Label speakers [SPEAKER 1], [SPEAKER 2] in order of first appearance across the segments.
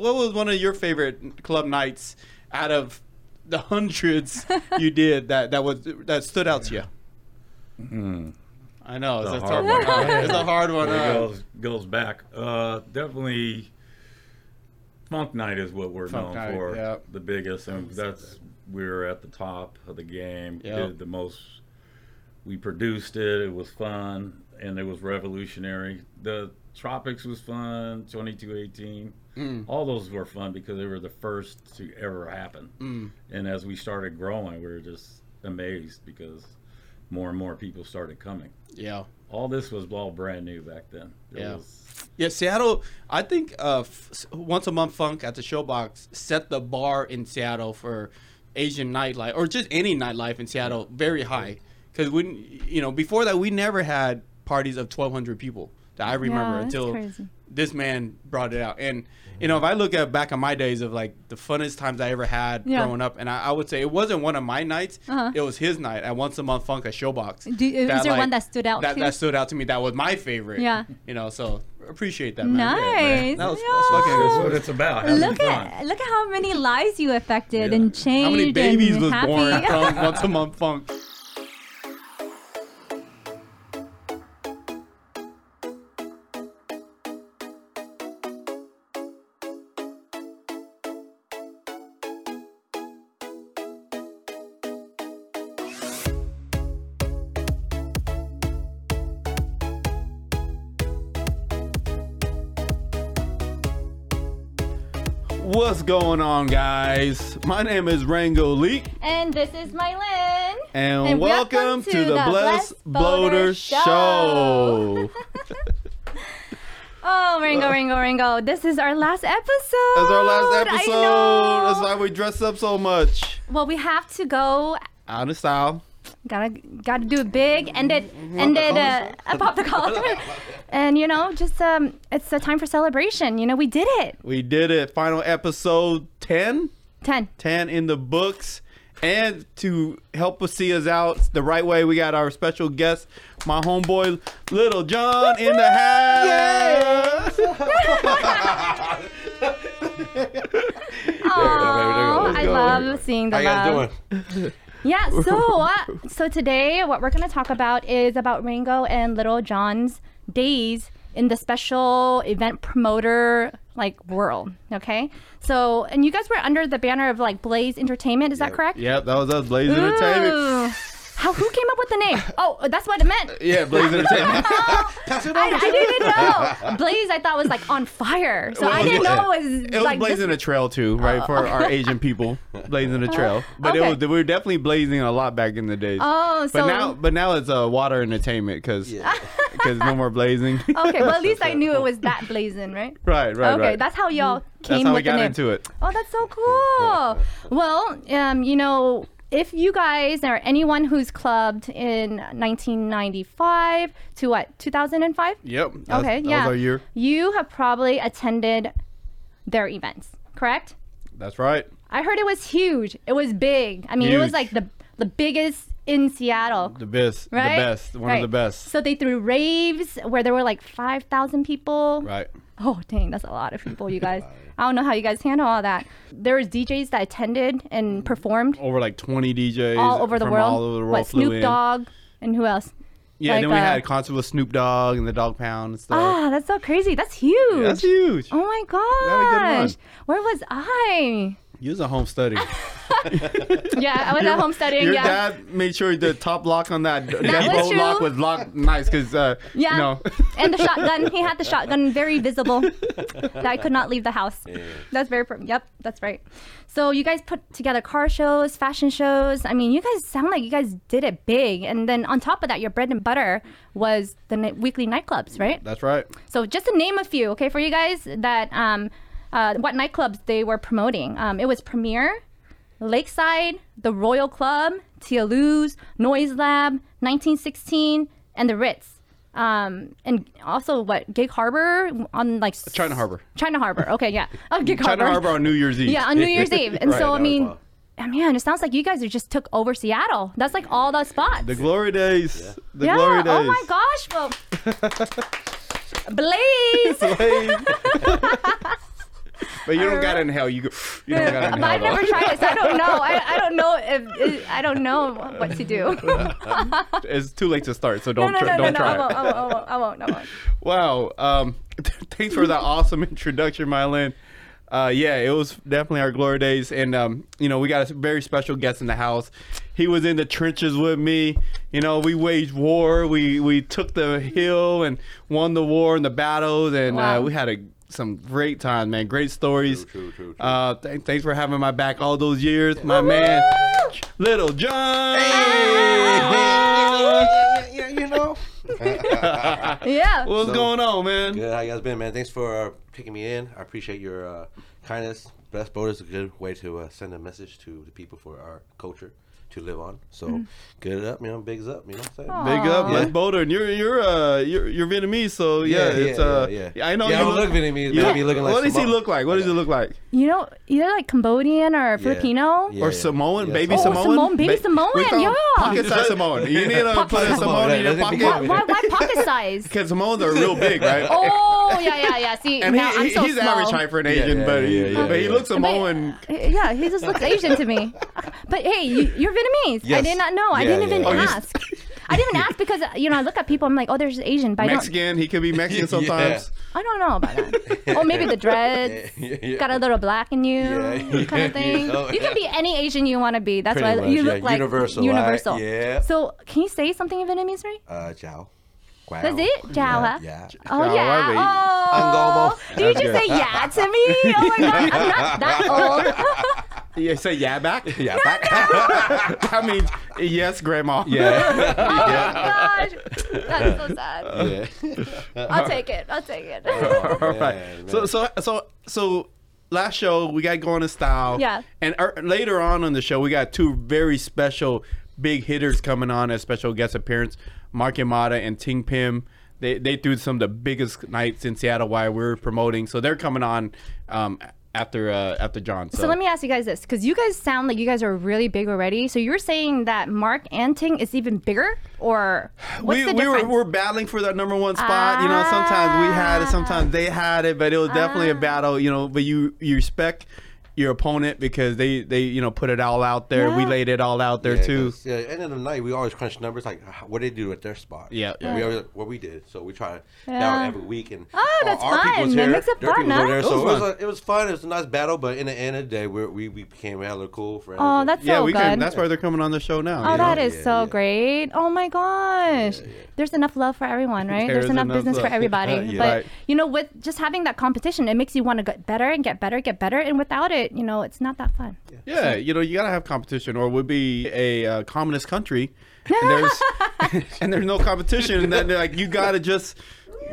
[SPEAKER 1] What was one of your favorite club nights out of the hundreds you did that that was that stood out to you? I know it's
[SPEAKER 2] It's
[SPEAKER 1] a,
[SPEAKER 2] a hard
[SPEAKER 1] one.
[SPEAKER 2] one.
[SPEAKER 1] it's a hard one.
[SPEAKER 2] It goes goes back. Uh, definitely, Funk Night is what we're
[SPEAKER 1] Funk
[SPEAKER 2] known
[SPEAKER 1] Night,
[SPEAKER 2] for.
[SPEAKER 1] yeah.
[SPEAKER 2] The biggest, and that's we were at the top of the game.
[SPEAKER 1] Yeah.
[SPEAKER 2] Did the most. We produced it. It was fun, and it was revolutionary. The Tropics was fun. Twenty two eighteen.
[SPEAKER 1] Mm.
[SPEAKER 2] All those were fun because they were the first to ever happen.
[SPEAKER 1] Mm.
[SPEAKER 2] And as we started growing, we were just amazed because more and more people started coming
[SPEAKER 1] yeah.
[SPEAKER 2] all this was all brand new back then. It
[SPEAKER 1] Yeah.
[SPEAKER 2] was-
[SPEAKER 1] Yeah, Seattle. I think uh, f- once a month funk at the Showbox set the bar in Seattle for Asian nightlife or just any nightlife in Seattle very high. Because we, you know, before that we never had parties of twelve hundred people that I remember
[SPEAKER 3] Yeah,
[SPEAKER 1] until
[SPEAKER 3] crazy.
[SPEAKER 1] this man brought it out. And you know, if I look at back on my days of like the funnest times I ever had
[SPEAKER 3] Yeah.
[SPEAKER 1] growing up, and I, I would say it wasn't one of my nights.
[SPEAKER 3] Uh-huh.
[SPEAKER 1] It was his night at once a month funk at Showbox.
[SPEAKER 3] Do, is
[SPEAKER 1] That,
[SPEAKER 3] there
[SPEAKER 1] like,
[SPEAKER 3] one that stood out
[SPEAKER 1] that,
[SPEAKER 3] too?
[SPEAKER 1] that stood out to me. That was my favorite.
[SPEAKER 3] Yeah.
[SPEAKER 1] You know, so appreciate that, man.
[SPEAKER 3] nice.
[SPEAKER 1] Yeah, man. That was,
[SPEAKER 3] Yo.
[SPEAKER 1] that's fucking
[SPEAKER 2] That's what it's about. Having
[SPEAKER 3] Look
[SPEAKER 2] fun.
[SPEAKER 3] at look at how many lives you affected
[SPEAKER 2] Yeah.
[SPEAKER 3] and changed.
[SPEAKER 1] How many babies
[SPEAKER 3] and
[SPEAKER 1] was
[SPEAKER 3] happy.
[SPEAKER 1] born from once a month funk? Going on, guys? My name is Rango Leak,
[SPEAKER 3] And this is Mylin.
[SPEAKER 1] and,
[SPEAKER 3] And
[SPEAKER 1] welcome, to, the Bless Bloater Show.
[SPEAKER 3] Oh, Rango, Rango, Rango. This is our last episode.
[SPEAKER 1] That's our last episode. That's why we dress up so much.
[SPEAKER 3] Well, we have to go.
[SPEAKER 1] Out of style.
[SPEAKER 3] Gotta gotta do it big. End it. End it. Uh, uh, pop the collar. and you know, just um, it's a time for celebration. You know, we did it.
[SPEAKER 1] We did it. Final episode 10.
[SPEAKER 3] Ten.
[SPEAKER 1] 10 in the books. And to help us see us out the right way, we got our special guest, my homeboy Little John in the house.
[SPEAKER 3] Oh,
[SPEAKER 1] Let's
[SPEAKER 3] I love seeing the
[SPEAKER 4] How you guys
[SPEAKER 3] love.
[SPEAKER 4] doing?
[SPEAKER 3] Yeah, so uh, so today what we're gonna talk about is about Ringo and Little John's days in the special event promoter like world. Okay, so and you guys were under the banner of like Blaze Entertainment, is that correct?
[SPEAKER 1] Yep, that was us, Blaze Entertainment.
[SPEAKER 3] Ooh. How who came up with the name? Oh, that's what it meant.
[SPEAKER 1] Yeah, Blaze Entertainment.
[SPEAKER 4] Pass it
[SPEAKER 3] I,
[SPEAKER 4] over
[SPEAKER 3] I didn't know. Blaze, I thought was like on fire, so I didn't
[SPEAKER 1] yeah.
[SPEAKER 3] know it was
[SPEAKER 1] It was
[SPEAKER 3] like
[SPEAKER 1] blazing
[SPEAKER 3] this-
[SPEAKER 1] a trail too, right? For our Asian people, blazing a trail. But
[SPEAKER 3] Okay.
[SPEAKER 1] it was we were definitely blazing a lot back in the days.
[SPEAKER 3] Oh, so
[SPEAKER 1] but now, but now it's uh, water entertainment because
[SPEAKER 4] Yeah.
[SPEAKER 1] no more blazing.
[SPEAKER 3] okay. Well, at least I knew it was that blazing, right?
[SPEAKER 1] right, right,
[SPEAKER 3] okay,
[SPEAKER 1] right.
[SPEAKER 3] that's how y'all
[SPEAKER 1] That's
[SPEAKER 3] came
[SPEAKER 1] how
[SPEAKER 3] with
[SPEAKER 1] we got
[SPEAKER 3] the name.
[SPEAKER 1] into it.
[SPEAKER 3] Oh, that's so cool. well, um, you know, if you guys or anyone who's clubbed in 1995 to what 2005,
[SPEAKER 1] Yep.
[SPEAKER 3] Okay, yeah.
[SPEAKER 1] our year.
[SPEAKER 3] you have probably attended their events, correct?
[SPEAKER 1] That's right.
[SPEAKER 3] I heard it was huge. It was big. I mean, it was like the the biggest in Seattle.
[SPEAKER 1] The best.
[SPEAKER 3] Right?
[SPEAKER 1] The best. One
[SPEAKER 3] Right.
[SPEAKER 1] of the best.
[SPEAKER 3] So they threw raves where there were like 5,000 people.
[SPEAKER 1] Right.
[SPEAKER 3] Oh, dang, that's a lot of people, you guys. I don't know how you guys handle all that. There was DJs that attended and performed
[SPEAKER 1] Over like 20 DJs
[SPEAKER 3] all over the
[SPEAKER 1] from
[SPEAKER 3] world.
[SPEAKER 1] All over the world
[SPEAKER 3] what, Snoop. Dogg and who else?
[SPEAKER 1] Yeah,
[SPEAKER 3] like,
[SPEAKER 1] then we
[SPEAKER 3] uh,
[SPEAKER 1] had concert with Snoop Dogg and the Dogg Pound and stuff.
[SPEAKER 3] Ah, that's so crazy. That's huge.
[SPEAKER 1] That's huge.
[SPEAKER 3] Oh my
[SPEAKER 1] had a good run.
[SPEAKER 3] gosh. Where was I?
[SPEAKER 1] You was a home study.
[SPEAKER 3] Yeah, I was at home studying.
[SPEAKER 1] Your
[SPEAKER 3] yeah.
[SPEAKER 1] dad made sure the top lock on that, that,
[SPEAKER 3] was
[SPEAKER 1] bolt lock was locked nice because, uh,
[SPEAKER 3] Yeah.
[SPEAKER 1] you know.
[SPEAKER 3] and the shotgun. He had the shotgun very visible. that I could not leave the house. That's very. Pr- yep, that's right. So you guys put together car shows, fashion shows. I mean, you guys sound like you guys did it big. And then on top of that, your bread and butter was the ni- weekly nightclubs, right?
[SPEAKER 1] That's right.
[SPEAKER 3] So just to name a few, okay, for you guys that um, uh, what nightclubs they were promoting. Um, it was Premiere, Lakeside, the Royal Club, Tia Lou's, Noise Lab, 1916, and the Ritz. Um, and also what Gig Harbor on like
[SPEAKER 1] China Harbor.
[SPEAKER 3] China Harbor. Okay, yeah. Oh, Gig
[SPEAKER 1] China
[SPEAKER 3] Harbor.
[SPEAKER 1] Harbor on New Year's Eve.
[SPEAKER 3] Yeah, on New Year's Eve. And
[SPEAKER 1] Right.
[SPEAKER 3] so I mean,
[SPEAKER 4] wild.
[SPEAKER 3] uh, man, it sounds like you guys just took over Seattle. That's like all the spots.
[SPEAKER 1] The glory days. The
[SPEAKER 3] yeah.
[SPEAKER 1] glory days.
[SPEAKER 3] Oh my gosh. Well, Blaze.
[SPEAKER 1] Blaze. But you don't gotta inhale. You go. You don't gotta
[SPEAKER 3] but I've never tried it, so I don't know. I, I don't know if I don't know what to do.
[SPEAKER 1] It's too late to start, so don't
[SPEAKER 3] no,
[SPEAKER 1] try,
[SPEAKER 3] no, no,
[SPEAKER 1] don't
[SPEAKER 3] no.
[SPEAKER 1] try
[SPEAKER 3] I won't. I won't. I won't. I won't. I won't.
[SPEAKER 1] Wow. Um, thanks for that awesome introduction, Mylin. Uh, yeah, it was definitely our glory days, and um, you know we got a very special guest in the house. He was in the trenches with me. You know, we waged war. We we took the hill and won the war and the battles, and
[SPEAKER 3] Wow.
[SPEAKER 1] uh, we had a some great time, man. Great stories.
[SPEAKER 4] True, true, true, true.
[SPEAKER 1] Uh, th- thanks for having my back all those years, my man, Little John.
[SPEAKER 4] yeah, yeah, you know.
[SPEAKER 3] Yeah.
[SPEAKER 1] What's
[SPEAKER 4] So-
[SPEAKER 1] going on, man?
[SPEAKER 4] Good. How you guys been, man? Thanks for uh, picking me in. I appreciate your uh, kindness. Best boat is a good way to uh, send a message to the people for our culture to live on. So, get it up, you know, bigs up, you know what I'm saying?
[SPEAKER 3] Aw.
[SPEAKER 1] Big up,
[SPEAKER 3] Aw.
[SPEAKER 1] Les
[SPEAKER 4] Yeah.
[SPEAKER 1] Boulder, and you're you're uh you're, you're Vietnamese, so yeah,
[SPEAKER 4] Yeah,
[SPEAKER 1] it's
[SPEAKER 4] yeah,
[SPEAKER 1] uh
[SPEAKER 4] yeah, yeah.
[SPEAKER 1] I know
[SPEAKER 4] Yeah,
[SPEAKER 1] you
[SPEAKER 4] don't look Vietnamese,
[SPEAKER 1] you
[SPEAKER 4] but
[SPEAKER 1] look-
[SPEAKER 4] be looking like
[SPEAKER 1] What does he look like? What does he look like?
[SPEAKER 3] You know, either like Cambodian or Filipino.
[SPEAKER 4] Yeah,
[SPEAKER 1] or. Samoan,
[SPEAKER 4] Yeah,
[SPEAKER 1] baby
[SPEAKER 3] Oh,
[SPEAKER 1] Samoan,
[SPEAKER 3] Samoan, baby
[SPEAKER 1] Ba-
[SPEAKER 3] Samoan,
[SPEAKER 1] we call 'em
[SPEAKER 3] yeah.
[SPEAKER 1] pocket size Samoan. You need to put a
[SPEAKER 4] Samoan,
[SPEAKER 1] Samoan in your
[SPEAKER 4] let it be
[SPEAKER 1] pocket
[SPEAKER 4] given.
[SPEAKER 3] Why, why pocket size?
[SPEAKER 1] because Samoans are real big, right?
[SPEAKER 3] Oh yeah, yeah, yeah. See,
[SPEAKER 1] and
[SPEAKER 3] now
[SPEAKER 1] he,
[SPEAKER 3] I'm
[SPEAKER 1] he-
[SPEAKER 3] so
[SPEAKER 1] he's
[SPEAKER 3] small.
[SPEAKER 1] average height for an Asian,
[SPEAKER 4] yeah,
[SPEAKER 1] but he,
[SPEAKER 4] yeah, yeah,
[SPEAKER 1] but he
[SPEAKER 4] yeah.
[SPEAKER 1] looks
[SPEAKER 3] But,
[SPEAKER 1] Samoan.
[SPEAKER 3] yeah, he just looks Asian to me. But hey, you, you're Vietnamese. I did not know. I
[SPEAKER 4] Yeah,
[SPEAKER 3] didn't even.
[SPEAKER 4] Oh,
[SPEAKER 1] you s-
[SPEAKER 3] ask. I didn't even ask because you know I look at people. I'm like, oh, there's Asian, but I don't.
[SPEAKER 1] Mexican, he could be Mexican
[SPEAKER 4] Yeah.
[SPEAKER 1] sometimes.
[SPEAKER 3] I don't know about that. or maybe the dreads.
[SPEAKER 4] Yeah, yeah.
[SPEAKER 3] Got a little black in you,
[SPEAKER 4] Yeah,
[SPEAKER 3] kind of thing.
[SPEAKER 4] you know,
[SPEAKER 3] you can be any Asian you want to be. That's
[SPEAKER 4] Pretty
[SPEAKER 3] why
[SPEAKER 4] much,
[SPEAKER 3] you look
[SPEAKER 4] yeah.
[SPEAKER 3] like
[SPEAKER 4] Universal, right?
[SPEAKER 3] Universal.
[SPEAKER 4] Yeah.
[SPEAKER 3] So can you say something in Vietnamese, right?
[SPEAKER 4] Uh, ciao. Wow.
[SPEAKER 3] That's it? Ciao, huh?
[SPEAKER 4] Yeah.
[SPEAKER 3] Oh
[SPEAKER 1] Ciao,
[SPEAKER 3] yeah.
[SPEAKER 1] baby.
[SPEAKER 3] Oh,
[SPEAKER 4] Angomo.
[SPEAKER 3] did you just say yeah to me? Oh my god, I'm not that old.
[SPEAKER 1] You say yeah back?
[SPEAKER 4] Yeah. back.
[SPEAKER 1] that means yes, grandma.
[SPEAKER 4] yeah.
[SPEAKER 3] Oh my gosh, that's so sad.
[SPEAKER 4] yeah.
[SPEAKER 3] I'll take it. I'll take it.
[SPEAKER 4] Oh,
[SPEAKER 1] All right.
[SPEAKER 4] man,
[SPEAKER 1] So so so so last show we got going in style.
[SPEAKER 3] Yeah.
[SPEAKER 1] And er, later on on the show we got two very special big hitters coming on as special guest appearance. Mark Yamada and Ting Pim. They they threw some of the biggest nights in Seattle while we are promoting. So they're coming on um, after uh, after John. So,
[SPEAKER 3] So let me ask you guys this, because you guys sound like you guys are really big already. So you're saying that Mark Anting is even bigger, or what's
[SPEAKER 1] we,
[SPEAKER 3] the
[SPEAKER 1] we were,
[SPEAKER 3] difference?
[SPEAKER 1] we're battling for that number one spot. You know, sometimes we had it, sometimes they had it, but it was definitely a
[SPEAKER 3] Ah.
[SPEAKER 1] battle. You know, but you you respect your opponent because they they you know put it all out there. We laid it all out there too.
[SPEAKER 4] Yeah,
[SPEAKER 1] too.
[SPEAKER 4] 'cause, Yeah, end of the night, we always crunch numbers like h- what they do at their spot.
[SPEAKER 1] Yeah, yeah.
[SPEAKER 4] We always, what we did. So we try to
[SPEAKER 3] Yeah.
[SPEAKER 4] battle every week, and
[SPEAKER 3] Oh,
[SPEAKER 4] our-
[SPEAKER 3] that's
[SPEAKER 4] our people
[SPEAKER 3] fun.
[SPEAKER 4] was
[SPEAKER 3] That
[SPEAKER 4] here,
[SPEAKER 3] makes it
[SPEAKER 4] their
[SPEAKER 3] fun,
[SPEAKER 4] people
[SPEAKER 3] huh?
[SPEAKER 4] there.
[SPEAKER 1] It
[SPEAKER 4] So
[SPEAKER 1] was
[SPEAKER 4] it was,
[SPEAKER 1] fun.
[SPEAKER 4] a, it was fun. It was a nice battle, but in the end of the day, we're, we we became hella cool friends.
[SPEAKER 3] Oh, that's
[SPEAKER 1] Yeah,
[SPEAKER 3] so
[SPEAKER 1] we
[SPEAKER 3] good.
[SPEAKER 1] can. That's why they're coming on the show now.
[SPEAKER 3] Oh,
[SPEAKER 1] you know?
[SPEAKER 3] that is
[SPEAKER 4] Yeah,
[SPEAKER 3] so
[SPEAKER 4] yeah.
[SPEAKER 3] great. Oh my gosh. There's enough love for everyone, right?
[SPEAKER 1] There's
[SPEAKER 3] There's, enough,
[SPEAKER 1] enough
[SPEAKER 3] business for
[SPEAKER 1] love.
[SPEAKER 3] everybody.
[SPEAKER 4] Yeah.
[SPEAKER 3] But
[SPEAKER 1] Right.
[SPEAKER 3] you know, with just having that competition, it makes you want to get better and get better, get better. And without it, you know, it's not that fun.
[SPEAKER 1] Yeah, you know, you gotta have competition, or we'd be a uh, communist country. And there's and there's no competition. And then they're like, you gotta just,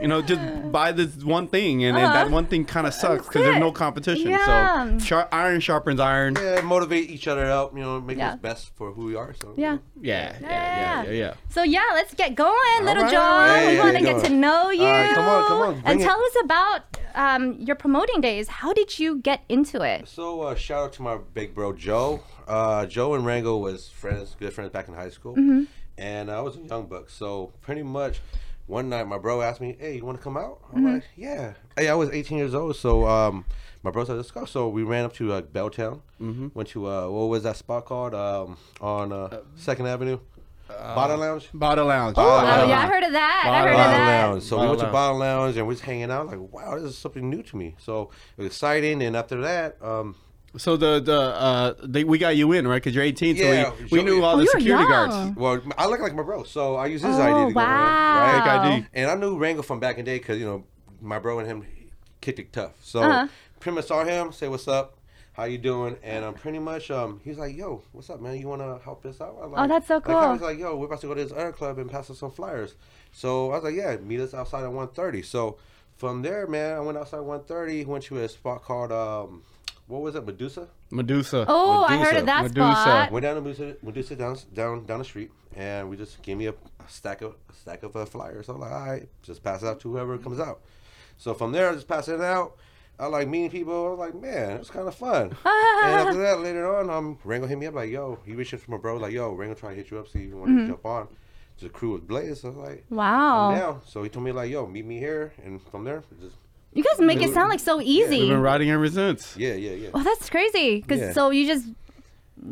[SPEAKER 1] you know, just buy this one thing, and
[SPEAKER 3] Uh-huh.
[SPEAKER 1] that one thing kind of sucks because there's no competition.
[SPEAKER 3] Yeah.
[SPEAKER 1] So shar- iron sharpens iron.
[SPEAKER 4] Yeah, motivate each other up. You know, make
[SPEAKER 3] Yeah.
[SPEAKER 4] us best for who we are. So
[SPEAKER 3] Yeah.
[SPEAKER 1] Yeah, yeah,
[SPEAKER 3] Yeah,
[SPEAKER 1] yeah, yeah, yeah.
[SPEAKER 3] So yeah, let's get going, little
[SPEAKER 1] right,
[SPEAKER 3] John.
[SPEAKER 1] all right.
[SPEAKER 3] we want to get to know you.
[SPEAKER 4] All right, come on, come on,
[SPEAKER 3] and
[SPEAKER 4] bring it.
[SPEAKER 3] tell us about um, your promoting days. How did you get into it?
[SPEAKER 4] So uh, shout out to my big bro Joe. Uh, Joe and Rango was friends, good friends back in high school,
[SPEAKER 3] Mm-hmm.
[SPEAKER 4] and I was a young buck. So pretty much, one night my bro asked me, "Hey, you want to come out?" I'm
[SPEAKER 3] Mm-hmm.
[SPEAKER 4] like, "Yeah." Hey, I was 18 years old, so um, my bro said, "Let's go." So we ran up to uh, Belltown,
[SPEAKER 1] Mm-hmm.
[SPEAKER 4] went to uh, what was that spot called um, on uh, Second Avenue, Bottle Lounge.
[SPEAKER 1] Bottle Lounge.
[SPEAKER 3] Oh,
[SPEAKER 4] Bottle
[SPEAKER 3] yeah, I heard of that. I
[SPEAKER 1] Bottle
[SPEAKER 3] of that.
[SPEAKER 4] Lounge. So we
[SPEAKER 1] Bottle
[SPEAKER 4] went to Bottle Lounge and we was hanging out. Like, wow, this is something new to me. So it was exciting. And after that, um,
[SPEAKER 1] So the the uh they, we got you in right because you're 18,
[SPEAKER 4] Yeah,
[SPEAKER 1] so we, we
[SPEAKER 4] Joey-
[SPEAKER 1] knew all
[SPEAKER 3] Oh,
[SPEAKER 1] the
[SPEAKER 3] you were
[SPEAKER 1] security
[SPEAKER 3] young.
[SPEAKER 1] guards.
[SPEAKER 4] well, I look like my bro, so I use his
[SPEAKER 3] Oh,
[SPEAKER 4] ID to go in,
[SPEAKER 3] wow.
[SPEAKER 4] right?
[SPEAKER 1] Fake ID.
[SPEAKER 4] And I knew Rango from back in the day because you know my bro and him kicked it tough. So
[SPEAKER 3] Uh-huh.
[SPEAKER 4] pretty much saw him, say what's up, how you doing, and um, pretty much um, he's like, yo, what's up, man? You want to help us out? I'm like,
[SPEAKER 3] Oh, that's so
[SPEAKER 4] like,
[SPEAKER 3] cool.
[SPEAKER 4] I was like, yo, we're about to go to this other club and pass us some flyers. So I was like, yeah, meet us outside at 1:30. So from there, man, I went outside 1:30, went to a spot called um, what was it, Medusa?
[SPEAKER 1] Medusa.
[SPEAKER 3] Oh, I
[SPEAKER 4] Medusa.
[SPEAKER 3] heard of that
[SPEAKER 1] Medusa.
[SPEAKER 3] spot.
[SPEAKER 4] Went down to Medusa, Medusa down, down down the street, and we just gave me a, a stack of a stack of uh, flyers. I'm like, all right, just pass it out to whoever comes out. So from there, I just pass it out. I like meeting people. I was like, man, it's kind of fun. and after that, later on, um, Rango hit me up like, yo, he reached out for my bro, like, yo, Rango trying to hit you up, see if you want to jump on. The crew was Blaze. So I was like,
[SPEAKER 3] Wow.
[SPEAKER 4] I'm down. So he told me like, yo, meet me here, and from there, just
[SPEAKER 3] You guys make it sound like so easy.
[SPEAKER 1] We've been riding ever since.
[SPEAKER 4] Yeah, yeah, yeah.
[SPEAKER 3] Oh, that's crazy. Because
[SPEAKER 4] Yeah.
[SPEAKER 3] so you just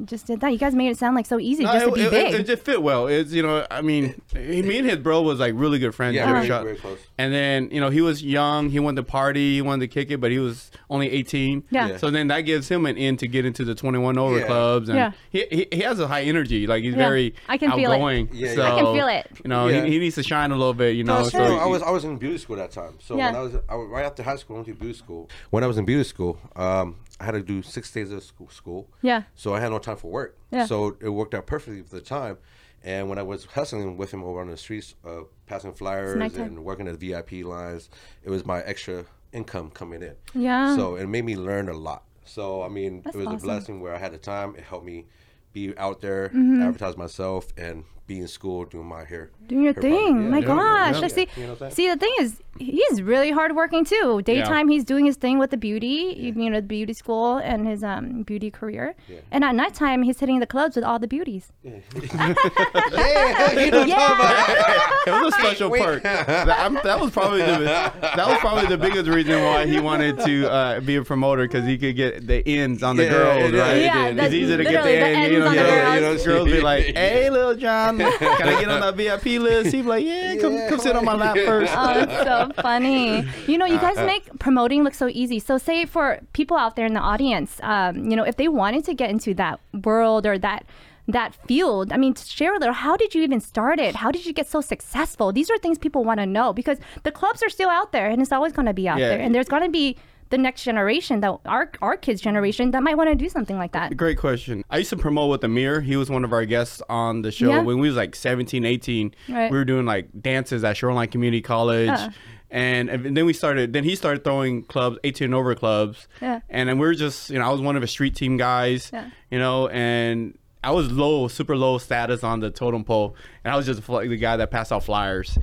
[SPEAKER 3] just did that. You guys made it sound like so easy
[SPEAKER 1] No,
[SPEAKER 3] just to be
[SPEAKER 1] it-
[SPEAKER 3] big.
[SPEAKER 1] it- it just fit well. It's you know, I mean, he, me and his bro was like really good friends.
[SPEAKER 4] Yeah, very, very close.
[SPEAKER 1] And then you know he was young. He wanted to party. He wanted to kick it, but he was only 18.
[SPEAKER 3] Yeah.
[SPEAKER 4] Yeah.
[SPEAKER 1] So then that gives him an in to get into the 21 over
[SPEAKER 4] Yeah.
[SPEAKER 1] clubs, and
[SPEAKER 3] Yeah.
[SPEAKER 1] he, he he has a high energy. Like he's
[SPEAKER 3] Yeah.
[SPEAKER 1] very
[SPEAKER 3] I can feel it.
[SPEAKER 4] Yeah,
[SPEAKER 1] so,
[SPEAKER 4] yeah.
[SPEAKER 3] I can feel it.
[SPEAKER 1] You know,
[SPEAKER 4] Yeah.
[SPEAKER 1] he, he needs to shine a little bit. You know,
[SPEAKER 4] No,
[SPEAKER 1] so
[SPEAKER 4] so
[SPEAKER 1] he-
[SPEAKER 4] I was I was in beauty school that time. So
[SPEAKER 3] Yeah.
[SPEAKER 4] when I was, I was right after high school, I went to beauty school. When I was in beauty school, um, I had to do six days of school.
[SPEAKER 3] yeah.
[SPEAKER 4] So I had no time for work.
[SPEAKER 3] Yeah.
[SPEAKER 4] So it worked out perfectly for the time. And when I was hustling with him over on the streets, uh, passing flyers and working at VIP lines, it was my extra income coming in.
[SPEAKER 3] Yeah.
[SPEAKER 4] So it made me learn a lot. So I mean,
[SPEAKER 3] That's
[SPEAKER 4] it was
[SPEAKER 3] awesome.
[SPEAKER 4] a blessing where I had the time. It helped me be out there,
[SPEAKER 3] Mm-hmm.
[SPEAKER 4] advertise myself, and be in school doing my hair.
[SPEAKER 3] Doing your
[SPEAKER 4] hair
[SPEAKER 3] thing.
[SPEAKER 4] Yeah,
[SPEAKER 3] My
[SPEAKER 4] yeah,
[SPEAKER 3] gosh.
[SPEAKER 4] yeah.
[SPEAKER 3] Like, see,
[SPEAKER 4] You know what I'm saying?
[SPEAKER 3] see, the thing is, he's really hardworking too. Daytime, he's doing his thing with the beauty, you know, the beauty school and his um beauty career.
[SPEAKER 4] Yeah.
[SPEAKER 3] And at nighttime, he's hitting the clubs with all the beauties.
[SPEAKER 4] yeah, you know what I'm talking about.
[SPEAKER 1] it was a special
[SPEAKER 4] Wait.
[SPEAKER 1] perk. That, I'm- that was probably the that was probably the biggest reason why he wanted to uh, be a promoter because he could get the ends on the girls,
[SPEAKER 4] yeah,
[SPEAKER 1] right?
[SPEAKER 3] yeah,
[SPEAKER 1] it's
[SPEAKER 3] that's
[SPEAKER 1] easy to get the
[SPEAKER 3] literally the
[SPEAKER 1] end. you
[SPEAKER 3] ends
[SPEAKER 1] know,
[SPEAKER 3] on the
[SPEAKER 1] you know,
[SPEAKER 3] girls.
[SPEAKER 1] you know, girls be like, "Hey, little John, can I get on that VIP list?" He'd be like, "Yeah, come
[SPEAKER 4] Yeah,
[SPEAKER 1] come sit on my lap first.
[SPEAKER 3] Oh, it's so funny. You know, you guys
[SPEAKER 4] Uh-huh.
[SPEAKER 3] make promoting look so easy. So, say for people out there in the audience, um, you know, if they wanted to get into that world or that that field, I mean, share a little. How did you even start it? How did you get so successful? These are things people want to know because the clubs are still out there, and it's always going to be out
[SPEAKER 1] Yeah.
[SPEAKER 3] there, and there's going to be the next generation, that our our kids' generation, that might want to do something like that.
[SPEAKER 1] Great question. I used to promote with Amir. He was one of our guests on the show
[SPEAKER 3] Yeah.
[SPEAKER 1] when we was like 17, 18.
[SPEAKER 3] Right.
[SPEAKER 1] We were doing like dances at Shoreline Community College.
[SPEAKER 3] Uh.
[SPEAKER 1] And, and then we started. Then he started throwing clubs, eighteen and over clubs.
[SPEAKER 3] Yeah.
[SPEAKER 1] And then we were just, you know, I was one of the street team guys.
[SPEAKER 3] Yeah.
[SPEAKER 1] You know, and I was low, super low status on the totem pole, and I was just like the guy that passed out flyers.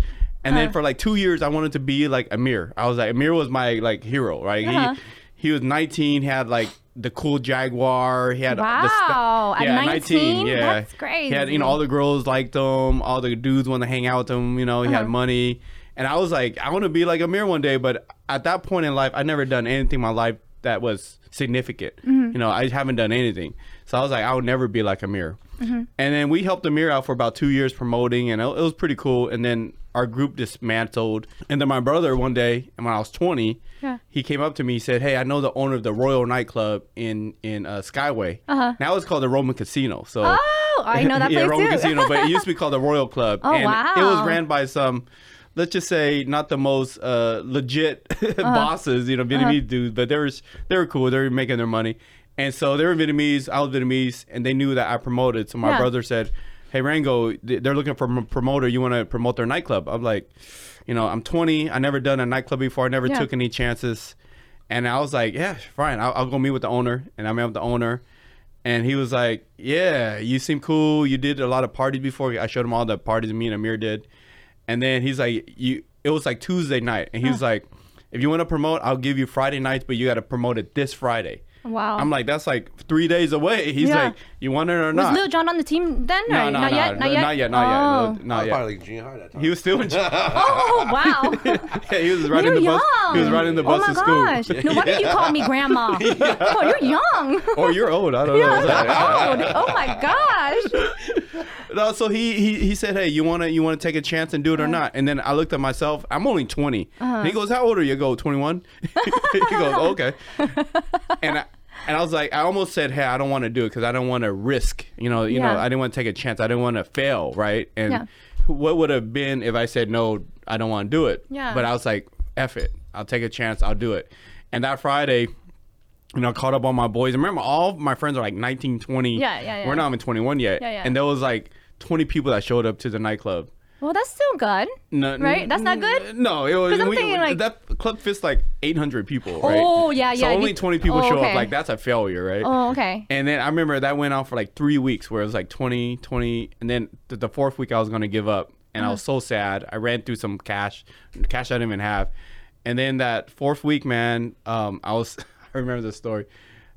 [SPEAKER 1] And then for like two years, I wanted to be like Amir. I was like Amir was my like hero, right?
[SPEAKER 3] Uh-huh.
[SPEAKER 1] He he was 19, had like the cool Jaguar. He had the
[SPEAKER 3] Wow,
[SPEAKER 1] sta-
[SPEAKER 3] at
[SPEAKER 1] yeah,
[SPEAKER 3] 19?
[SPEAKER 1] yeah.
[SPEAKER 3] That's
[SPEAKER 1] He had you know all the girls liked him, all the dudes wanted to hang out with him. You know, he had
[SPEAKER 3] Uh-huh.
[SPEAKER 1] money, and I was like, I want to be like Amir one day. But at that point in life, I never done anything in my life that was significant.
[SPEAKER 3] Mm-hmm.
[SPEAKER 1] You know, I haven't done anything, so I was like, I would never be like Amir.
[SPEAKER 3] Mm-hmm.
[SPEAKER 1] And then we helped Amir out for about two years promoting, and it was pretty cool. And then our group dismantled. And then my brother one day, and when I was 20,
[SPEAKER 3] Yeah.
[SPEAKER 1] he came up to me. He said, "Hey, I know the owner of the Royal nightclub in in uh, Skyway.
[SPEAKER 3] Uh-huh.
[SPEAKER 1] Now it's called the Roman Casino. So
[SPEAKER 3] Oh, I know that
[SPEAKER 1] yeah, Roman
[SPEAKER 3] too.
[SPEAKER 1] Casino, but it used to be called the Royal Club.
[SPEAKER 3] Oh,
[SPEAKER 1] and
[SPEAKER 3] wow.
[SPEAKER 1] It was ran by some, let's just say, not the most uh, legit
[SPEAKER 3] Uh-huh.
[SPEAKER 1] bosses, you know, Vietnamese dudes, but they were they were cool. They were making their money, and so they were Vietnamese. I was Vietnamese, and they knew that I promoted. So my
[SPEAKER 3] Yeah.
[SPEAKER 1] brother said, "Hey, Rango, they're looking for a promoter. You want to promote their nightclub?" I'm like, you know, I'm 20. I never done a nightclub before. I never
[SPEAKER 3] Yeah.
[SPEAKER 1] took any chances. And I was like, yeah, fine. I'll, I'll go meet with the owner. And I met with the owner. And he was like, yeah, you seem cool. You did a lot of parties before. I showed him all the parties me and Amir did. And then he's like, you. It was like Tuesday night. And he was like, if you want to promote, I'll give you Friday nights, but you got to promote it this Friday.
[SPEAKER 3] Wow.
[SPEAKER 1] I'm like, that's like three days away. He's
[SPEAKER 3] Yeah.
[SPEAKER 1] like, you want it or not?
[SPEAKER 3] Was
[SPEAKER 1] not?
[SPEAKER 3] Lil Jon on the team then?
[SPEAKER 1] no,
[SPEAKER 3] or
[SPEAKER 1] no,
[SPEAKER 3] not
[SPEAKER 1] no,
[SPEAKER 3] yet?
[SPEAKER 1] no,
[SPEAKER 3] Not yet?
[SPEAKER 1] not yet, oh. not
[SPEAKER 3] oh.
[SPEAKER 1] yet, no,
[SPEAKER 4] I
[SPEAKER 1] not
[SPEAKER 4] was
[SPEAKER 1] yet.
[SPEAKER 4] probably like junior high that time.
[SPEAKER 1] He was still in.
[SPEAKER 3] Oh, wow.
[SPEAKER 1] yeah, he was riding
[SPEAKER 3] you're
[SPEAKER 1] the
[SPEAKER 3] young.
[SPEAKER 1] bus. He was riding the oh bus
[SPEAKER 3] oh
[SPEAKER 1] to
[SPEAKER 3] my
[SPEAKER 1] school.
[SPEAKER 3] gosh. No wonder you call me grandma. Oh, you're young.
[SPEAKER 1] Or you're old. I don't know.
[SPEAKER 3] old. Oh my gosh.
[SPEAKER 1] No, so he, he he said, "Hey, you wanna you wanna take a chance and do it or uh-huh. not?" And then I looked at myself. I'm only 20. And he goes, "How old are you?" I go, "21." he goes, "Okay." and I and I was like, I almost said, "Hey, I don't want to do it because I don't want to risk. You know, you know, I didn't want to take a chance. I didn't want to fail, right?" And
[SPEAKER 3] Yeah.
[SPEAKER 1] what would have been if I said no? I don't want to do it.
[SPEAKER 3] Yeah.
[SPEAKER 1] But I was like, "F it. I'll take a chance. I'll do it." And that Friday. You know, caught up on my boys. And remember, all of my friends are like 19, 20.
[SPEAKER 3] Yeah, yeah, yeah.
[SPEAKER 1] We're not even 21 yet.
[SPEAKER 3] Yeah, yeah.
[SPEAKER 1] And there was like 20 people that showed up to the nightclub.
[SPEAKER 3] Well, that's still good.
[SPEAKER 1] No,
[SPEAKER 3] Right? That's not good?
[SPEAKER 1] No, it was.
[SPEAKER 3] I'm
[SPEAKER 1] we-
[SPEAKER 3] thinking, like-
[SPEAKER 1] that club fits like 800 people, right?
[SPEAKER 3] Oh, yeah, yeah.
[SPEAKER 1] So only
[SPEAKER 3] You-
[SPEAKER 1] 20 people
[SPEAKER 3] oh,
[SPEAKER 1] show
[SPEAKER 3] okay.
[SPEAKER 1] up. Like that's a failure, right?
[SPEAKER 3] Oh, okay.
[SPEAKER 1] And then I remember that went on for like three weeks, where it was like 20, 20, and then the, the fourth week I was gonna give up, and I was so sad. I ran through some cash, cash I didn't even have, and then that fourth week, man, um, I was. I remember this story.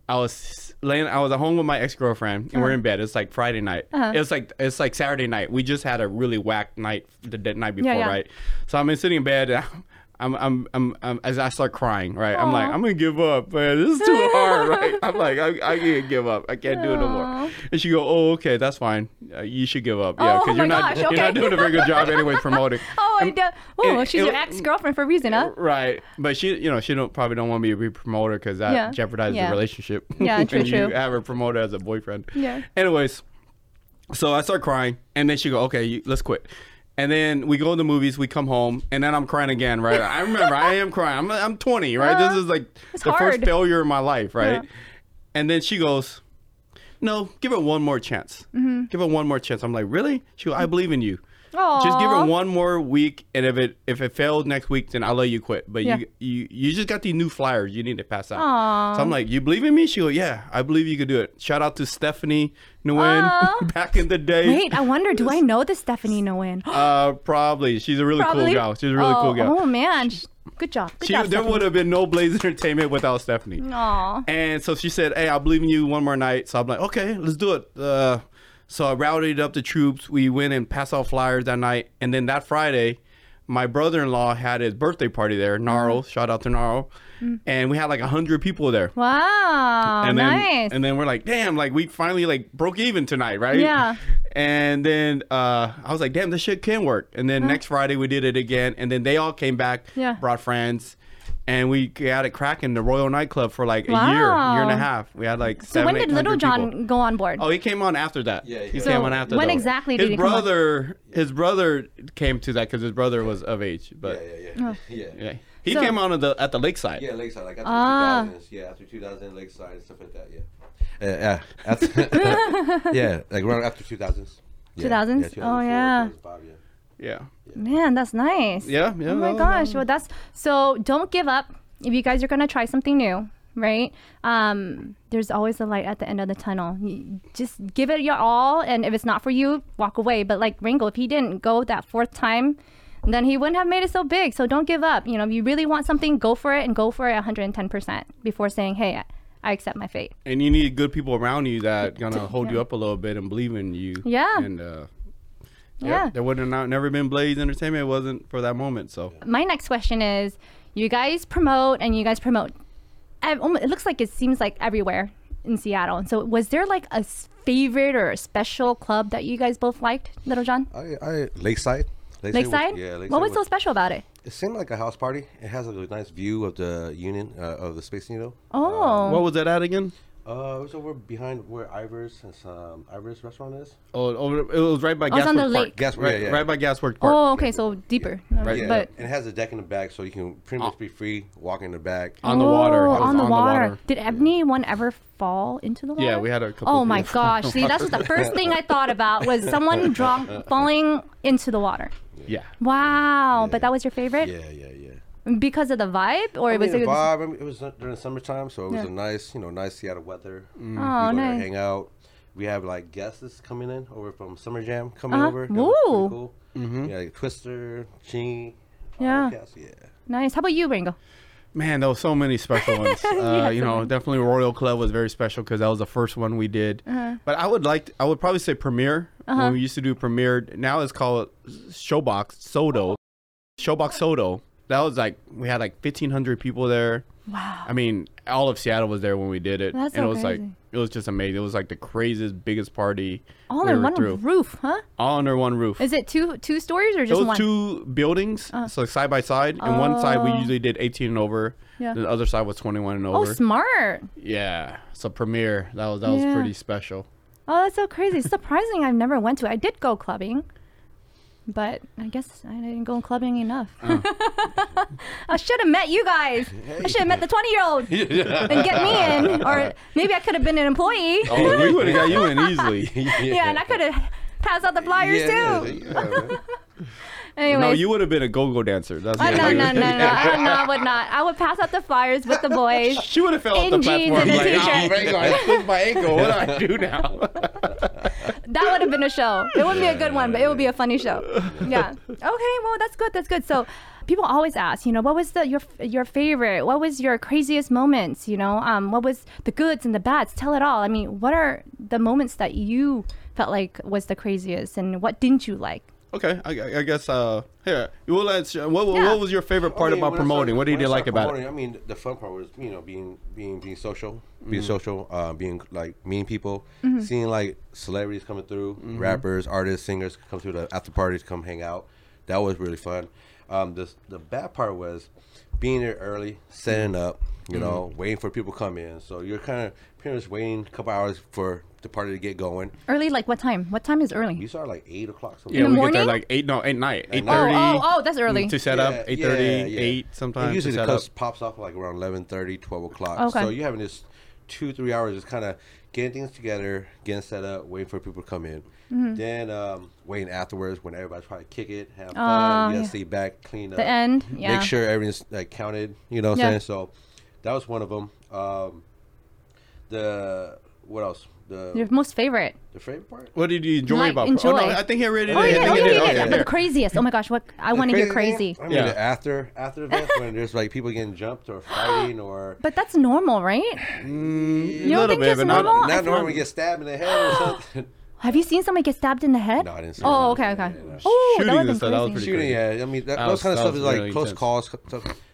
[SPEAKER 1] I was laying. I was at home with my ex girlfriend, and we're
[SPEAKER 3] Uh-huh.
[SPEAKER 1] in bed. It's like Friday night. It was like it's like Saturday night. We just had a really whack night the, the night before,
[SPEAKER 3] yeah.
[SPEAKER 1] right? So I'm in sitting in bed. And I'm, I'm, I'm, I'm, as I start crying, right? I'm like, I'm gonna give up, man. This is too hard, right? I'm like, I, I can't give up. I can't do it no more. And she go, oh, okay, that's fine. Uh, you should give up, yeah,
[SPEAKER 3] Oh
[SPEAKER 1] because you're not,
[SPEAKER 3] gosh,
[SPEAKER 1] you're not doing a very good job anyway promoting.
[SPEAKER 3] Oh,
[SPEAKER 1] And-
[SPEAKER 3] do. Oh,
[SPEAKER 1] it-
[SPEAKER 3] she's
[SPEAKER 1] it-
[SPEAKER 3] your ex girlfriend for a reason, huh?
[SPEAKER 1] Right, but she, you know, she don't probably don't want me to be a promoter because that
[SPEAKER 3] Yeah.
[SPEAKER 1] jeopardizes
[SPEAKER 3] Yeah.
[SPEAKER 1] the relationship.
[SPEAKER 3] Yeah, true, true.
[SPEAKER 1] You have her promoter as a boyfriend.
[SPEAKER 3] Yeah.
[SPEAKER 1] Anyways, so I start crying, and then she go, "Okay, you, let's quit." And then we go to the movies. We come home, and then I'm crying again. Right? I remember I am crying. I'm I'm 20. Right?
[SPEAKER 3] Uh,
[SPEAKER 1] this is like the
[SPEAKER 3] hard.
[SPEAKER 1] first failure in my life. Right?
[SPEAKER 3] Yeah.
[SPEAKER 1] And then she goes, "No, give it one more chance.
[SPEAKER 3] Mm-hmm.
[SPEAKER 1] Give it one more chance." I'm like, "Really?" She go, "I believe in you."
[SPEAKER 3] Aw.
[SPEAKER 1] Just give it one more week, and if it if it fails next week, then I'll let you quit. But
[SPEAKER 3] Yeah.
[SPEAKER 1] you you you just got these new flyers. You need to pass out.
[SPEAKER 3] Aw.
[SPEAKER 1] So I'm like, you believe in me? She go, yeah, I believe you could do it. Shout out to Stephanie Nguyen back in the day.
[SPEAKER 3] Wait, I wonder, do I know the Stephanie Nguyen?
[SPEAKER 1] Uh, probably. She's a really
[SPEAKER 3] Probably.
[SPEAKER 1] cool gal. She's a really
[SPEAKER 3] oh,
[SPEAKER 1] cool gal.
[SPEAKER 3] Oh man, Sh- good job. Good
[SPEAKER 1] she,
[SPEAKER 3] job,
[SPEAKER 1] there would have been no Blaze Entertainment without Stephanie.
[SPEAKER 3] Aw.
[SPEAKER 1] And so she said, "Hey, I believe in you one more night." So I'm like, "Okay, let's do it." Uh, so I routed up the troops. We went and passed out flyers that night, and then that Friday, my brother-in-law had his birthday party there. Gnarl,
[SPEAKER 3] Uh-huh.
[SPEAKER 1] shout out to Gnarl,
[SPEAKER 3] Mm.
[SPEAKER 1] and we had like a hundred people there.
[SPEAKER 3] Wow,
[SPEAKER 1] and then,
[SPEAKER 3] nice.
[SPEAKER 1] And then we're like, damn, like we finally like broke even tonight, right?
[SPEAKER 3] Yeah.
[SPEAKER 1] And then uh, I was like, damn, this shit can work. And then next Friday we did it again, and then they all came back,
[SPEAKER 3] Yeah.
[SPEAKER 1] brought friends, and we got it cracking the Royal Nightclub for like a year, year and a half. We had like
[SPEAKER 3] so
[SPEAKER 1] seven,
[SPEAKER 3] when did Little John
[SPEAKER 1] people.
[SPEAKER 3] go on board?
[SPEAKER 1] Oh, he came on after that.
[SPEAKER 4] Yeah,
[SPEAKER 1] he
[SPEAKER 4] yeah.
[SPEAKER 1] came on after
[SPEAKER 3] when
[SPEAKER 1] that.
[SPEAKER 3] exactly
[SPEAKER 1] his
[SPEAKER 3] did he come on?
[SPEAKER 1] brother, his brother came to that because his brother was of age, but
[SPEAKER 4] yeah, yeah,
[SPEAKER 3] Oh.
[SPEAKER 4] yeah, yeah.
[SPEAKER 1] yeah, he
[SPEAKER 3] So-
[SPEAKER 1] came on at the at the lakeside.
[SPEAKER 4] Yeah, Lakeside, like after
[SPEAKER 3] Ah.
[SPEAKER 4] 2000s. Yeah, after 2000, Lakeside and stuff like that. Yeah. Uh, yeah. After, yeah, like right after 2000s. Yeah,
[SPEAKER 3] 2000s?
[SPEAKER 4] Yeah, 2004,
[SPEAKER 3] Oh, yeah.
[SPEAKER 4] 2005, yeah.
[SPEAKER 1] yeah.
[SPEAKER 3] Man, that's nice.
[SPEAKER 1] Yeah, yeah,
[SPEAKER 3] Oh my gosh.
[SPEAKER 1] no.
[SPEAKER 3] Well, that's so. Don't give up. If you guys are gonna try something new, right? Um, there's always a light at the end of the tunnel. You just give it your all, and if it's not for you, walk away. But like Ringo, if he didn't go that fourth time, then he wouldn't have made it so big. So don't give up. You know, if you really want something, go for it and go for it 110 percent before saying, "Hey, I, I accept my fate."
[SPEAKER 1] and you need good people around you that gonna hold
[SPEAKER 3] Yeah.
[SPEAKER 1] you up a little bit and believe in you.
[SPEAKER 3] Yeah.
[SPEAKER 1] And uh,
[SPEAKER 3] Yeah.
[SPEAKER 1] there wouldn't have not, never been Blaze Entertainment. It wasn't for that moment. So
[SPEAKER 3] my next question is you guys promote and you guys promote it looks like it seems like everywhere in seattle and so was there like a favorite or a special club that you guys both liked little john
[SPEAKER 4] I, I Lakeside. was-
[SPEAKER 3] lakeside
[SPEAKER 4] yeah, Lakeside
[SPEAKER 3] what was so special about it
[SPEAKER 4] It seemed like a house party. It has a nice view of the Union uh, of the Space Needle.
[SPEAKER 3] oh
[SPEAKER 1] what was that at again?
[SPEAKER 4] Uh, it was over behind where Ivar's and some Ivar's restaurant is.
[SPEAKER 1] Oh, over, it was right by
[SPEAKER 3] Oh, it's on the
[SPEAKER 1] Gasworks Park.
[SPEAKER 3] lake.
[SPEAKER 4] Gas,
[SPEAKER 1] Right,
[SPEAKER 4] yeah, yeah.
[SPEAKER 1] right by Gasworks Park.
[SPEAKER 3] oh okay so deeper
[SPEAKER 1] Right.
[SPEAKER 4] Yeah,
[SPEAKER 3] but
[SPEAKER 4] and it has a deck in the back, so you can pretty much be free walking in the back.
[SPEAKER 1] On the water.
[SPEAKER 3] Oh, on the
[SPEAKER 1] on the
[SPEAKER 3] water.
[SPEAKER 1] water.
[SPEAKER 3] Did anyone ever fall into the water?
[SPEAKER 1] Yeah, we had a couple
[SPEAKER 3] Oh my
[SPEAKER 1] people fall in
[SPEAKER 3] gosh! See, that's the first thing I thought about was someone drunk falling into the water.
[SPEAKER 1] Yeah.
[SPEAKER 3] Wow! But that was your favorite
[SPEAKER 4] Yeah, yeah, yeah.
[SPEAKER 3] Because of the vibe, or
[SPEAKER 4] I
[SPEAKER 3] it was
[SPEAKER 4] mean, the vibe. I mean, it was during the summertime, so it was
[SPEAKER 3] Yeah.
[SPEAKER 4] a nice, you know, nice Seattle weather.
[SPEAKER 3] Oh,
[SPEAKER 4] we go there,
[SPEAKER 3] nice.
[SPEAKER 4] hang out. We have like guests coming in over from Summer Jam coming
[SPEAKER 3] Uh-huh.
[SPEAKER 4] over. That
[SPEAKER 3] Woo.
[SPEAKER 4] cool.
[SPEAKER 1] Mm-hmm.
[SPEAKER 4] Yeah, like Twista, Chi.
[SPEAKER 3] Yeah.
[SPEAKER 4] Cast, yeah.
[SPEAKER 3] Nice. How about you, Ringo?
[SPEAKER 1] Man, there was so many special ones. Uh,
[SPEAKER 3] Yeah,
[SPEAKER 1] you know, definitely Royal Club was very special because that was the first one we did.
[SPEAKER 3] Uh-huh.
[SPEAKER 1] But I would like, to, I would probably say Premiere
[SPEAKER 3] Uh-huh.
[SPEAKER 1] when we used to do Premiere. Now it's called Showbox Sodo. Showbox Sodo. That was like we had like fifteen hundred people there.
[SPEAKER 3] Wow.
[SPEAKER 1] I mean, all of Seattle was there when we did it,
[SPEAKER 3] That's
[SPEAKER 1] and
[SPEAKER 3] so
[SPEAKER 1] it was like it was just amazing. It was like the craziest, biggest party
[SPEAKER 3] All
[SPEAKER 1] we
[SPEAKER 3] in one
[SPEAKER 1] threw.
[SPEAKER 3] roof, huh?
[SPEAKER 1] all under one roof.
[SPEAKER 3] Is it two two stories or just
[SPEAKER 1] Those
[SPEAKER 3] one?
[SPEAKER 1] two buildings,
[SPEAKER 3] Uh.
[SPEAKER 1] so side by side, and one side we
[SPEAKER 3] Oh.
[SPEAKER 1] usually did 18 and over.
[SPEAKER 3] Yeah.
[SPEAKER 1] The other side was 21 and over oh,
[SPEAKER 3] smart.
[SPEAKER 1] yeah. So premiere, that was that was pretty special.
[SPEAKER 3] Oh, that's so crazy. Surprising I've never went to. it. I did go clubbing, but I guess I didn't go clubbing enough.
[SPEAKER 1] Uh.
[SPEAKER 3] I should have met you guys. I should have met the 20 year old and get me in, or maybe I could have been an employee.
[SPEAKER 1] Oh, we would have got you in easily.
[SPEAKER 3] yeah, and I could have passed out the flyers
[SPEAKER 4] yeah,
[SPEAKER 3] too.
[SPEAKER 4] Yeah.
[SPEAKER 3] Anyways.
[SPEAKER 1] no, you would have been a go-go dancer. That's
[SPEAKER 3] Oh,
[SPEAKER 1] what
[SPEAKER 3] no, no, no, no, I, no, I would not. I would pass out the flyers with the boys.
[SPEAKER 1] She would have fell off
[SPEAKER 3] In
[SPEAKER 1] the
[SPEAKER 3] jeans
[SPEAKER 1] platform
[SPEAKER 3] and a
[SPEAKER 1] like,
[SPEAKER 3] t-shirt.
[SPEAKER 1] oh, I my ankle. What do I do now?
[SPEAKER 3] That would have been a show. It wouldn't be a good one, but it would be a funny show. Yeah. Okay. Well, that's good. That's good. So, people always ask, you know, what was the your your favorite? What was your craziest moments? You know, um, what was the goods and the bads? Tell it all. I mean, what are the moments that you felt like was the craziest, and what didn't you like?
[SPEAKER 1] Okay, I, I- I guess. Uh, here, we'll let. you- What,
[SPEAKER 3] Yeah.
[SPEAKER 1] what was your favorite part
[SPEAKER 4] I mean,
[SPEAKER 1] about promoting?
[SPEAKER 4] started-
[SPEAKER 1] what did you like about it?
[SPEAKER 4] I mean, the fun part was you know being being being social, being
[SPEAKER 1] Mm-hmm.
[SPEAKER 4] social, uh, being like meeting people, seeing like celebrities coming through,
[SPEAKER 1] Mm-hmm.
[SPEAKER 4] rappers, artists, singers come through the after parties, come hang out. That was really fun. Um, the the bad part was being there early, setting up, you know,
[SPEAKER 1] Mm-hmm.
[SPEAKER 4] waiting for people to come in. So you're kind of pretty much waiting a couple hours for the party to get going.
[SPEAKER 3] Early, like what time? What time is early?
[SPEAKER 4] You
[SPEAKER 3] early?
[SPEAKER 4] start like eight o'clock.
[SPEAKER 1] Yeah,
[SPEAKER 3] the
[SPEAKER 1] we get there
[SPEAKER 3] morning?
[SPEAKER 1] like eight. No, eight night. Eight
[SPEAKER 4] night.
[SPEAKER 1] thirty.
[SPEAKER 3] Oh, oh, oh, that's early.
[SPEAKER 1] To set up, Eight thirty. Eight. sometimes.
[SPEAKER 4] And usually
[SPEAKER 1] to
[SPEAKER 4] the
[SPEAKER 1] set up.
[SPEAKER 4] cuss pops off like around 11:30, 12 o'clock.
[SPEAKER 3] Okay.
[SPEAKER 4] So you're having this two, three hours just kind of getting things together, getting set up, waiting for people to come in.
[SPEAKER 3] Mm-hmm.
[SPEAKER 4] Then um, waiting afterwards when everybody's trying to kick it, have fun,
[SPEAKER 3] Oh,
[SPEAKER 4] you gotta
[SPEAKER 3] yeah.
[SPEAKER 4] stay back, clean up,
[SPEAKER 3] The end, yeah.
[SPEAKER 4] make sure everything's like counted. You know what
[SPEAKER 3] Yeah.
[SPEAKER 4] I'm saying? So that was one of them. Um, the what else? The
[SPEAKER 3] Your most favorite.
[SPEAKER 4] the favorite part.
[SPEAKER 1] What did you enjoy
[SPEAKER 3] Like,
[SPEAKER 1] about?
[SPEAKER 3] enjoy.
[SPEAKER 1] Oh no, I think he already
[SPEAKER 3] Oh
[SPEAKER 1] did.
[SPEAKER 3] yeah,
[SPEAKER 1] I
[SPEAKER 3] oh
[SPEAKER 1] think
[SPEAKER 3] yeah,
[SPEAKER 1] he
[SPEAKER 3] yeah,
[SPEAKER 1] did.
[SPEAKER 3] yeah.
[SPEAKER 1] Okay,
[SPEAKER 3] But the craziest. Oh my gosh, what I want to hear
[SPEAKER 4] thing,
[SPEAKER 3] crazy.
[SPEAKER 4] I mean,
[SPEAKER 1] Yeah.
[SPEAKER 4] the after after events when there's like people getting jumped or fighting or
[SPEAKER 3] But that's normal, right?
[SPEAKER 1] Mm,
[SPEAKER 3] You
[SPEAKER 1] a
[SPEAKER 3] don't
[SPEAKER 1] little
[SPEAKER 3] think
[SPEAKER 1] bit,
[SPEAKER 3] that's
[SPEAKER 1] but not.
[SPEAKER 3] normal? I
[SPEAKER 4] not
[SPEAKER 3] feel-
[SPEAKER 4] normally get stabbed in the head or something.
[SPEAKER 3] Have you seen somebody get stabbed in the head?
[SPEAKER 4] No, I didn't see
[SPEAKER 3] Oh, okay, okay.
[SPEAKER 4] Yeah, yeah.
[SPEAKER 3] Oh,
[SPEAKER 1] Shootings
[SPEAKER 3] that
[SPEAKER 1] and
[SPEAKER 3] would
[SPEAKER 1] stuff, that was pretty
[SPEAKER 4] Shooting,
[SPEAKER 1] crazy.
[SPEAKER 4] yeah. I mean, that,
[SPEAKER 1] That
[SPEAKER 4] those
[SPEAKER 1] was-
[SPEAKER 4] kind of
[SPEAKER 1] that
[SPEAKER 4] stuff
[SPEAKER 1] was
[SPEAKER 4] is like
[SPEAKER 1] really
[SPEAKER 4] close
[SPEAKER 1] intense.
[SPEAKER 4] calls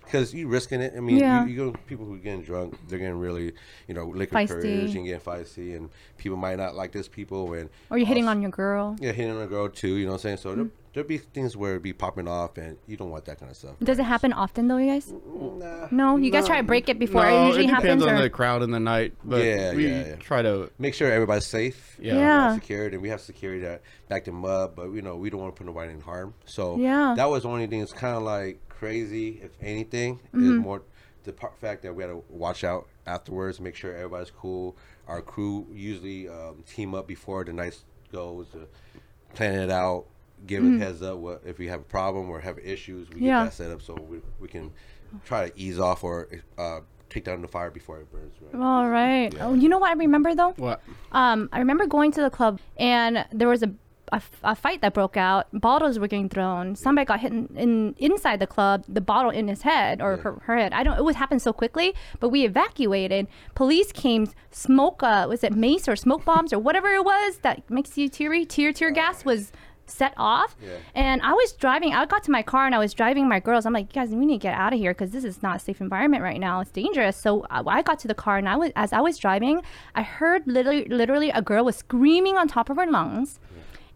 [SPEAKER 4] because you're risking it. I mean,
[SPEAKER 3] Yeah.
[SPEAKER 4] you, you go people who are getting drunk, they're getting really, you know, liquor
[SPEAKER 3] Feisty.
[SPEAKER 4] courage and getting feisty, and people might not like this people and
[SPEAKER 3] Or you're hitting on your girl.
[SPEAKER 4] yeah, hitting on a girl too. You know what I'm saying? So mm-hmm. there, there'll be things where it'd be popping off, and you don't want that kind of stuff.
[SPEAKER 3] Does it happen often though, you guys?
[SPEAKER 4] Nah,
[SPEAKER 3] No, you guys try to break it before
[SPEAKER 1] No,
[SPEAKER 3] it usually happens.
[SPEAKER 1] it depends
[SPEAKER 3] happens.
[SPEAKER 1] on
[SPEAKER 3] Or...
[SPEAKER 1] the crowd in the night, but
[SPEAKER 4] Yeah,
[SPEAKER 1] we
[SPEAKER 4] yeah, yeah.
[SPEAKER 1] try to.
[SPEAKER 4] Make sure everybody's safe.
[SPEAKER 1] Yeah.
[SPEAKER 3] Yeah.
[SPEAKER 4] Secured, and we have security that back them up, but you know we don't want to put nobody in harm. So
[SPEAKER 3] Yeah.
[SPEAKER 4] that was the only thing that's kind of like crazy. If anything,
[SPEAKER 3] Mm-hmm.
[SPEAKER 4] is more the part, fact that we had to watch out afterwards, make sure everybody's cool. Our crew usually um, team up before the night goes to plan it out, give a heads up what if we have a problem or have issues, we
[SPEAKER 3] Mm-hmm. Yeah.
[SPEAKER 4] get that set up so we, we can try to ease off or uh, take down the fire before it burns. Right?
[SPEAKER 3] All right. Oh, you know what I remember though?
[SPEAKER 1] What?
[SPEAKER 3] Um, I remember going to the club and there was a, a, fight that broke out. Bottles were getting thrown. Somebody got hit in, in inside the club. The bottle in his head or
[SPEAKER 4] Yeah.
[SPEAKER 3] her, her head. I don't. It was happened so quickly. But we evacuated. Police came. Smoke. Uh, was it mace or smoke bombs or whatever it was that makes you teary? Tear tear gas was set off.
[SPEAKER 4] Yeah.
[SPEAKER 3] And I was driving. I got to my car and I was driving my girls. I'm like, guys, we need to get out of here because this is not a safe environment right now. It's dangerous. So I, I got to the car and I was, as I was driving, I heard literally, literally a girl was screaming on top of her lungs.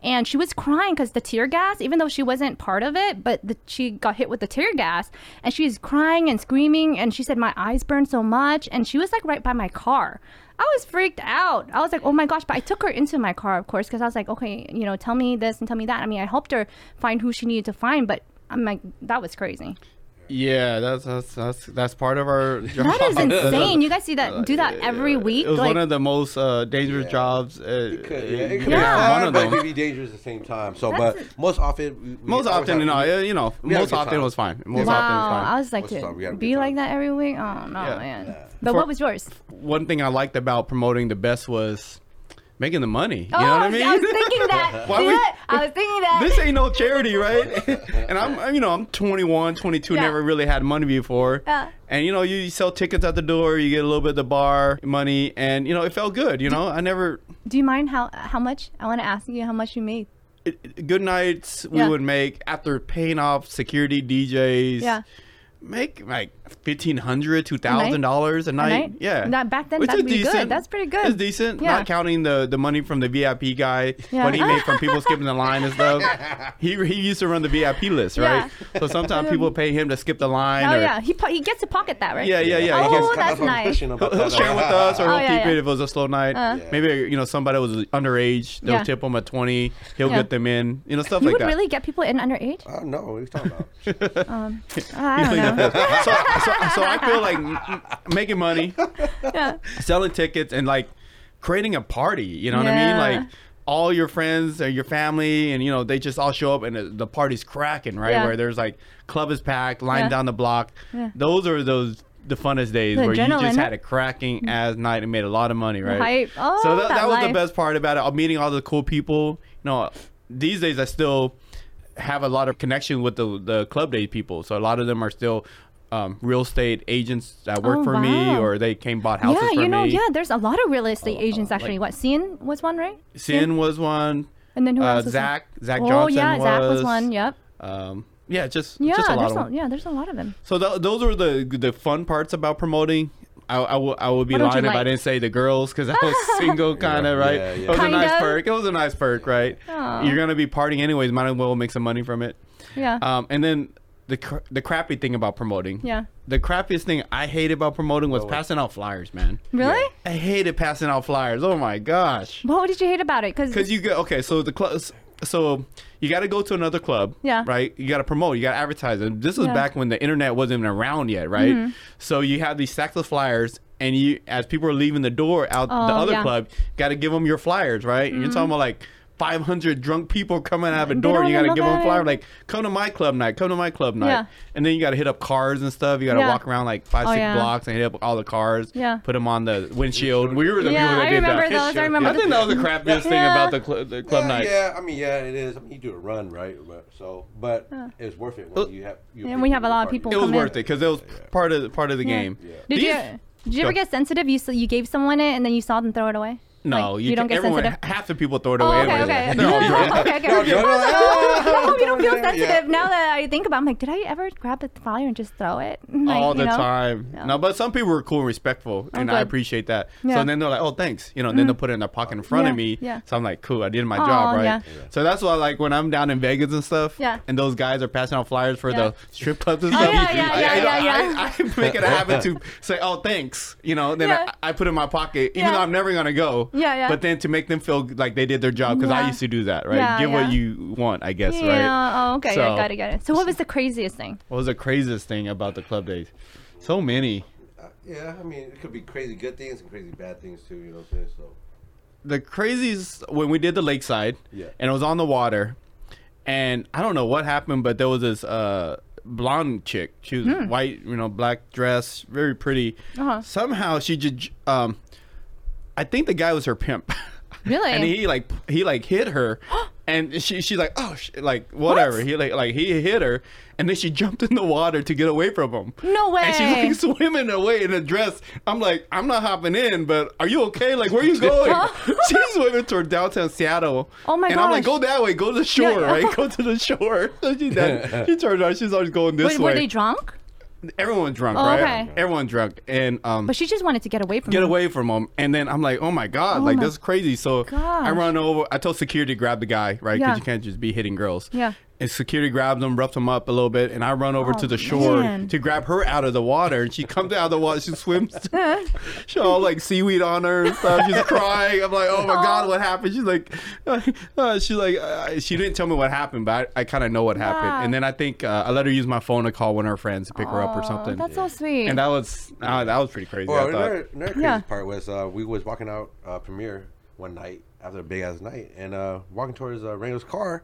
[SPEAKER 3] And she was crying because the tear gas, even though she wasn't part of it, but the, she got hit with the tear gas, and she's crying and screaming. And she said, "My eyes burn so much." And she was like right by my car. I was freaked out. I was like, "Oh my gosh!" But I took her into my car, of course, because I was like, "Okay, you know, tell me this and tell me that." I mean, I helped her find who she needed to find, but I'm like, that was crazy.
[SPEAKER 1] Yeah, that's that's that's that's part of our job.
[SPEAKER 3] That is insane. You guys see that? Do that every week?
[SPEAKER 1] It was
[SPEAKER 3] Like,
[SPEAKER 1] one of the most uh, dangerous
[SPEAKER 4] Yeah.
[SPEAKER 1] jobs. Uh,
[SPEAKER 4] It could, yeah, it could
[SPEAKER 3] Yeah.
[SPEAKER 4] be
[SPEAKER 1] one of them.
[SPEAKER 4] it could be dangerous at the same time. So,
[SPEAKER 3] That's
[SPEAKER 4] but most often, we, we
[SPEAKER 1] Most
[SPEAKER 4] always
[SPEAKER 1] often,
[SPEAKER 4] have-
[SPEAKER 1] you know, uh, you know,
[SPEAKER 4] we have a
[SPEAKER 1] most often it was fine. Most
[SPEAKER 3] wow,
[SPEAKER 1] often it was fine.
[SPEAKER 3] I was like,
[SPEAKER 4] Most of the time we
[SPEAKER 3] to be like that every week. Oh no,
[SPEAKER 1] Yeah.
[SPEAKER 3] man. But
[SPEAKER 1] For-
[SPEAKER 3] what was yours?
[SPEAKER 1] One thing I liked about promoting the best was making the money. You
[SPEAKER 3] oh,
[SPEAKER 1] know what I mean?
[SPEAKER 3] I was thinking that.
[SPEAKER 1] Why we-
[SPEAKER 3] I was thinking that.
[SPEAKER 1] this ain't no charity, right? and I'm, I'm, you know, I'm 21, 22,
[SPEAKER 3] Yeah.
[SPEAKER 1] never really had money before.
[SPEAKER 3] Yeah.
[SPEAKER 1] And you know, you sell tickets at the door, you get a little bit of the bar money, and you know, it felt good. You know, I never.
[SPEAKER 3] Do you mind how how much? I want to ask you how much you made.
[SPEAKER 1] It- good nights we
[SPEAKER 3] Yeah.
[SPEAKER 1] would make after paying off security DJs.
[SPEAKER 3] Yeah.
[SPEAKER 1] Make like fifteen hundred, two thousand dollars a night.
[SPEAKER 3] night?
[SPEAKER 1] Yeah.
[SPEAKER 3] That- back then,
[SPEAKER 1] Which
[SPEAKER 3] that'd
[SPEAKER 1] is
[SPEAKER 3] be good. That's pretty good.
[SPEAKER 1] It's decent.
[SPEAKER 3] Yeah.
[SPEAKER 1] Not counting the, the money from the VIP guy,
[SPEAKER 3] Yeah.
[SPEAKER 1] what he made from people skipping the line and stuff. He he used to run the VIP list, right? So sometimes people pay him to skip the line.
[SPEAKER 3] Oh
[SPEAKER 1] or,
[SPEAKER 3] yeah, he po- he gets to pocket that, right?
[SPEAKER 1] Yeah, yeah, yeah.
[SPEAKER 3] Oh,
[SPEAKER 1] he gets,
[SPEAKER 4] That's
[SPEAKER 3] that's
[SPEAKER 4] what I'm
[SPEAKER 3] nice.
[SPEAKER 1] he'll, he'll share with us, or
[SPEAKER 3] Oh,
[SPEAKER 1] he'll
[SPEAKER 3] yeah,
[SPEAKER 1] keep
[SPEAKER 3] yeah.
[SPEAKER 1] it if it was a slow night.
[SPEAKER 3] Uh.
[SPEAKER 4] Yeah.
[SPEAKER 1] Maybe you know somebody was underage. They'll
[SPEAKER 3] Yeah.
[SPEAKER 1] tip him a twenty. He'll
[SPEAKER 3] Yeah.
[SPEAKER 1] get them in. You know stuff
[SPEAKER 3] You
[SPEAKER 1] like that.
[SPEAKER 3] You would really get people in underage?
[SPEAKER 4] I don't know what are you talking about.
[SPEAKER 3] Um, I don't know.
[SPEAKER 1] so, so, so I feel like making money,
[SPEAKER 3] Yeah.
[SPEAKER 1] selling tickets, and like creating a party. You know what I mean? Like all your friends or your family, and you know they just all show up, and the, the party's cracking, right?
[SPEAKER 3] Yeah.
[SPEAKER 1] Where there's like club is packed, line
[SPEAKER 3] Yeah.
[SPEAKER 1] down the block.
[SPEAKER 3] Yeah.
[SPEAKER 1] Those are those the funnest days
[SPEAKER 3] The
[SPEAKER 1] where you just had a cracking ass night and made a lot of money, right?
[SPEAKER 3] hype. Oh,
[SPEAKER 1] so that,
[SPEAKER 3] that
[SPEAKER 1] that was the best part about it. uh, Meeting all the cool people. You know, these days I still have a lot of connection with the the club day people. So a lot of them are still um, real estate agents that work
[SPEAKER 3] Oh,
[SPEAKER 1] for me, or they came bought houses
[SPEAKER 3] yeah,
[SPEAKER 1] for
[SPEAKER 3] you know,
[SPEAKER 1] me.
[SPEAKER 3] yeah, there's a lot of real estate agents actually. what, Cian was one, right?
[SPEAKER 1] Sin was one.
[SPEAKER 3] And then who
[SPEAKER 1] uh,
[SPEAKER 3] else? was?
[SPEAKER 1] Zach, Zach
[SPEAKER 3] Oh
[SPEAKER 1] Johnson
[SPEAKER 3] yeah, Zach was
[SPEAKER 1] was
[SPEAKER 3] one. Yep.
[SPEAKER 1] Um, yeah, just
[SPEAKER 3] Yeah,
[SPEAKER 1] just a lot
[SPEAKER 3] there's
[SPEAKER 1] of
[SPEAKER 3] a, yeah, there's a lot of them.
[SPEAKER 1] So th- those are the the fun parts about promoting. I, I, w- I would be
[SPEAKER 3] What don't
[SPEAKER 1] lying if I didn't say the girls because I was single, kind of
[SPEAKER 4] Yeah,
[SPEAKER 1] right.
[SPEAKER 4] yeah, yeah.
[SPEAKER 1] It was
[SPEAKER 3] Kind
[SPEAKER 1] a nice
[SPEAKER 3] of.
[SPEAKER 1] perk. It was a nice perk, right?
[SPEAKER 3] Aw.
[SPEAKER 1] You're gonna be partying anyways. Might as well make some money from it.
[SPEAKER 3] Yeah.
[SPEAKER 1] Um, and then the cr- the crappy thing about promoting.
[SPEAKER 3] yeah.
[SPEAKER 1] The crappiest thing I hated about promoting was
[SPEAKER 4] Oh.
[SPEAKER 1] passing out flyers, man.
[SPEAKER 3] Really?
[SPEAKER 1] I hated passing out flyers. Oh my gosh.
[SPEAKER 3] What did you hate about it? Because
[SPEAKER 1] Because you go okay, so the club, so you got to go to another club,
[SPEAKER 3] Yeah.
[SPEAKER 1] right? You got to promote, you got to advertise. And this was
[SPEAKER 3] Yeah. Mm-hmm.
[SPEAKER 1] back when the internet wasn't even around yet, right? So you have these stacks of flyers, and you, as people are leaving the door out the
[SPEAKER 3] Oh,
[SPEAKER 1] other
[SPEAKER 3] yeah. Mm-hmm.
[SPEAKER 1] club, got to give them your flyers, right? You're talking about like. 500 drunk people coming out of a door.
[SPEAKER 3] don't
[SPEAKER 1] You got to give
[SPEAKER 3] look
[SPEAKER 1] them a flyer like, come to my club night, come to my club night.
[SPEAKER 3] Yeah.
[SPEAKER 1] And then you got to hit up cars and stuff. You got to
[SPEAKER 3] Yeah.
[SPEAKER 1] walk around like five,
[SPEAKER 3] Oh,
[SPEAKER 1] six
[SPEAKER 3] yeah.
[SPEAKER 1] blocks and hit up all the cars.
[SPEAKER 3] Yeah.
[SPEAKER 1] Put them on the windshield. We were the
[SPEAKER 3] Yeah,
[SPEAKER 1] people that
[SPEAKER 3] I
[SPEAKER 1] did
[SPEAKER 3] remember
[SPEAKER 1] that.
[SPEAKER 3] those. I remember
[SPEAKER 1] I think
[SPEAKER 3] the-
[SPEAKER 1] that was the crappiest thing about the, cl- the club
[SPEAKER 4] yeah,
[SPEAKER 1] night.
[SPEAKER 4] Yeah, I mean, yeah, it is. I mean, you do a run, right? But so, but it's worth it when you have. You
[SPEAKER 3] And we have a lot of people
[SPEAKER 1] It was
[SPEAKER 3] in.
[SPEAKER 1] worth it because it was part of part of the
[SPEAKER 3] Yeah.
[SPEAKER 1] game.
[SPEAKER 4] Yeah.
[SPEAKER 3] Did you did you ever get sensitive? You you gave someone it and then you saw them throw it away.
[SPEAKER 1] No,
[SPEAKER 3] Like,
[SPEAKER 1] you,
[SPEAKER 3] you don't
[SPEAKER 1] can-
[SPEAKER 3] get
[SPEAKER 1] everyone,
[SPEAKER 3] sensitive?
[SPEAKER 1] Half the people throw it
[SPEAKER 3] Oh,
[SPEAKER 1] away.
[SPEAKER 3] okay,
[SPEAKER 1] anyways.
[SPEAKER 3] okay.
[SPEAKER 1] They're all
[SPEAKER 3] okay, okay.
[SPEAKER 4] No, you're
[SPEAKER 3] I hope you don't feel
[SPEAKER 4] Yeah.
[SPEAKER 3] sensitive. Now that I think about, it, I'm like, did I ever grab the flyer and just throw it? Like,
[SPEAKER 1] all
[SPEAKER 3] you
[SPEAKER 1] the
[SPEAKER 3] know?
[SPEAKER 1] time.
[SPEAKER 3] Yeah.
[SPEAKER 1] No, but some people were cool and respectful, oh, and I appreciate that.
[SPEAKER 3] Yeah.
[SPEAKER 1] So then they're like, "Oh, thanks," you know. And then they'll mm. put it in their pocket in front
[SPEAKER 3] Yeah,
[SPEAKER 1] of me.
[SPEAKER 3] yeah.
[SPEAKER 1] So I'm like, "Cool, I did my
[SPEAKER 3] Aw,
[SPEAKER 1] job, right?"
[SPEAKER 3] yeah.
[SPEAKER 1] So that's why, like, when I'm down in Vegas and stuff,
[SPEAKER 3] Yeah.
[SPEAKER 1] and those guys are passing out flyers for
[SPEAKER 3] Yeah.
[SPEAKER 1] the strip clubs and
[SPEAKER 3] Oh,
[SPEAKER 1] stuff.
[SPEAKER 3] yeah, yeah, yeah,
[SPEAKER 1] I,
[SPEAKER 3] yeah, yeah.
[SPEAKER 1] I, make it a habit to say, "Oh, thanks," you know. Then I, I put it in my pocket, even though I'm never gonna go.
[SPEAKER 3] Yeah, yeah.
[SPEAKER 1] But then to make them feel like they did their job, because I used to do that, right?
[SPEAKER 3] Yeah,
[SPEAKER 1] Give
[SPEAKER 3] yeah.
[SPEAKER 1] what you want, I guess, right?
[SPEAKER 3] Yeah. Oh, okay. I
[SPEAKER 1] So-
[SPEAKER 3] got it. Got it. So, what was the craziest thing?
[SPEAKER 1] What was the craziest thing about the club days? So many.
[SPEAKER 4] Uh, yeah, I mean, it could be crazy good things and crazy bad things too. You know what I'm saying? So.
[SPEAKER 1] the craziest when we did the lakeside
[SPEAKER 4] Yeah.
[SPEAKER 1] and it was on the water and i don't know what happened but there was this uh blonde chick she was
[SPEAKER 3] Hmm.
[SPEAKER 1] white you know black dress very pretty
[SPEAKER 3] Uh-huh.
[SPEAKER 1] somehow she just um i think the guy was her pimp
[SPEAKER 3] Really?
[SPEAKER 1] and he like he like hit her and she she's like oh sh-, like whatever
[SPEAKER 3] What?
[SPEAKER 1] he like like he hit her and then she jumped in the water to get away from him
[SPEAKER 3] No way.
[SPEAKER 1] and she's like swimming away in a dress. I'm like, I'm not hopping in, but are you okay? Like, where are you going? she's swimming toward downtown Seattle.
[SPEAKER 3] Oh my god.
[SPEAKER 1] And I'm like, go that way, go to the shore,
[SPEAKER 3] Yeah.
[SPEAKER 1] right? Go to the shore. So she, then, she turns around, she's always going this
[SPEAKER 3] Wait,
[SPEAKER 1] way.
[SPEAKER 3] were they drunk?
[SPEAKER 1] Everyone's drunk,
[SPEAKER 3] Oh,
[SPEAKER 1] right?
[SPEAKER 3] okay.
[SPEAKER 1] Everyone's drunk, and um,
[SPEAKER 3] But she just wanted to get away from
[SPEAKER 1] get
[SPEAKER 3] him.
[SPEAKER 1] away from him. And then I'm like, oh my god,
[SPEAKER 3] Oh
[SPEAKER 1] like
[SPEAKER 3] my
[SPEAKER 1] that's crazy. So I run over. I told security to grab the guy, right? Because
[SPEAKER 3] Yeah.
[SPEAKER 1] you can't just be hitting girls.
[SPEAKER 3] Yeah.
[SPEAKER 1] And security grabs them, roughs them up a little bit, and I run over
[SPEAKER 3] Oh,
[SPEAKER 1] to the shore
[SPEAKER 3] man.
[SPEAKER 1] to grab her out of the water. And she comes out of the water. She swims. she all like seaweed on her and stuff. She's crying. I'm like, oh my god, what happened? She's like, uh, she's like, uh, she didn't tell me what happened, but I, I kind of know what happened.
[SPEAKER 3] Yeah.
[SPEAKER 1] And then I think uh, I let her use my phone to call one of her friends to pick her up or
[SPEAKER 3] Oh,
[SPEAKER 1] something.
[SPEAKER 3] That's so sweet.
[SPEAKER 1] And that was uh, that was pretty crazy.
[SPEAKER 4] Well,
[SPEAKER 1] I thought.
[SPEAKER 4] another, another crazy
[SPEAKER 3] Yeah.
[SPEAKER 4] part was uh, we was walking out uh, premiere one night after a big ass night, and uh, walking towards uh, Randall's car.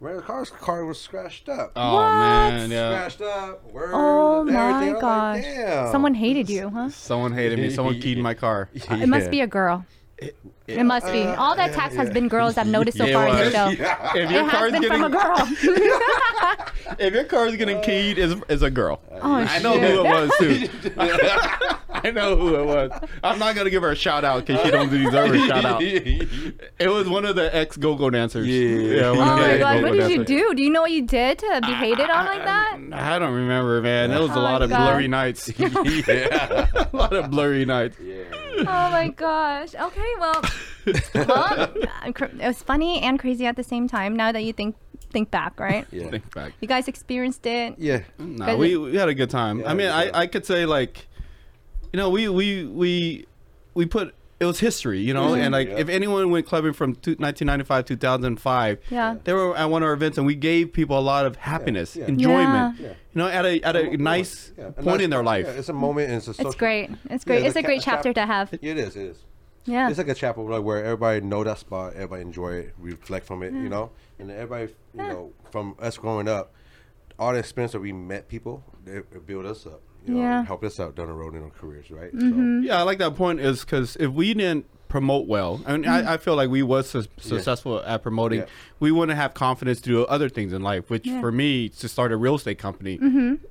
[SPEAKER 4] Randall's car's car was scratched up.
[SPEAKER 1] Oh
[SPEAKER 3] What?
[SPEAKER 1] man, yeah.
[SPEAKER 4] Scratched up. Words,
[SPEAKER 3] oh my
[SPEAKER 4] was like,
[SPEAKER 3] Someone hated you, huh?
[SPEAKER 1] Someone hated me. Someone keyed my car.
[SPEAKER 3] It must be a girl. It must be.
[SPEAKER 4] Uh,
[SPEAKER 3] All that text has been girls I've noticed so
[SPEAKER 1] Yeah,
[SPEAKER 3] far in the show.
[SPEAKER 4] Yeah.
[SPEAKER 1] If your
[SPEAKER 3] It has
[SPEAKER 1] car's
[SPEAKER 3] been
[SPEAKER 1] getting
[SPEAKER 3] from a girl.
[SPEAKER 1] if your car's getting keyed, is is a girl.
[SPEAKER 3] oh,
[SPEAKER 1] I know
[SPEAKER 3] shit.
[SPEAKER 1] who it was too. I know who it was. I'm not gonna give her a shout out because she don't deserve a shout out. It was one of the ex go-go dancers.
[SPEAKER 4] Yeah.
[SPEAKER 1] one
[SPEAKER 3] Oh
[SPEAKER 1] of the
[SPEAKER 3] my god,
[SPEAKER 1] ex-go-go
[SPEAKER 3] what did you do? Do you know what you did to be hated on like that?
[SPEAKER 1] I don't remember, man. It was a
[SPEAKER 3] Oh
[SPEAKER 1] lot of
[SPEAKER 3] God.
[SPEAKER 1] blurry nights.
[SPEAKER 4] yeah.
[SPEAKER 1] a lot of blurry nights.
[SPEAKER 4] yeah.
[SPEAKER 3] Oh my gosh. Okay, well, well, uh, it was funny and crazy at the same time. Now that you think think back, right?
[SPEAKER 4] Yeah.
[SPEAKER 1] Think back.
[SPEAKER 3] You guys experienced it.
[SPEAKER 4] Yeah.
[SPEAKER 1] No, we, we had a good time.
[SPEAKER 4] Yeah,
[SPEAKER 1] I mean. I, I could say like, you know, we we we we put it was history, you know, and like
[SPEAKER 4] Yeah.
[SPEAKER 1] if anyone went clubbing from two, 1995 2005,
[SPEAKER 3] Yeah.
[SPEAKER 1] they were at one of our events and we gave people a lot of happiness,
[SPEAKER 4] yeah.
[SPEAKER 1] enjoyment,
[SPEAKER 4] Yeah.
[SPEAKER 1] you know, at a at a nice
[SPEAKER 4] Yeah, a
[SPEAKER 1] point
[SPEAKER 4] nice-
[SPEAKER 1] in their life.
[SPEAKER 4] Yeah, it's a moment. And it's a social,
[SPEAKER 3] It's great. It's great.
[SPEAKER 4] Yeah,
[SPEAKER 3] it's
[SPEAKER 4] the
[SPEAKER 3] a great
[SPEAKER 4] ca-
[SPEAKER 3] chapter
[SPEAKER 4] chap-
[SPEAKER 3] to have.
[SPEAKER 4] It is. It is.
[SPEAKER 3] Yeah.
[SPEAKER 4] It's like a chapel like, where everybody know that spot, everybody enjoy it, reflect from it, you know, and everybody, you know, from us growing up, all the experience that we met people, they it build us up, you know,
[SPEAKER 3] Yeah.
[SPEAKER 4] help us out down the road in our careers, right?
[SPEAKER 3] Mm-hmm.
[SPEAKER 1] Yeah, I like that point is because if we didn't promote well, I mean, I, I feel like we was su- successful at promoting,
[SPEAKER 4] Yeah.
[SPEAKER 1] we wouldn't have confidence to do other things in life. Which
[SPEAKER 3] Yeah.
[SPEAKER 1] for me, to start a real estate company,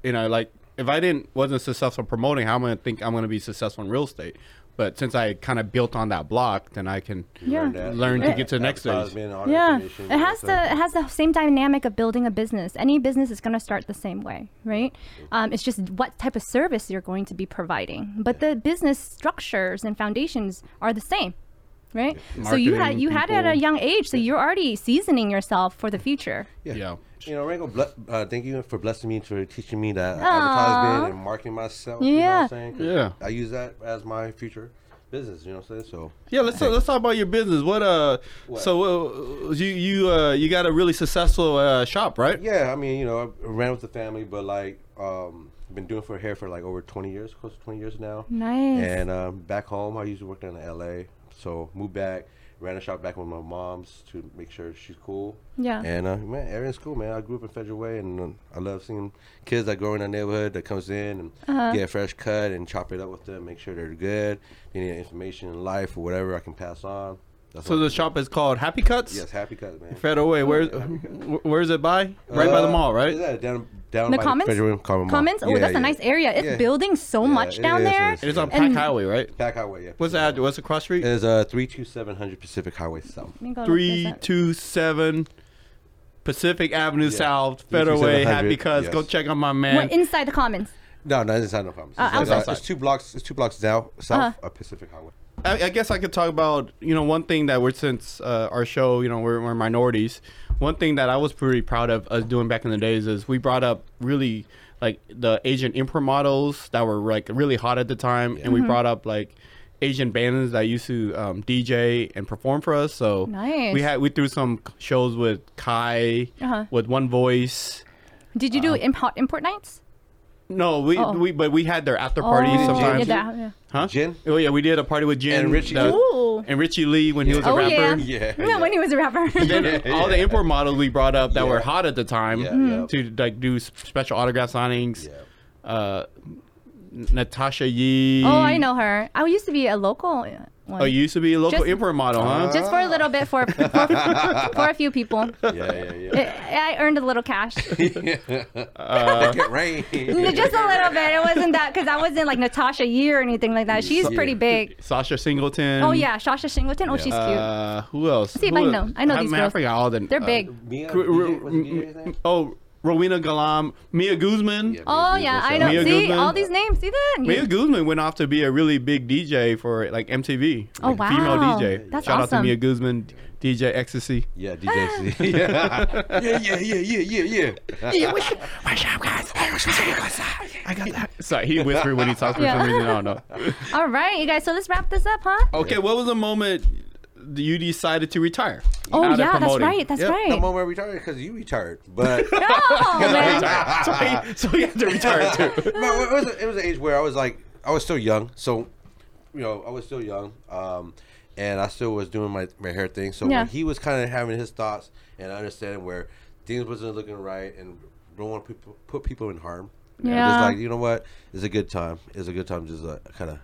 [SPEAKER 1] you know, like if I didn't wasn't successful promoting, how am I gonna think I'm gonna be successful in real estate? But since I kind of built on that block, then I can.
[SPEAKER 3] Yeah.
[SPEAKER 4] Learn,
[SPEAKER 1] Learn to
[SPEAKER 4] know,
[SPEAKER 1] get to the next stage.
[SPEAKER 4] advertisement, all that
[SPEAKER 3] Yeah, it has
[SPEAKER 4] what
[SPEAKER 3] the it has the same dynamic of building a business. Any business is going to start the same way, right? Um, it's just what type of service you're going to be providing, but the business structures and foundations are the same, right? So you had
[SPEAKER 1] Marketing,
[SPEAKER 3] you had it at a young age, so you're already seasoning yourself for the future.
[SPEAKER 1] Yeah.
[SPEAKER 4] You know, Rango, ble- uh, thank you for blessing me and for teaching me that
[SPEAKER 3] Aw.
[SPEAKER 4] advertisement and marketing myself. You know what
[SPEAKER 3] Yeah.
[SPEAKER 4] I'm saying? 'Cause
[SPEAKER 1] Yeah.
[SPEAKER 4] I use that as my future business. You know what I'm saying? So
[SPEAKER 1] Yeah, let's let's talk about your business. What uh,
[SPEAKER 4] What?
[SPEAKER 1] so uh, you you uh you got a really successful uh, shop, right?
[SPEAKER 4] yeah, I mean, you know, I ran with the family, but like, um, been doing for hair for like over 20 years, close to 20 years now.
[SPEAKER 3] Nice.
[SPEAKER 4] And um, back home, I usually worked in LA. So moved back, ran a shop back with my mom's to make sure she's cool.
[SPEAKER 3] Yeah.
[SPEAKER 4] And uh, man, everything's cool, man. I grew up in Federal Way, and um, I love seeing kids that grow in our neighborhood that comes in and
[SPEAKER 3] Uh-huh.
[SPEAKER 4] get a fresh cut and chop it up with them, make sure they're good. They need information in life or whatever I can pass on. That's
[SPEAKER 1] So
[SPEAKER 4] what-
[SPEAKER 1] the shop is called Happy Cuts.
[SPEAKER 4] yes, happy cuts, man.
[SPEAKER 1] Federal Way. Where's
[SPEAKER 4] Yeah, Happy Cuts.
[SPEAKER 1] wh- where's it by? Right by the
[SPEAKER 4] Uh,
[SPEAKER 1] mall, right?
[SPEAKER 4] Yeah, down down
[SPEAKER 3] The
[SPEAKER 4] by
[SPEAKER 3] Commons?
[SPEAKER 4] the Federal Way, Common Mall.
[SPEAKER 3] Comments? Oh,
[SPEAKER 4] Yeah,
[SPEAKER 3] that's a nice area. It's
[SPEAKER 4] Yeah.
[SPEAKER 3] building so
[SPEAKER 4] Yeah,
[SPEAKER 3] much down
[SPEAKER 4] is, it
[SPEAKER 3] there.
[SPEAKER 4] is.
[SPEAKER 1] It is on
[SPEAKER 3] And-
[SPEAKER 1] Pac Highway, right?
[SPEAKER 4] Pac Highway, yeah.
[SPEAKER 1] What's that? What's the cross street?
[SPEAKER 4] It is uh three two seven hundred Pacific Highway South.
[SPEAKER 3] Let me go look
[SPEAKER 1] Three
[SPEAKER 3] this up.
[SPEAKER 1] two seven Pacific Avenue
[SPEAKER 4] Yeah.
[SPEAKER 1] South, Federal Way,
[SPEAKER 4] 32700,
[SPEAKER 1] Happy Cuts. Go check out my
[SPEAKER 3] We're inside the Commons.
[SPEAKER 4] No, no, it's inside no problem.
[SPEAKER 3] Uh,
[SPEAKER 4] it's,
[SPEAKER 3] outside.
[SPEAKER 4] it's two blocks. It's two blocks down south
[SPEAKER 3] Uh-huh.
[SPEAKER 4] of Pacific Highway.
[SPEAKER 1] I, I guess I could talk about you know one thing that we're since uh, our show you know we're, we're minorities. One thing that I was pretty proud of us doing back in the days is we brought up really like the Asian import models that were like really hot at the time, and we brought up like Asian bands that used to um, DJ and perform for us. So
[SPEAKER 3] Nice.
[SPEAKER 1] we had we threw some shows with Kai,
[SPEAKER 3] Uh-huh.
[SPEAKER 1] with One Voice.
[SPEAKER 3] Did you do import import nights?
[SPEAKER 1] No, we
[SPEAKER 3] Oh.
[SPEAKER 1] we but we had their after parties
[SPEAKER 3] Oh,
[SPEAKER 1] sometimes.
[SPEAKER 3] Yeah, that- yeah.
[SPEAKER 1] Huh?
[SPEAKER 4] Jin?
[SPEAKER 1] Oh yeah, we did a party with Jin
[SPEAKER 4] And Richie
[SPEAKER 1] the-
[SPEAKER 3] Ooh.
[SPEAKER 1] and Richie Lee when he was a
[SPEAKER 3] Oh
[SPEAKER 1] rapper.
[SPEAKER 3] yeah.
[SPEAKER 4] Yeah,
[SPEAKER 3] Yeah,
[SPEAKER 4] yeah.
[SPEAKER 3] when he was a rapper.
[SPEAKER 1] then all the import models we brought up that were hot at the time
[SPEAKER 4] Yeah, Mhm.
[SPEAKER 1] to like do special autograph signings.
[SPEAKER 4] Yeah.
[SPEAKER 1] Uh, Natasha Yee.
[SPEAKER 3] oh, I know her. I used to be a local one.
[SPEAKER 1] Oh, you used to be a local
[SPEAKER 3] Just-
[SPEAKER 1] import model, huh?
[SPEAKER 3] Just for a little bit for for, for a few people.
[SPEAKER 4] Yeah, yeah, yeah.
[SPEAKER 3] It, I earned a little cash.
[SPEAKER 1] Uh,
[SPEAKER 4] Get rain.
[SPEAKER 3] Just a little bit. It wasn't that because I wasn't like Natasha Yee or anything like that. She's
[SPEAKER 4] Yeah.
[SPEAKER 3] pretty big.
[SPEAKER 1] Sasha Singleton.
[SPEAKER 3] Oh yeah, Sasha Singleton. Oh, she's cute.
[SPEAKER 1] Uh, who else?
[SPEAKER 3] See if
[SPEAKER 1] Who
[SPEAKER 3] I know. I know these
[SPEAKER 1] man, I
[SPEAKER 3] girls.
[SPEAKER 1] forgot all the.
[SPEAKER 3] They're
[SPEAKER 1] uh,
[SPEAKER 3] big.
[SPEAKER 4] Mia,
[SPEAKER 1] Gr-
[SPEAKER 4] DJ, what's the DJ's name?
[SPEAKER 1] Oh, Rowena Galam, Mia Guzman.
[SPEAKER 4] Yeah.
[SPEAKER 3] Oh
[SPEAKER 4] Mia
[SPEAKER 3] yeah, I
[SPEAKER 4] Guzman.
[SPEAKER 3] know.
[SPEAKER 1] Mia
[SPEAKER 3] See
[SPEAKER 1] Guzman.
[SPEAKER 3] all these names. See that?
[SPEAKER 1] Mia
[SPEAKER 3] Yeah.
[SPEAKER 1] Guzman went off to be a really big DJ for like MTV.
[SPEAKER 3] Oh,
[SPEAKER 1] like, Female. DJ.
[SPEAKER 3] That's
[SPEAKER 1] Shout out to. Mia Guzman, DJ Ecstasy.
[SPEAKER 4] Yeah, DJ. C. yeah, yeah, yeah, yeah, yeah, yeah, yeah.
[SPEAKER 1] What's up, guys? What's up, guys? I got that. Sorry, he whispered when he talks for
[SPEAKER 3] Yeah.
[SPEAKER 1] some reason. I don't know.
[SPEAKER 3] All right, you guys. So let's wrap this up, huh?
[SPEAKER 1] Okay, what was the moment you decided to retire?
[SPEAKER 3] Oh
[SPEAKER 1] Out
[SPEAKER 3] yeah, that's right. That's
[SPEAKER 1] Yep.
[SPEAKER 3] right.
[SPEAKER 4] The moment I retired because you retired, but
[SPEAKER 3] Oh, man.
[SPEAKER 1] so, he, so he had to retire too.
[SPEAKER 4] no, it was it was an age where I was like I was still young, so you know I was still young, um, and I still was doing my, my hair thing. So
[SPEAKER 3] Yeah.
[SPEAKER 4] he was kind of having his thoughts and understanding where things wasn't looking right and don't want to people, put people in harm.
[SPEAKER 3] Yeah.
[SPEAKER 4] Just like you know what, it's a good time. It's a good time just uh, kind of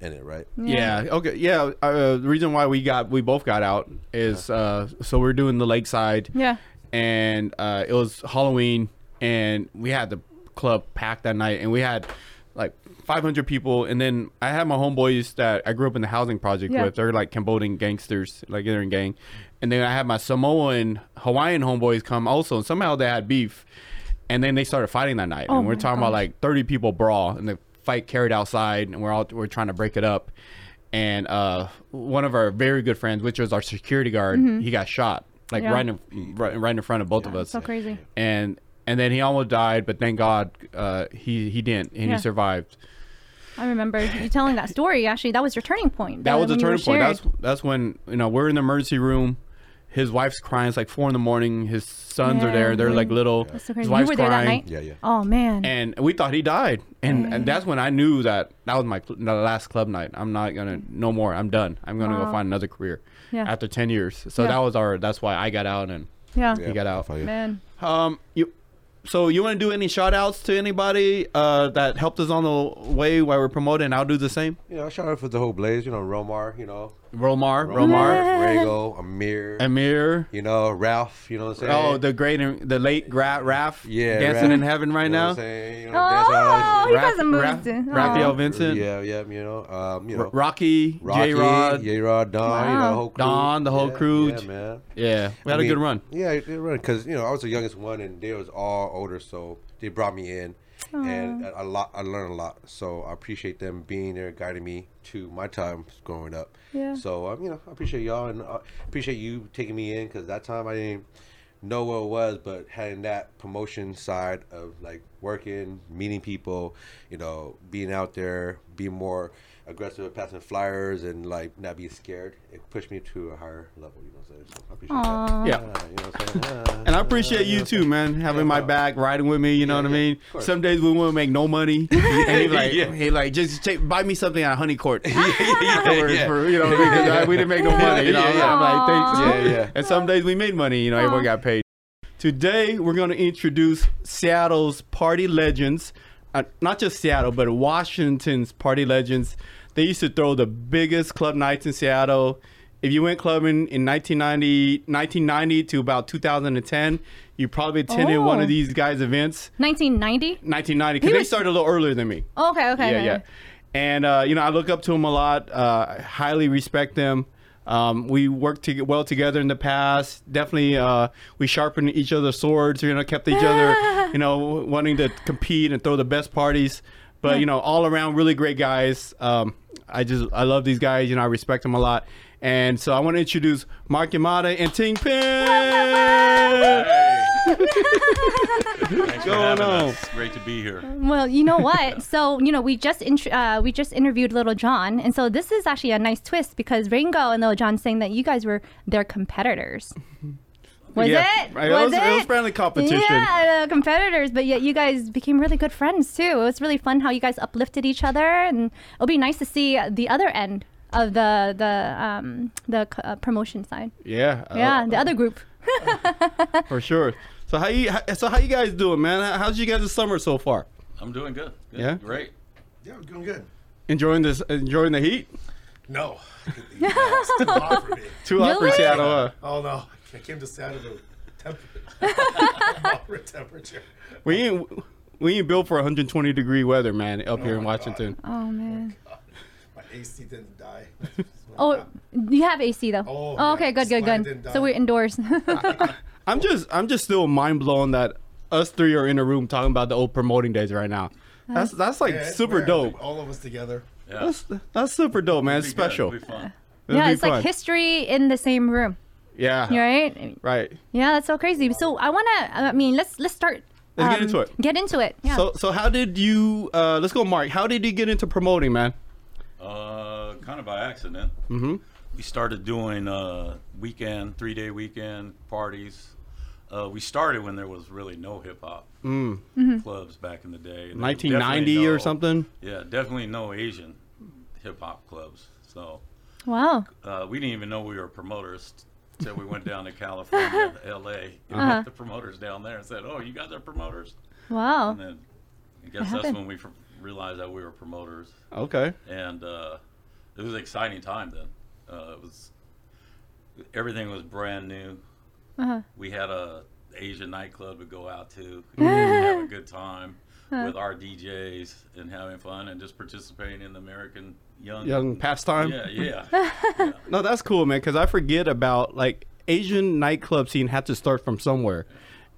[SPEAKER 4] in it, right?
[SPEAKER 1] Yeah. Okay. Yeah. Uh, the reason why we got we both got out is uh, so we're doing the lakeside.
[SPEAKER 3] Yeah.
[SPEAKER 1] And uh, it was Halloween, and we had the club packed that night, and we had like 500 people, and then I had my homeboys that I grew up in the housing project
[SPEAKER 3] Yeah.
[SPEAKER 1] with. They're like Cambodian gangsters, like they're in gang, and then I had my Samoan Hawaiian homeboys come also, and somehow they had beef, and then they started fighting that night,
[SPEAKER 3] Oh
[SPEAKER 1] and we're
[SPEAKER 3] my
[SPEAKER 1] talking about like 30 people brawl, and the fight carried outside, and we're all we're trying to break it up, and uh, one of our very good friends, which was our security guard, he got shot like
[SPEAKER 3] Mm-hmm. Yeah.
[SPEAKER 1] right in right, right in front of both of us,
[SPEAKER 3] So crazy.
[SPEAKER 1] and and then he almost died, but thank God uh, he he didn't, and
[SPEAKER 3] Yeah.
[SPEAKER 1] he survived.
[SPEAKER 3] I remember you telling that story. Actually, that was your turning point.
[SPEAKER 1] That was the
[SPEAKER 3] when you were
[SPEAKER 1] turning point.
[SPEAKER 3] shared.
[SPEAKER 1] That's that's when you know we're in the emergency room. His wife's crying. It's like four in the morning. His sons are there. They're like little.
[SPEAKER 3] That's so
[SPEAKER 1] His
[SPEAKER 3] crazy. You
[SPEAKER 1] wife's
[SPEAKER 3] were there that
[SPEAKER 1] crying.
[SPEAKER 3] night?
[SPEAKER 4] Yeah, yeah.
[SPEAKER 3] Oh man.
[SPEAKER 1] And we thought he died, and, and that's when I knew that that was my cl- the last club night. I'm not gonna no more. I'm done. I'm gonna go find another career.
[SPEAKER 3] Yeah.
[SPEAKER 1] After ten years, so
[SPEAKER 3] Yeah.
[SPEAKER 1] that was our. That's why I got out and
[SPEAKER 3] yeah.
[SPEAKER 1] he got out.
[SPEAKER 4] I feel you.
[SPEAKER 3] Man.
[SPEAKER 1] Um, you, so you want to do any shout outs to anybody uh, that helped us on the way while we're promoting? I'll do the same.
[SPEAKER 4] You know, shout out for the whole Blaze. You know, Romar. You know,
[SPEAKER 1] Romar,
[SPEAKER 4] Romar,
[SPEAKER 1] Romar,
[SPEAKER 4] Rego, Amir.
[SPEAKER 1] Amir.
[SPEAKER 4] you know, Ralph. You know what I'm saying?
[SPEAKER 1] Oh, the great, and- the late Gra- Raph.
[SPEAKER 4] Yeah,
[SPEAKER 1] dancing
[SPEAKER 4] Raph.
[SPEAKER 1] in heaven right
[SPEAKER 4] You know
[SPEAKER 1] now.
[SPEAKER 4] what I'm saying? You know, dancing all that
[SPEAKER 3] Oh,
[SPEAKER 4] shit.
[SPEAKER 3] he got some moves.
[SPEAKER 1] Raph-
[SPEAKER 3] too.
[SPEAKER 1] Raphael
[SPEAKER 3] Oh.
[SPEAKER 1] Vincent.
[SPEAKER 4] Yeah, yeah, you know, um, you know,
[SPEAKER 1] R- Rocky,
[SPEAKER 4] Rocky,
[SPEAKER 1] J Rod.
[SPEAKER 4] J Rod, Don, you know, the whole crew.
[SPEAKER 1] Don, the whole
[SPEAKER 4] Yeah,
[SPEAKER 1] crew.
[SPEAKER 4] Yeah, man.
[SPEAKER 1] Yeah, we
[SPEAKER 4] I
[SPEAKER 1] had a good run.
[SPEAKER 4] Yeah, they run because you know I was the youngest one, and they was all older, so they brought me in, and a, a lot. I learned a lot, so I appreciate them being there, guiding me to my time growing up.
[SPEAKER 3] Yeah.
[SPEAKER 4] So um, you know, I appreciate y'all, and I appreciate you taking me in because that time I didn't know what it was, but having that promotion side of like working, meeting people, you know, being out there, being more aggressive at passing flyers and like not being scared, it pushed me to a higher level. You know what I'm saying? So I appreciate
[SPEAKER 3] Aw.
[SPEAKER 4] that.
[SPEAKER 1] Yeah.
[SPEAKER 4] Yeah, you know what I'm saying? Yeah.
[SPEAKER 1] Uh, and I appreciate you too, man, having my
[SPEAKER 4] no.
[SPEAKER 1] back, riding with me. You know
[SPEAKER 4] Yeah,
[SPEAKER 1] what I mean? Some days we won't make no money, and he like,
[SPEAKER 4] Yeah.
[SPEAKER 1] he like, just take, buy me something at Honey Court. For- for, you know, because I- we didn't make no money. You know,
[SPEAKER 4] Yeah, yeah.
[SPEAKER 1] I'm like, thanks.
[SPEAKER 4] Yeah, yeah.
[SPEAKER 1] And some days we made money. You know, everyone got paid. Today we're going to introduce Seattle's party legends. Uh, not just Seattle, but Washington's party legends. They used to throw the biggest club nights in Seattle. If you went clubbing in 1990, 1990 to about 2010, you probably attended one
[SPEAKER 3] Oh.
[SPEAKER 1] of these guys' events.
[SPEAKER 3] 1990.
[SPEAKER 1] 1990, because
[SPEAKER 3] He
[SPEAKER 1] they
[SPEAKER 3] was-
[SPEAKER 1] started a little earlier than me.
[SPEAKER 3] Okay, okay.
[SPEAKER 1] Yeah,
[SPEAKER 3] okay.
[SPEAKER 1] yeah. And uh, you know, I look up to them a lot. Uh, I highly respect them. Um, we worked to well together in the past. Definitely, uh, we sharpened each other's swords. You know, kept each other, you know, wanting to compete and throw the best parties. But you know, all around, really great guys. Um, I just, I love these guys. You know, I respect them a lot. And so I want to introduce Mark Yamada and Ting Pin.
[SPEAKER 2] Thanks for
[SPEAKER 1] going
[SPEAKER 2] having
[SPEAKER 1] on?
[SPEAKER 2] us. Great to be here.
[SPEAKER 3] Well, you know what? so you know, we just int- uh, we just interviewed Little John, and so this is actually a nice twist because Ringo and Little John saying that you guys were their competitors. Was
[SPEAKER 1] Yeah,
[SPEAKER 3] it?
[SPEAKER 1] right, it was- it was friendly competition.
[SPEAKER 3] Yeah, uh, competitors, but yet you guys became really good friends too. It was really fun how you guys uplifted each other, and it'll be nice to see the other end of the the um the uh, promotion side.
[SPEAKER 1] Yeah. uh,
[SPEAKER 3] Yeah, the other group.
[SPEAKER 1] for sure. So how you so how you guys doing, man? How's you guys' the summer so far?
[SPEAKER 2] I'm doing good. Good.
[SPEAKER 1] Yeah?
[SPEAKER 2] Great.
[SPEAKER 5] Yeah, I'm doing good.
[SPEAKER 1] Enjoying this enjoying the heat?
[SPEAKER 5] No, yeah, it's too hot for me.
[SPEAKER 1] Too hot for Seattle. huh?
[SPEAKER 5] Oh no, I came to Seattle. temp- moderate temperature.
[SPEAKER 1] We ain't we ain't built for 120 degree weather, man, up oh, here in
[SPEAKER 5] my
[SPEAKER 1] Washington.
[SPEAKER 3] Oh man.
[SPEAKER 5] Oh, my AC didn't die.
[SPEAKER 3] Oh, you have AC though.
[SPEAKER 5] Oh,
[SPEAKER 3] Oh, okay,
[SPEAKER 5] yeah,
[SPEAKER 3] good, good,
[SPEAKER 5] slide
[SPEAKER 3] good.
[SPEAKER 5] didn't
[SPEAKER 3] So we're indoors.
[SPEAKER 1] I'm just I'm just still mind blown that us three are in a room talking about the old promoting days right now. That's that's like
[SPEAKER 5] Yeah, it's
[SPEAKER 1] super
[SPEAKER 5] rare,
[SPEAKER 1] dope.
[SPEAKER 5] All of us together.
[SPEAKER 2] Yeah.
[SPEAKER 1] That's that's super dope, man. It's
[SPEAKER 2] It'll be good.
[SPEAKER 1] special.
[SPEAKER 2] It'll be fun.
[SPEAKER 1] It'll
[SPEAKER 3] yeah,
[SPEAKER 1] be
[SPEAKER 3] it's
[SPEAKER 1] fun.
[SPEAKER 3] like history in the same room.
[SPEAKER 1] Yeah.
[SPEAKER 3] Right?
[SPEAKER 1] Right.
[SPEAKER 3] Yeah, that's so crazy. So I wanna. I mean, let's let's start.
[SPEAKER 1] Let's get
[SPEAKER 3] um,
[SPEAKER 1] into it.
[SPEAKER 3] Get into it. Yeah.
[SPEAKER 1] So so how did you uh let's go Mark. How did you get into promoting, man?
[SPEAKER 2] Uh, kind of by accident.
[SPEAKER 1] Mhm.
[SPEAKER 2] We started doing uh, weekend, three day weekend parties. Uh, we started when there was really no hip hop
[SPEAKER 1] Mm.
[SPEAKER 2] clubs back in the day. And there
[SPEAKER 1] 1990
[SPEAKER 2] definitely
[SPEAKER 1] or something?
[SPEAKER 2] Yeah, definitely no Asian hip hop clubs. So
[SPEAKER 3] wow.
[SPEAKER 2] uh, we didn't even know we were promoters until we went down to California, L.A. and
[SPEAKER 3] Uh-huh.
[SPEAKER 2] met the promoters down there and said, "Oh, you guys are promoters."
[SPEAKER 3] Wow.
[SPEAKER 2] And then I guess that's when we fr- realized that we were promoters,
[SPEAKER 1] Okay.
[SPEAKER 2] and uh, it was an exciting time then. Uh, it was everything was brand new.
[SPEAKER 3] Uh-huh.
[SPEAKER 2] We had a Asian nightclub to go out to and have a good time with our DJs and having fun and just participating in the American young
[SPEAKER 1] Young pastime.
[SPEAKER 2] Yeah, yeah. yeah.
[SPEAKER 1] No, that's cool, man. Because I forget about like Asian nightclub scene had to start from somewhere,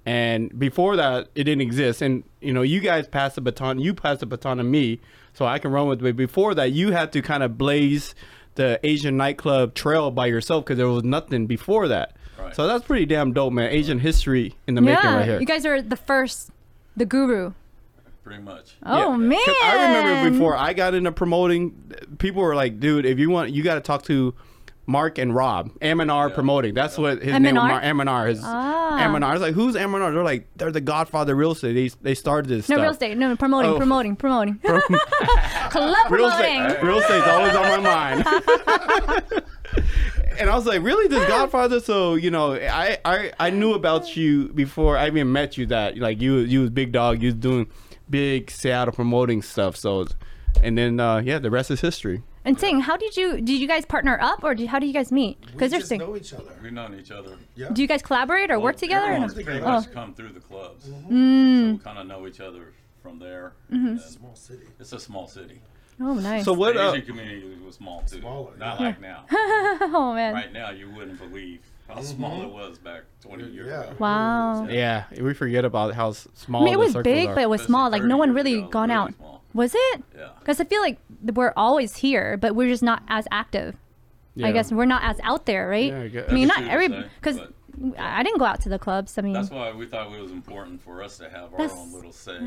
[SPEAKER 1] and before that, it didn't exist. And you know, you guys passed the baton. You passed the baton to me, so I can run with it. Before that, you had to kind of blaze the Asian nightclub trail by yourself because there was nothing before that.
[SPEAKER 2] Right.
[SPEAKER 1] So that's pretty damn dope, man. Asian history in the making right here.
[SPEAKER 3] You guys are the first, the guru.
[SPEAKER 2] Pretty much.
[SPEAKER 3] Oh
[SPEAKER 1] Yeah.
[SPEAKER 3] man.
[SPEAKER 1] 'Cause I remember before I got into promoting, people were like, "Dude, if you want, you got to talk to Mark and Rob, M&R
[SPEAKER 2] Yeah.
[SPEAKER 1] promoting. That's what his name was.
[SPEAKER 3] M&R?
[SPEAKER 1] Mar- M&R. His
[SPEAKER 3] Ah.
[SPEAKER 1] M&R. I was like, who's M&R? They're like, they're the Godfather real estate. They, they started this
[SPEAKER 3] No
[SPEAKER 1] stuff.
[SPEAKER 3] real estate. No promoting,
[SPEAKER 1] Oh.
[SPEAKER 3] promoting, promoting. Club
[SPEAKER 1] real
[SPEAKER 3] promoting.
[SPEAKER 1] estate. Real estate's always on my mind. and I was like, really, this Godfather? So you know, I, I I knew about you before I even met you. That like you you was big dog. You was doing big Seattle promoting stuff. So, and then uh, yeah, the rest is history.
[SPEAKER 3] And Ting, how did you did you guys partner up or did, how did you guys meet?
[SPEAKER 5] We
[SPEAKER 3] Because there's
[SPEAKER 5] just
[SPEAKER 3] Ting.
[SPEAKER 5] know each other.
[SPEAKER 2] We've known each other.
[SPEAKER 5] Yeah.
[SPEAKER 3] Do you guys collaborate or work together?
[SPEAKER 2] Everyone's
[SPEAKER 5] Oh.
[SPEAKER 2] pretty
[SPEAKER 5] Oh.
[SPEAKER 2] much come through the clubs.
[SPEAKER 3] Mm.
[SPEAKER 2] So we kind of know each other from there.
[SPEAKER 3] Mm-hmm.
[SPEAKER 2] And
[SPEAKER 5] Small city.
[SPEAKER 2] It's a small city.
[SPEAKER 3] Oh, nice.
[SPEAKER 1] So what?
[SPEAKER 2] the
[SPEAKER 1] Uh,
[SPEAKER 2] Asian community was small too.
[SPEAKER 5] Smaller,
[SPEAKER 2] Not
[SPEAKER 5] yeah.
[SPEAKER 2] like now.
[SPEAKER 3] oh man.
[SPEAKER 2] right now, you wouldn't believe how small it was back 20 years
[SPEAKER 5] Yeah.
[SPEAKER 2] ago.
[SPEAKER 3] Wow.
[SPEAKER 1] yeah, we forget about how s- small.
[SPEAKER 3] I mean, it
[SPEAKER 1] the
[SPEAKER 3] was
[SPEAKER 1] circles
[SPEAKER 3] big,
[SPEAKER 1] are.
[SPEAKER 3] but it was small. Like no one really
[SPEAKER 2] ago,
[SPEAKER 3] gone
[SPEAKER 2] really
[SPEAKER 3] out.
[SPEAKER 2] small.
[SPEAKER 3] Was it?
[SPEAKER 2] Yeah.
[SPEAKER 3] Because I feel like we're always here, but we're just not as active.
[SPEAKER 1] Yeah.
[SPEAKER 3] I guess we're not as out there, right?
[SPEAKER 1] Yeah, I guess.
[SPEAKER 3] I mean, not every because
[SPEAKER 2] but-
[SPEAKER 3] I didn't go out to the clubs. I mean,
[SPEAKER 2] That's why we thought it was important for us to have our own little say,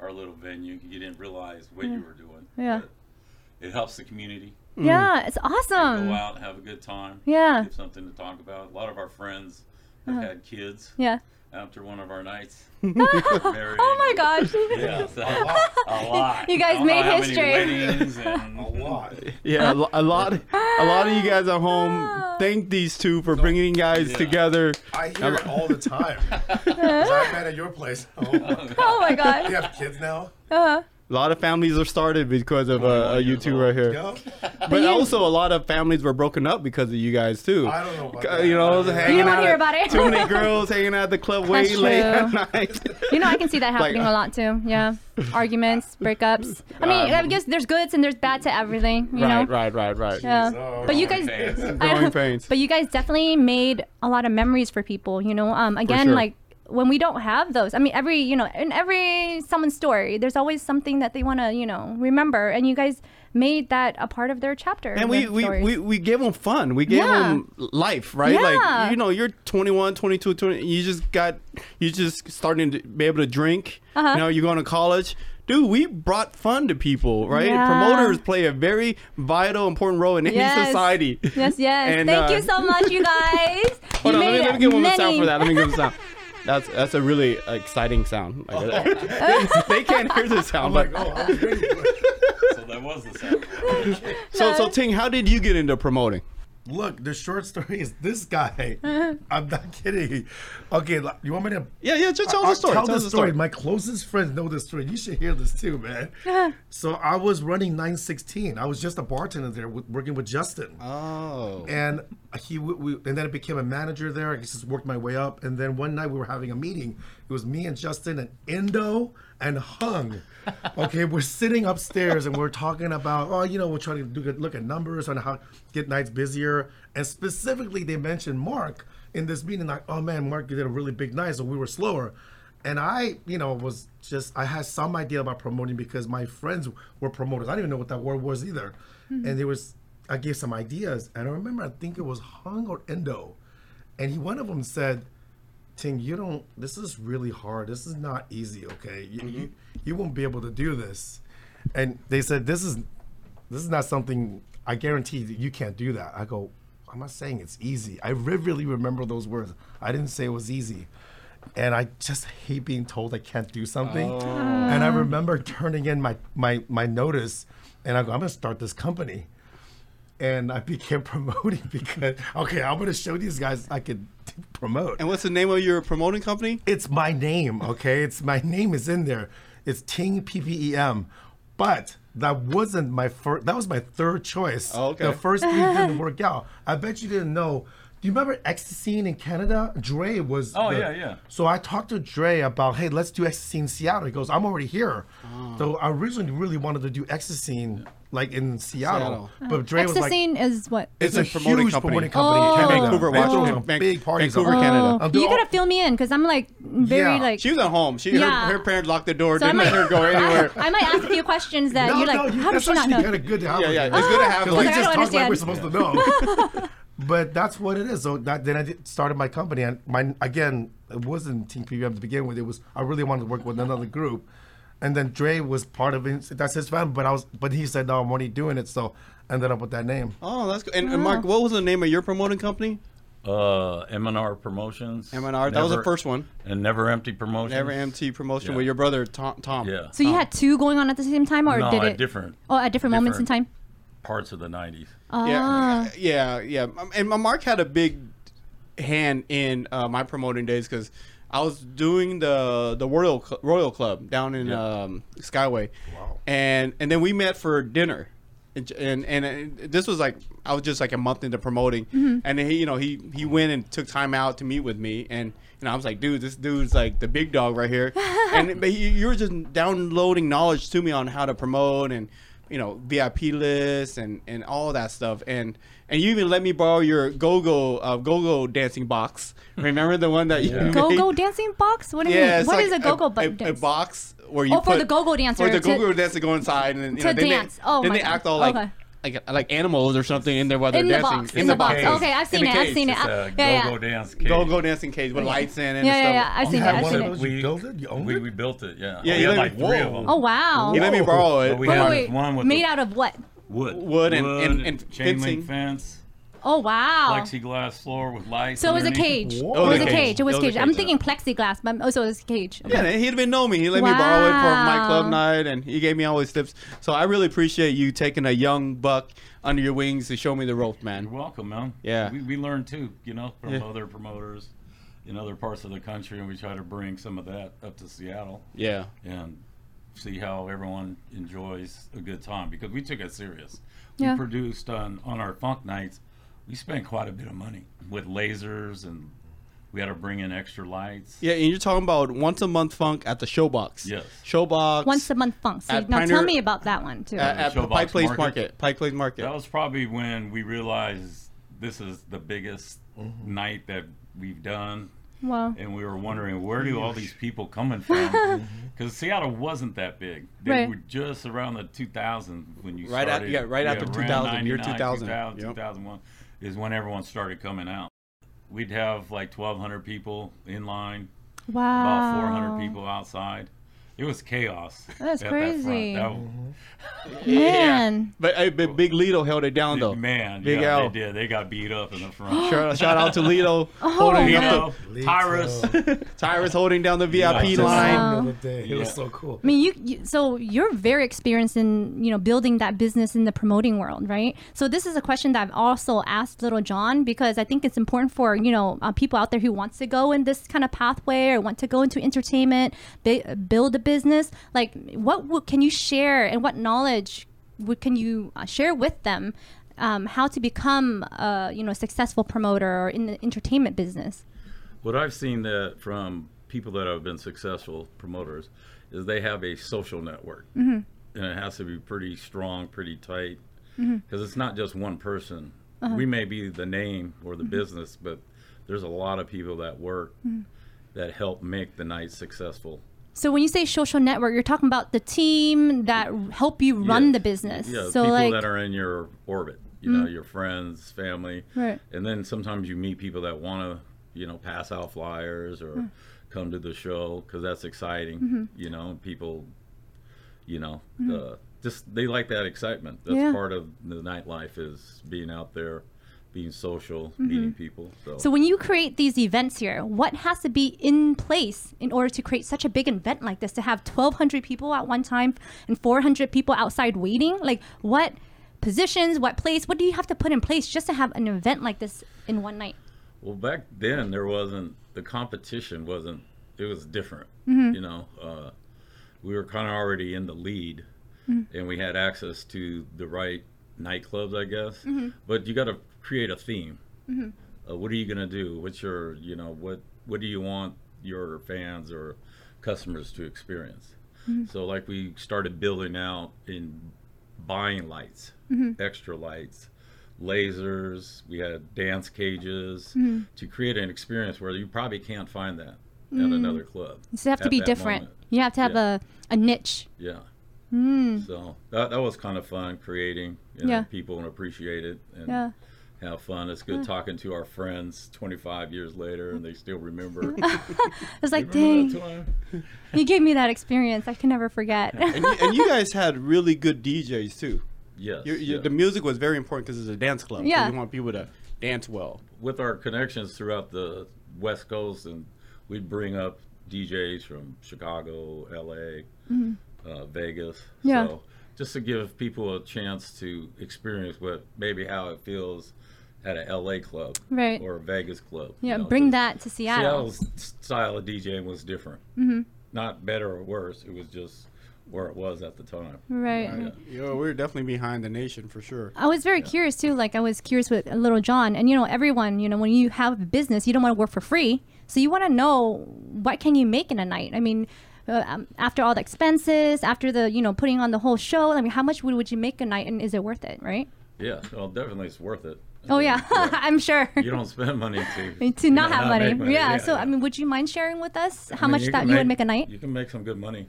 [SPEAKER 2] our little venue. You didn't realize what you were doing.
[SPEAKER 3] Yeah.
[SPEAKER 2] but It helps the community.
[SPEAKER 3] yeah, it's awesome.
[SPEAKER 2] Go
[SPEAKER 3] awesome.
[SPEAKER 2] out and have a good time.
[SPEAKER 3] Yeah. Uh-huh.
[SPEAKER 2] Something to talk about. A lot of our friends have had kids
[SPEAKER 3] Yeah.
[SPEAKER 2] After one of our nights.
[SPEAKER 3] Oh my gosh.
[SPEAKER 2] Yeah, so, a lot.
[SPEAKER 3] You guys
[SPEAKER 2] I don't know
[SPEAKER 3] made history.
[SPEAKER 2] and
[SPEAKER 5] A lot.
[SPEAKER 1] Yeah, a, lo- a lot, a lot of you guys at home thank these two for bringing guys
[SPEAKER 2] Yeah.
[SPEAKER 1] together.
[SPEAKER 5] I hear it all the time. 'Cause I met at your place. Oh, my-
[SPEAKER 3] Oh my
[SPEAKER 5] you have kids now?
[SPEAKER 3] Uh,
[SPEAKER 1] A lot of families are started because of uh,
[SPEAKER 2] 21
[SPEAKER 1] you
[SPEAKER 2] years
[SPEAKER 1] two right here.
[SPEAKER 5] Yeah.
[SPEAKER 1] But also, a lot of families were broken up because of you guys too.
[SPEAKER 5] I don't know about that.
[SPEAKER 1] You know,
[SPEAKER 5] You
[SPEAKER 1] hanging
[SPEAKER 3] didn't
[SPEAKER 1] out
[SPEAKER 3] hear
[SPEAKER 1] at-
[SPEAKER 3] about it.
[SPEAKER 1] Too many girls hanging out at the club way
[SPEAKER 3] That's
[SPEAKER 1] late at night.
[SPEAKER 3] you know, I can see that happening a lot too. Yeah. Arguments, breakups. I mean, I guess there's goods and there's bad to everything. You know.
[SPEAKER 1] right, right, right, right.
[SPEAKER 3] Yeah.
[SPEAKER 5] Oh,
[SPEAKER 3] But you guys. I
[SPEAKER 1] Growing pains.
[SPEAKER 3] but you guys definitely made a lot of memories for people. You know, um, again,
[SPEAKER 1] sure.
[SPEAKER 3] like when we don't have those. I mean, every you know, in every someone's story, there's always something that they want to you know remember, and you guys made that a part of their chapter.
[SPEAKER 1] And we, we, we, we gave them fun. We gave
[SPEAKER 3] Yeah.
[SPEAKER 1] them life, right?
[SPEAKER 3] Yeah.
[SPEAKER 1] Like, you know, you're 21, 22, 20. You just got, you just starting to be able to drink.
[SPEAKER 3] Uh-huh.
[SPEAKER 1] You know, you're going to college. Dude, we brought fun to people, right?
[SPEAKER 3] Yeah.
[SPEAKER 1] Promoters play a very vital, important role in any society.
[SPEAKER 3] Yes, yes.
[SPEAKER 1] And,
[SPEAKER 3] Thank
[SPEAKER 1] uh,
[SPEAKER 3] you so much, you guys.
[SPEAKER 1] Hold
[SPEAKER 3] you
[SPEAKER 1] on, let me, let me give them a sound for that. Let me give them a sound. That's that's a really exciting sound. Like, oh. they, they can't hear the
[SPEAKER 5] I'm
[SPEAKER 1] sound,
[SPEAKER 5] like,
[SPEAKER 1] but
[SPEAKER 5] oh, I was ready for it.
[SPEAKER 2] So that was the sound.
[SPEAKER 1] so so Ting, how did you get into promoting?
[SPEAKER 5] Look, the short story is this guy. I'm not kidding. Okay, you want me to
[SPEAKER 1] Yeah, yeah, just tell
[SPEAKER 5] I'll
[SPEAKER 1] the story.
[SPEAKER 5] Tell,
[SPEAKER 1] Tell
[SPEAKER 5] the
[SPEAKER 1] the
[SPEAKER 5] story.
[SPEAKER 1] story.
[SPEAKER 5] My closest friends know this story. You should hear this too, man. so I was running 916. I was just a bartender there, with, working with Justin.
[SPEAKER 1] Oh.
[SPEAKER 5] and he we, and then I became a manager there. I just worked my way up, and then one night we were having a meeting. It was me and Justin and Indo and Hung. Okay, we're sitting upstairs and we're talking about oh, you know, we're trying to do good look at numbers on how get nights busier, and specifically they mentioned Mark in this meeting. Like, oh man, Mark you did a really big night, so we were slower. And I, you know, was just I had some idea about promoting because my friends were promoters. I didn't even know what that word was either. Mm-hmm. And there was I gave some ideas, and I remember I think it was Hung or Endo, and he one of them said, "Ting, you don't. This is really hard. This is not easy. Okay, you you, mm-hmm. You won't be able to do this." And they said, "This is this is not something. I guarantee that you can't do that." I go, "I'm not saying it's easy. I vividly remember those words. I didn't say it was easy." And I just hate being told I can't do something. Oh. And I remember turning in my, my, my notice and I go, I'm gonna start this company and I began promoting because okay, I'm gonna show these guys I could promote.
[SPEAKER 1] And what's the name of your promoting company?
[SPEAKER 5] It's my name, okay? It's my name is in there. It's Ting PPEM, but that wasn't my first. That was my third choice.
[SPEAKER 1] Oh, okay.
[SPEAKER 5] The first three didn't work out. I bet you didn't know. Do you remember Ecstasy in Canada? Dre was.
[SPEAKER 2] Oh,
[SPEAKER 5] the-
[SPEAKER 2] yeah, yeah.
[SPEAKER 5] So I talked to Dre about, hey, let's do Ecstasy in Seattle. He goes, I'm already here.
[SPEAKER 1] Oh.
[SPEAKER 5] So I originally really wanted to do Ecstasy like in Seattle,
[SPEAKER 1] Seattle.
[SPEAKER 5] but Dre was like,
[SPEAKER 3] Ecstasy is what?
[SPEAKER 5] it's,
[SPEAKER 1] It's
[SPEAKER 5] a,
[SPEAKER 1] a promoting
[SPEAKER 5] huge
[SPEAKER 1] company.
[SPEAKER 5] promoting company.
[SPEAKER 3] Oh.
[SPEAKER 5] in Canada.
[SPEAKER 1] Vancouver,
[SPEAKER 5] They're throwing
[SPEAKER 1] Washington.
[SPEAKER 5] a big parties.
[SPEAKER 1] Vancouver,
[SPEAKER 5] on.
[SPEAKER 1] Canada.
[SPEAKER 3] Oh, you
[SPEAKER 5] all-
[SPEAKER 3] gotta fill me in because I'm like very
[SPEAKER 5] Yeah.
[SPEAKER 3] like.
[SPEAKER 1] She was at home. She
[SPEAKER 3] Yeah.
[SPEAKER 1] her, her parents locked the door.
[SPEAKER 3] So I
[SPEAKER 1] Didn't let
[SPEAKER 3] might-
[SPEAKER 1] her go anywhere.
[SPEAKER 3] I might ask a few questions that
[SPEAKER 5] No,
[SPEAKER 3] you're like,
[SPEAKER 5] no,
[SPEAKER 3] how does she not
[SPEAKER 5] actually
[SPEAKER 3] know?
[SPEAKER 5] kind of good to have.
[SPEAKER 1] yeah,
[SPEAKER 5] with
[SPEAKER 1] yeah. It's good to have.
[SPEAKER 5] Because
[SPEAKER 1] Like,
[SPEAKER 5] we just talk like we're supposed to know. But that's what it is. So that, then I did, started my company, and my again, it wasn't Team PBM to begin with. It was I really wanted to work with another group, and then Dre was part of it. That's his family, but I was, but he said no, I'm already doing it, so I ended up with that name.
[SPEAKER 1] oh, that's good. And, and Mark, what was the name of your promoting company?
[SPEAKER 2] Uh, M&R Promotions.
[SPEAKER 1] M&R. That was the first one.
[SPEAKER 2] And Never Empty Promotions.
[SPEAKER 1] Never Empty promotion
[SPEAKER 2] Yeah.
[SPEAKER 1] with your brother Tom. Tom.
[SPEAKER 2] Yeah.
[SPEAKER 3] So you had two going on at the same time, or
[SPEAKER 2] no,
[SPEAKER 3] did
[SPEAKER 2] at
[SPEAKER 3] it?
[SPEAKER 2] different.
[SPEAKER 3] oh, at different, moments in time.
[SPEAKER 2] Different- parts of the '90s.
[SPEAKER 3] Ah.
[SPEAKER 1] Yeah, yeah, yeah. Um, And my Mark had a big hand in uh, my promoting days because I was doing the the Royal Royal Club down in
[SPEAKER 2] Yeah.
[SPEAKER 1] um, Skyway,
[SPEAKER 5] Wow.
[SPEAKER 1] and and then we met for dinner, and and, and uh, this was like I was just like a month into promoting, and then he you know he he went and took time out to meet with me, and you know I was like, dude, this dude's like the big dog right here, and but you, you were just downloading knowledge to me on how to promote and you know VIP lists and and all that stuff and and you even let me borrow your go-go uh, go-go dancing box. Remember the one that you
[SPEAKER 2] Yeah.
[SPEAKER 1] made?
[SPEAKER 3] Go-go dancing box? What do you
[SPEAKER 1] Yeah,
[SPEAKER 3] mean?
[SPEAKER 1] it's
[SPEAKER 3] What
[SPEAKER 1] like
[SPEAKER 3] is a go-go
[SPEAKER 1] a,
[SPEAKER 3] bu-
[SPEAKER 1] a, a box where you
[SPEAKER 3] Oh, for the go-go dancer
[SPEAKER 1] for the go-go dancer to go inside and
[SPEAKER 3] to
[SPEAKER 1] you know, then
[SPEAKER 3] dance.
[SPEAKER 1] They,
[SPEAKER 3] Oh
[SPEAKER 1] then
[SPEAKER 3] my
[SPEAKER 1] they
[SPEAKER 3] God.
[SPEAKER 1] act all like
[SPEAKER 3] Okay.
[SPEAKER 1] Like like animals or something in there while they're
[SPEAKER 3] in the
[SPEAKER 1] dancing
[SPEAKER 3] box. In, the, box.
[SPEAKER 2] cage.
[SPEAKER 3] Okay, I've seen it. I've
[SPEAKER 1] cage.
[SPEAKER 3] seen it.
[SPEAKER 2] It's
[SPEAKER 3] yeah,
[SPEAKER 2] go-go
[SPEAKER 3] yeah.
[SPEAKER 2] dance cage.
[SPEAKER 1] go-go dancing cage with lights in it.
[SPEAKER 3] Yeah,
[SPEAKER 1] and
[SPEAKER 3] yeah,
[SPEAKER 1] stuff.
[SPEAKER 3] yeah. I've
[SPEAKER 5] You
[SPEAKER 3] seen it.
[SPEAKER 5] had
[SPEAKER 3] I've
[SPEAKER 5] one
[SPEAKER 3] seen
[SPEAKER 5] of
[SPEAKER 3] it.
[SPEAKER 5] those? You built it? You owned
[SPEAKER 2] we,
[SPEAKER 5] it?
[SPEAKER 2] we built it. Yeah.
[SPEAKER 1] Yeah,
[SPEAKER 2] we
[SPEAKER 1] you
[SPEAKER 2] had like three of them.
[SPEAKER 3] Oh wow.
[SPEAKER 1] You let me borrow it.
[SPEAKER 2] We had
[SPEAKER 1] my-
[SPEAKER 3] Wait, wait,
[SPEAKER 2] one with
[SPEAKER 3] made out of what?
[SPEAKER 2] Wood.
[SPEAKER 1] Wood and- and- and
[SPEAKER 2] chain link fence,
[SPEAKER 3] Oh wow.
[SPEAKER 2] plexiglass floor with lights.
[SPEAKER 3] So it was a
[SPEAKER 2] underneath.
[SPEAKER 3] cage.
[SPEAKER 5] Whoa.
[SPEAKER 3] It was
[SPEAKER 1] It
[SPEAKER 3] a
[SPEAKER 1] was a
[SPEAKER 3] cage.
[SPEAKER 1] cage.
[SPEAKER 3] It was
[SPEAKER 1] was a
[SPEAKER 3] cage. I'm thinking plexiglass, but also it was a cage. Okay.
[SPEAKER 1] Yeah, he didn't even know me. He let me borrow it for my club night, and he gave me all his tips. So I really appreciate you taking a young buck under your wings to show me the ropes,
[SPEAKER 2] You're
[SPEAKER 1] man.
[SPEAKER 2] welcome, man.
[SPEAKER 1] Yeah.
[SPEAKER 2] We, we learn too, you know, from
[SPEAKER 1] Yeah.
[SPEAKER 2] other promoters in other parts of the country, and we try to bring some of that up to Seattle
[SPEAKER 1] Yeah,
[SPEAKER 2] and see how everyone enjoys a good time because we took it serious.
[SPEAKER 3] Yeah.
[SPEAKER 2] We produced on on our funk nights. We spent quite a bit of money with lasers, and we had to bring in extra lights.
[SPEAKER 1] yeah. And you're talking about once a month funk at the Showbox.
[SPEAKER 2] Yes.
[SPEAKER 1] Showbox.
[SPEAKER 3] Once a month funk. So now
[SPEAKER 1] Pioneer-
[SPEAKER 3] tell me about that one too.
[SPEAKER 1] at, at
[SPEAKER 2] Showbox
[SPEAKER 1] Pike Place Market.
[SPEAKER 2] Market.
[SPEAKER 1] Pike Place Market.
[SPEAKER 2] That was probably when we realized this is the biggest mm-hmm. night that we've done.
[SPEAKER 3] wow.
[SPEAKER 2] and we were wondering where do all these people coming from? Mm-hmm. Because Seattle wasn't that big. They
[SPEAKER 3] Right.
[SPEAKER 2] were just around the 2000 when you started,
[SPEAKER 1] Right at-
[SPEAKER 2] started.
[SPEAKER 1] yeah, right after
[SPEAKER 2] around
[SPEAKER 1] 2000, year 2000.
[SPEAKER 2] 2000,
[SPEAKER 1] Yep.
[SPEAKER 2] 2001 is when everyone started coming out. We'd have like 1,200 people in line,
[SPEAKER 3] Wow.
[SPEAKER 2] about 400 people outside. It was chaos.
[SPEAKER 3] That's
[SPEAKER 2] at that front.
[SPEAKER 3] crazy.
[SPEAKER 2] That-
[SPEAKER 3] Man.
[SPEAKER 1] But, hey, but Big Lito held it down though.
[SPEAKER 2] man,
[SPEAKER 1] Big
[SPEAKER 2] yeah,
[SPEAKER 1] L.
[SPEAKER 2] they did. They got beat up in the front.
[SPEAKER 1] Shout, shout out to Lito
[SPEAKER 3] Oh,
[SPEAKER 1] holding
[SPEAKER 2] You
[SPEAKER 1] up
[SPEAKER 2] know, Tyrus.
[SPEAKER 5] Lito.
[SPEAKER 1] the Tyrus holding down the VIP
[SPEAKER 2] Yeah.
[SPEAKER 1] Line.
[SPEAKER 5] saw him the day. It was so cool.
[SPEAKER 3] I mean, you, you so you're very experienced in you know building that business in the promoting world, right? So this is a question that I've also asked Little John because I think it's important for you know uh, people out there who wants to go in this kind of pathway or want to go into entertainment, bi- build a business. Business like, what w- can you share and what knowledge would can you uh, share with them? Um, how to become a you know successful promoter or in the entertainment business?
[SPEAKER 2] What I've seen that from people that have been successful promoters is they have a social network, mm-hmm. and it has to be pretty strong, pretty tight, mm-hmm. because it's not just one person. Uh-huh. We may be the name or the mm-hmm. business, but there's a lot of people that work that help make the night successful.
[SPEAKER 3] So when you say social network, you're talking about the team that help you run the business.
[SPEAKER 2] Yeah,
[SPEAKER 3] so
[SPEAKER 2] people
[SPEAKER 3] like
[SPEAKER 2] that are in your orbit, you know, mm. your friends, family,
[SPEAKER 3] Right.
[SPEAKER 2] and then sometimes you meet people that want to, you know, pass out flyers or mm. come to the show because that's exciting. Mm-hmm. You know, people, you know, uh, just they like that excitement. That's
[SPEAKER 3] Yeah.
[SPEAKER 2] part of the nightlife is being out there, being social, mm-hmm. meeting people. So,
[SPEAKER 3] So when you create these events here, what has to be in place in order to create such a big event like this to have 1200 people at one time and 400 people outside waiting? Like what positions, what place, what do you have to put in place just to have an event like this in one night?
[SPEAKER 2] Well, back then there wasn't the competition wasn't. It was different. Mm-hmm. You know, uh, we were kind of already in the lead, mm-hmm. and we had access to the right nightclubs, I guess. But you got to create a theme. Mm-hmm. Uh, what are you gonna do? What's your, you know, what what do you want your fans or customers to experience? Mm-hmm. So, like, we started building out in buying lights, mm-hmm. extra lights, lasers. We had dance cages to create an experience where you probably can't find that at another club.
[SPEAKER 3] So you have to be different.
[SPEAKER 2] moment.
[SPEAKER 3] You have to have
[SPEAKER 2] Yeah.
[SPEAKER 3] a, a niche.
[SPEAKER 2] Yeah.
[SPEAKER 3] Mm.
[SPEAKER 2] So that, that was kind of fun creating. You know,
[SPEAKER 3] Yeah.
[SPEAKER 2] People appreciate it and
[SPEAKER 3] Yeah.
[SPEAKER 2] Have fun. It's good talking to our friends 25 years later and they still remember.
[SPEAKER 3] It's like, dang, you gave me that experience. I can never forget.
[SPEAKER 1] and, you, and you guys had really good DJs too.
[SPEAKER 2] Yes.
[SPEAKER 1] You, you,
[SPEAKER 2] yeah.
[SPEAKER 1] The music was very important because it's a dance club. so
[SPEAKER 3] Yeah.
[SPEAKER 1] you want people to dance well.
[SPEAKER 2] with our connections throughout the West Coast, and we'd bring up DJs from Chicago, LA, uh, Vegas.
[SPEAKER 3] Mm-hmm. Yeah.
[SPEAKER 2] So just to give people a chance to experience what maybe how it feels at a LA club
[SPEAKER 3] Right.
[SPEAKER 2] or a Vegas club.
[SPEAKER 3] Yeah,
[SPEAKER 2] you know,
[SPEAKER 3] bring
[SPEAKER 2] 'cause
[SPEAKER 3] that to Seattle.
[SPEAKER 2] Seattle's style of DJing was different.
[SPEAKER 3] Mm-hmm.
[SPEAKER 2] Not better or worse. It was just where it was at the time.
[SPEAKER 3] Right.
[SPEAKER 2] Yeah.
[SPEAKER 1] Yo, we're definitely behind the nation for sure.
[SPEAKER 3] I was very curious too. Like I was curious with Little John, and you know, everyone, you know, when you have a business, you don't want to work for free, so you want to know what can you make in a night. I mean, um, after all the expenses, after the you know putting on the whole show, I mean, how much would, would you make a night, and is it worth it? Right?
[SPEAKER 2] Yeah, well, definitely it's worth it. I
[SPEAKER 3] Oh
[SPEAKER 2] mean,
[SPEAKER 3] yeah, I'm sure.
[SPEAKER 2] you don't spend money to
[SPEAKER 3] to not
[SPEAKER 2] you know,
[SPEAKER 3] have money.
[SPEAKER 2] make
[SPEAKER 3] Yeah, So I mean, would you mind sharing with us
[SPEAKER 2] I
[SPEAKER 3] how
[SPEAKER 2] mean,
[SPEAKER 3] much
[SPEAKER 2] you
[SPEAKER 3] that
[SPEAKER 2] can
[SPEAKER 3] you would make a night?
[SPEAKER 2] You can make some good money.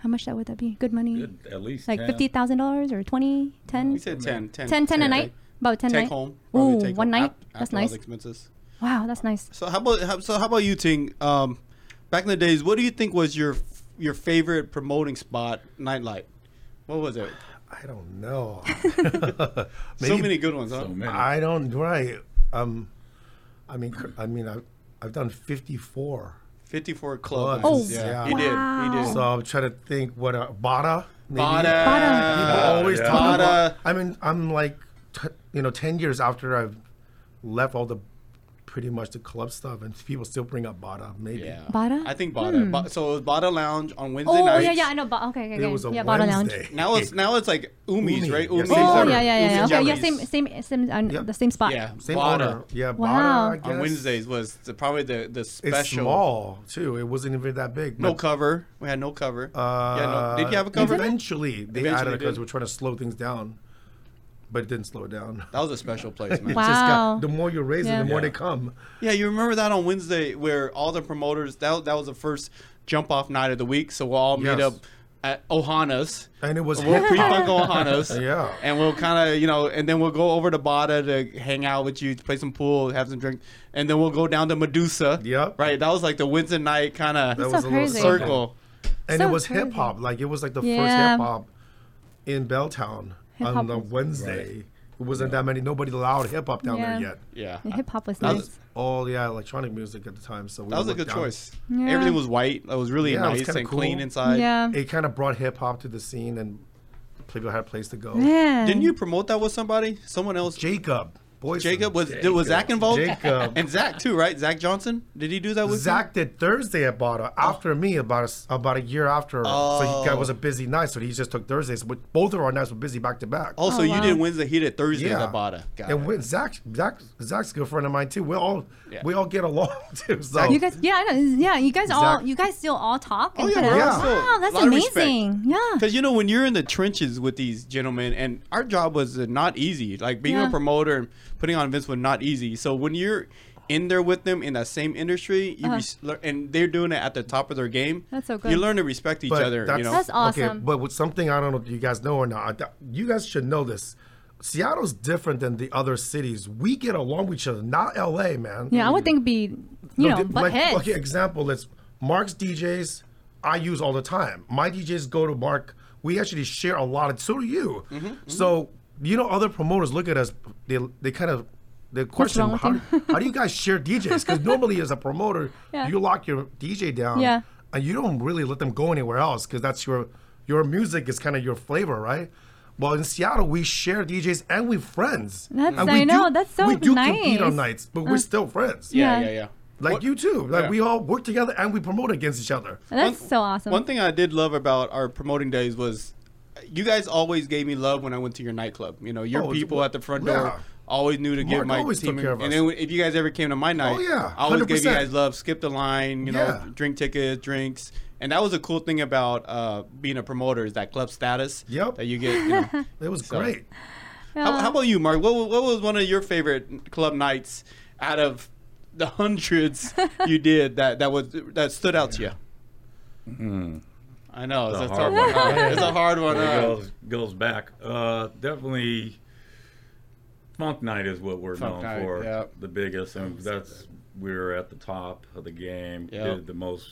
[SPEAKER 3] How much that would that be? Good money?
[SPEAKER 2] Good, at least
[SPEAKER 3] Like
[SPEAKER 2] 10.
[SPEAKER 3] fifty thousand dollars or 20, 10?
[SPEAKER 1] We said 10, 10,
[SPEAKER 3] 10, 10 a
[SPEAKER 1] 10
[SPEAKER 3] night. About ten a
[SPEAKER 1] Take
[SPEAKER 3] night.
[SPEAKER 1] home.
[SPEAKER 3] Ooh,
[SPEAKER 1] take
[SPEAKER 3] one
[SPEAKER 1] home
[SPEAKER 3] night?
[SPEAKER 1] af-
[SPEAKER 3] That's
[SPEAKER 1] all
[SPEAKER 3] nice.
[SPEAKER 1] the expenses.
[SPEAKER 3] Wow, that's nice.
[SPEAKER 1] So how about so how about you, Ting? Um, back in the days, what do you think was your your favorite promoting spot nightlight? What was it?
[SPEAKER 5] I don't know.
[SPEAKER 1] so many good ones, huh?
[SPEAKER 2] So many.
[SPEAKER 5] I don't right. Um, I mean, I mean, I've I've done 54.
[SPEAKER 1] 54 club.
[SPEAKER 5] Clubs. Oh,
[SPEAKER 1] yeah.
[SPEAKER 5] wow.
[SPEAKER 1] He did. He did.
[SPEAKER 5] So I'm trying to think what uh, Bada. Maybe.
[SPEAKER 1] Bada.
[SPEAKER 5] People always
[SPEAKER 2] yeah.
[SPEAKER 5] talk about.
[SPEAKER 1] Bada.
[SPEAKER 5] I mean, I'm like, t- you know, 10 years after I've left all the pretty much the club stuff, and people still bring up Bada. Maybe.
[SPEAKER 1] Yeah.
[SPEAKER 3] Bada?
[SPEAKER 1] I think Bada. Ba- so it was Bada Lounge on Wednesday
[SPEAKER 3] Oh
[SPEAKER 1] nights.
[SPEAKER 3] yeah, yeah, I know. Ba- okay, okay,
[SPEAKER 5] It was a
[SPEAKER 3] yeah, Bada Lounge.
[SPEAKER 1] Now it's now it's like Umi's,
[SPEAKER 5] Umi.
[SPEAKER 1] right?
[SPEAKER 5] Yeah,
[SPEAKER 1] Umi's
[SPEAKER 5] same
[SPEAKER 3] Oh
[SPEAKER 5] owner.
[SPEAKER 3] yeah, yeah, yeah. yeah. Okay, yeah, same, same, same, uh,
[SPEAKER 5] Yep.
[SPEAKER 3] the same spot.
[SPEAKER 1] Yeah,
[SPEAKER 5] Same
[SPEAKER 1] Bada.
[SPEAKER 5] owner. Yeah,
[SPEAKER 3] Wow.
[SPEAKER 5] Bada. I guess.
[SPEAKER 1] On Wednesdays was the, probably the the special.
[SPEAKER 5] It's small too. It wasn't even that big.
[SPEAKER 1] No cover. We had no cover.
[SPEAKER 5] Uh,
[SPEAKER 1] yeah, no. Did you have a cover?
[SPEAKER 5] Eventually, they
[SPEAKER 1] Eventually
[SPEAKER 5] added it because we're trying to slow things down, but it didn't slow it down.
[SPEAKER 1] That was a special place, man.
[SPEAKER 3] Wow.
[SPEAKER 5] Just got, the more you raise
[SPEAKER 3] Yeah.
[SPEAKER 5] it, the more
[SPEAKER 2] Yeah.
[SPEAKER 5] they come.
[SPEAKER 1] Yeah, you remember that on Wednesday where all the promoters that that was the first jump off night of the week, so we'll all meet up at Ohana's.
[SPEAKER 5] And it was
[SPEAKER 1] We'll pre-funk. Ohana's.
[SPEAKER 5] Yeah.
[SPEAKER 1] And we'll kind of, you know, and then we'll go over to Bada to hang out with you, play some pool, have some drink, and then we'll go down to Medusa.
[SPEAKER 5] Yep.
[SPEAKER 1] Right. That was like the Wednesday night kind of
[SPEAKER 5] That
[SPEAKER 3] so
[SPEAKER 5] was a little
[SPEAKER 3] crazy.
[SPEAKER 1] circle.
[SPEAKER 5] And
[SPEAKER 3] So
[SPEAKER 5] it was hip hop. Like it was like the
[SPEAKER 3] Yeah.
[SPEAKER 5] first hip hop in Belltown
[SPEAKER 3] Hip-hop
[SPEAKER 5] on the
[SPEAKER 3] was-
[SPEAKER 5] Wednesday. It wasn't that many. Nobody allowed hip hop down
[SPEAKER 3] Yeah.
[SPEAKER 5] there yet.
[SPEAKER 1] Yeah.
[SPEAKER 3] Hip hop was
[SPEAKER 1] That
[SPEAKER 3] nice.
[SPEAKER 1] was-
[SPEAKER 5] All yeah, electronic music at the time. So we
[SPEAKER 1] That was a
[SPEAKER 5] looked
[SPEAKER 1] good
[SPEAKER 5] down.
[SPEAKER 1] choice.
[SPEAKER 3] Yeah.
[SPEAKER 1] Everything was white. It was really
[SPEAKER 5] Yeah, it was
[SPEAKER 1] nice
[SPEAKER 5] kinda
[SPEAKER 1] and
[SPEAKER 5] cool.
[SPEAKER 1] clean inside.
[SPEAKER 3] yeah.
[SPEAKER 5] It kind of brought hip hop to the scene, and people had a place to go.
[SPEAKER 3] Man.
[SPEAKER 1] Didn't you promote that with somebody? Someone else?
[SPEAKER 5] Jacob, boys.
[SPEAKER 1] Jacob was was Zach involved?
[SPEAKER 5] Jacob.
[SPEAKER 1] And Zach too, right? Zach Johnson. Did he do that with
[SPEAKER 5] Zach did Thursday at Bada after me about a, s- about a year after. So he got,
[SPEAKER 1] Oh.
[SPEAKER 5] was a busy night, so he just took Thursdays. But both of our nights were busy back to back.
[SPEAKER 1] Oh, so
[SPEAKER 3] Oh,
[SPEAKER 1] you
[SPEAKER 3] wow.
[SPEAKER 1] did Wednesday. He did Thursday
[SPEAKER 5] yeah.
[SPEAKER 1] at Bada. Got
[SPEAKER 5] and
[SPEAKER 1] it.
[SPEAKER 5] with Zach, Zach, Zach's a good friend of mine too. We all
[SPEAKER 1] Yeah.
[SPEAKER 5] we all get along too. So
[SPEAKER 3] You guys, yeah, I know. Yeah, you guys all, you guys still all talk.
[SPEAKER 1] Oh,
[SPEAKER 3] and
[SPEAKER 1] yeah,
[SPEAKER 3] kinda-
[SPEAKER 1] we're
[SPEAKER 5] all
[SPEAKER 3] Wow, that's
[SPEAKER 1] lot of respect.
[SPEAKER 3] amazing. Yeah.
[SPEAKER 1] Because you know when you're in the trenches with these gentlemen, and our job was uh, not easy. Like being
[SPEAKER 3] Yeah.
[SPEAKER 1] a promoter and putting on events was not easy. So when you're in there with them in that same industry, you
[SPEAKER 3] Uh-huh.
[SPEAKER 1] res- and they're doing it at the top of their game.
[SPEAKER 3] That's so good.
[SPEAKER 1] You learn to respect each
[SPEAKER 5] But
[SPEAKER 1] other.
[SPEAKER 5] that's,
[SPEAKER 1] You know.
[SPEAKER 3] That's
[SPEAKER 5] Okay,
[SPEAKER 3] awesome.
[SPEAKER 5] but with something I don't know if you guys know or not. You guys should know this. Seattle's different than the other cities. We get along with each other. Not LA, man.
[SPEAKER 3] Yeah, I would think be, you
[SPEAKER 5] No,
[SPEAKER 3] know,
[SPEAKER 5] di-
[SPEAKER 3] butt
[SPEAKER 5] like,
[SPEAKER 3] heads.
[SPEAKER 5] Okay, example is Mark's DJs. I use all the time. My DJs go to Mark. We actually share a lot. Of, so do you.
[SPEAKER 3] Mm-hmm,
[SPEAKER 5] So you know, other promoters look at us. They they kind of they question how, how do you guys share DJs? Because normally as a promoter,
[SPEAKER 3] Yeah.
[SPEAKER 5] you lock your DJ down.
[SPEAKER 3] Yeah.
[SPEAKER 5] And you don't really let them go anywhere else because that's your your music is kind of your flavor, right? Well, in Seattle, we share DJs and we're friends.
[SPEAKER 3] That's-
[SPEAKER 5] and
[SPEAKER 3] I
[SPEAKER 5] we
[SPEAKER 3] know,
[SPEAKER 5] do,
[SPEAKER 3] that's so nice.
[SPEAKER 5] We do compete
[SPEAKER 3] nice. Uh.
[SPEAKER 5] on nights, but we're still friends.
[SPEAKER 1] yeah,
[SPEAKER 3] Yeah.
[SPEAKER 1] yeah, yeah.
[SPEAKER 5] Like
[SPEAKER 1] What-
[SPEAKER 5] you too. Like
[SPEAKER 1] yeah.
[SPEAKER 5] we all work together and we promote against each other.
[SPEAKER 3] That's
[SPEAKER 1] One-
[SPEAKER 3] so awesome.
[SPEAKER 1] One thing I did love about our promoting days was you guys always gave me love when I went to your nightclub. You know, your
[SPEAKER 5] Oh, it's-
[SPEAKER 1] people at the front door
[SPEAKER 5] yeah.
[SPEAKER 1] always knew to give
[SPEAKER 5] Mark
[SPEAKER 1] my
[SPEAKER 5] always
[SPEAKER 1] team.
[SPEAKER 5] took care of
[SPEAKER 1] and
[SPEAKER 5] us.
[SPEAKER 1] then if you guys ever came to my night,
[SPEAKER 5] Oh, yeah,
[SPEAKER 1] I always gave you guys love, skip the line, you know,
[SPEAKER 5] Yeah.
[SPEAKER 1] drink tickets, drinks. And that was a cool thing about uh, being a promoter is that club status
[SPEAKER 5] Yep.
[SPEAKER 1] that you get. You know.
[SPEAKER 5] It was
[SPEAKER 1] So-
[SPEAKER 5] great.
[SPEAKER 1] how, how about you, Mark? What, what was one of your favorite club nights out of the hundreds you did that that was that stood out to you? I know it's,
[SPEAKER 2] It's
[SPEAKER 1] a
[SPEAKER 2] hard
[SPEAKER 1] one.
[SPEAKER 2] one.
[SPEAKER 1] It's a hard one.
[SPEAKER 2] It goes goes back. Uh, definitely, Funk Night is what we're
[SPEAKER 1] Funk
[SPEAKER 2] known
[SPEAKER 1] Night,
[SPEAKER 2] for.
[SPEAKER 1] yeah.
[SPEAKER 2] The biggest, and that's we were at the top of the game.
[SPEAKER 1] Yeah.
[SPEAKER 2] Did the most.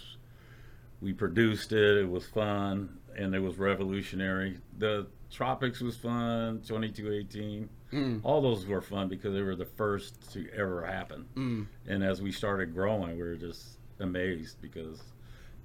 [SPEAKER 2] We produced it. It was fun, and it was revolutionary. The Tropics was fun. Twenty two eighteen.
[SPEAKER 1] Mm.
[SPEAKER 2] All those were fun because they were the first to ever happen.
[SPEAKER 1] Mm.
[SPEAKER 2] And as we started growing, we were just amazed because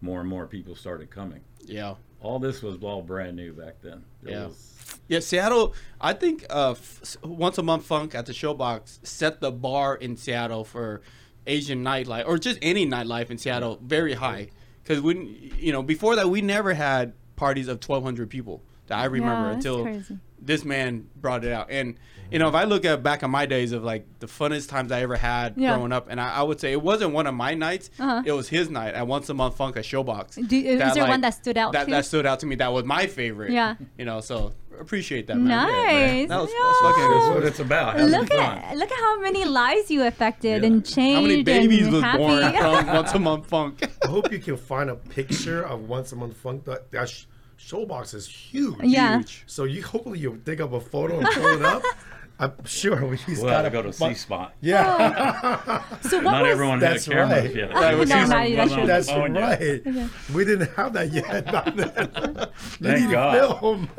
[SPEAKER 2] more and more people started coming.
[SPEAKER 1] Yeah.
[SPEAKER 2] all this was all brand new back then.
[SPEAKER 1] Yeah.
[SPEAKER 2] was-
[SPEAKER 1] Yeah, Seattle. I think uh, f- once a month funk at the Showbox set the bar in Seattle for Asian nightlife or just any nightlife in Seattle very high. Because we, you know, before that we never had parties of twelve hundred people that I remember
[SPEAKER 3] Yeah,
[SPEAKER 1] until
[SPEAKER 3] crazy.
[SPEAKER 1] this man brought it out. And you know, if I look at back on my days of like the funnest times I ever had
[SPEAKER 3] Yeah.
[SPEAKER 1] growing up, and I, I would say it wasn't one of my nights.
[SPEAKER 3] Uh-huh.
[SPEAKER 1] It was his night at once a month funk at Showbox.
[SPEAKER 3] Do- is
[SPEAKER 1] That,
[SPEAKER 3] there
[SPEAKER 1] like,
[SPEAKER 3] one that stood out
[SPEAKER 1] That,
[SPEAKER 3] too?
[SPEAKER 1] that stood out to me. That was my favorite.
[SPEAKER 3] Yeah.
[SPEAKER 1] You know, so appreciate that, man.
[SPEAKER 3] Nice.
[SPEAKER 1] That was,
[SPEAKER 3] Yeah.
[SPEAKER 1] that's fucking
[SPEAKER 2] That's what it's about. having
[SPEAKER 3] Look
[SPEAKER 2] fun.
[SPEAKER 3] at look at how many lives you affected
[SPEAKER 2] Yeah.
[SPEAKER 3] and changed
[SPEAKER 1] How many babies
[SPEAKER 3] and
[SPEAKER 1] was
[SPEAKER 3] happy.
[SPEAKER 1] born from once a month funk?
[SPEAKER 5] I hope you can find a picture of once a month funk. That, that sh- showbox is huge.
[SPEAKER 3] Yeah.
[SPEAKER 1] Huge.
[SPEAKER 5] So you hopefully you dig up a photo and pull it up. I'm sure he's
[SPEAKER 2] We'll
[SPEAKER 5] got
[SPEAKER 2] have to go to
[SPEAKER 5] bu-
[SPEAKER 2] C spot.
[SPEAKER 5] Yeah,
[SPEAKER 3] so what
[SPEAKER 2] Not
[SPEAKER 3] was
[SPEAKER 2] everyone
[SPEAKER 5] That's
[SPEAKER 2] had a camera
[SPEAKER 5] right.
[SPEAKER 2] yet.
[SPEAKER 1] Right, well,
[SPEAKER 3] No, not- that's true.
[SPEAKER 5] that's
[SPEAKER 2] phone yet.
[SPEAKER 5] right. We didn't have that yet. back then.
[SPEAKER 2] Thank
[SPEAKER 5] need
[SPEAKER 2] God.
[SPEAKER 5] film.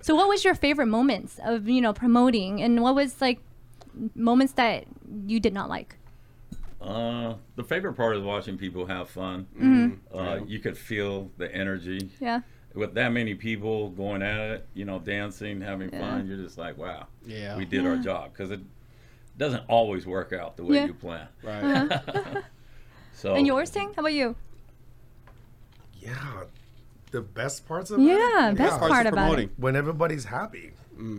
[SPEAKER 3] so what was your favorite moments of you know promoting and what was like moments that you did not like?
[SPEAKER 2] Uh, the favorite part is watching people have fun.
[SPEAKER 3] Mm-hmm.
[SPEAKER 2] Uh, you could feel the energy
[SPEAKER 3] Yeah.
[SPEAKER 2] With that many people going at it. You know, dancing, having fun. You're just like, wow,
[SPEAKER 1] Yeah.
[SPEAKER 2] we did our job because it doesn't always work out the way
[SPEAKER 3] Yeah.
[SPEAKER 2] you plan.
[SPEAKER 1] Right.
[SPEAKER 2] So
[SPEAKER 3] And yours, Ting? How about you?
[SPEAKER 5] Yeah, the best parts of
[SPEAKER 3] Yeah,
[SPEAKER 5] it.
[SPEAKER 3] best
[SPEAKER 1] Parts
[SPEAKER 3] part
[SPEAKER 1] of
[SPEAKER 3] about
[SPEAKER 1] promoting
[SPEAKER 5] when everybody's happy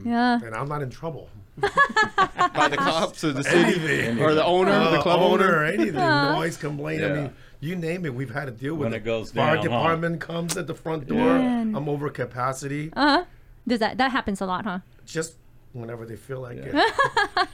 [SPEAKER 3] Yeah.
[SPEAKER 5] and I'm not in trouble.
[SPEAKER 1] by the cops or the city
[SPEAKER 5] Anything.
[SPEAKER 1] or the owner, the
[SPEAKER 5] Uh,
[SPEAKER 1] club
[SPEAKER 5] owner,
[SPEAKER 1] owner.
[SPEAKER 5] or anything, noise, complaint. I
[SPEAKER 2] Yeah.
[SPEAKER 5] mean, you name it, we've had to deal with
[SPEAKER 2] When
[SPEAKER 5] it.
[SPEAKER 2] it goes
[SPEAKER 5] Fire
[SPEAKER 2] down, huh?
[SPEAKER 5] department comes at the front door.
[SPEAKER 3] Man.
[SPEAKER 5] I'm over capacity.
[SPEAKER 3] Uh huh. Does that that happens a lot, huh?
[SPEAKER 5] Just whenever they feel like
[SPEAKER 2] Yeah.
[SPEAKER 5] it.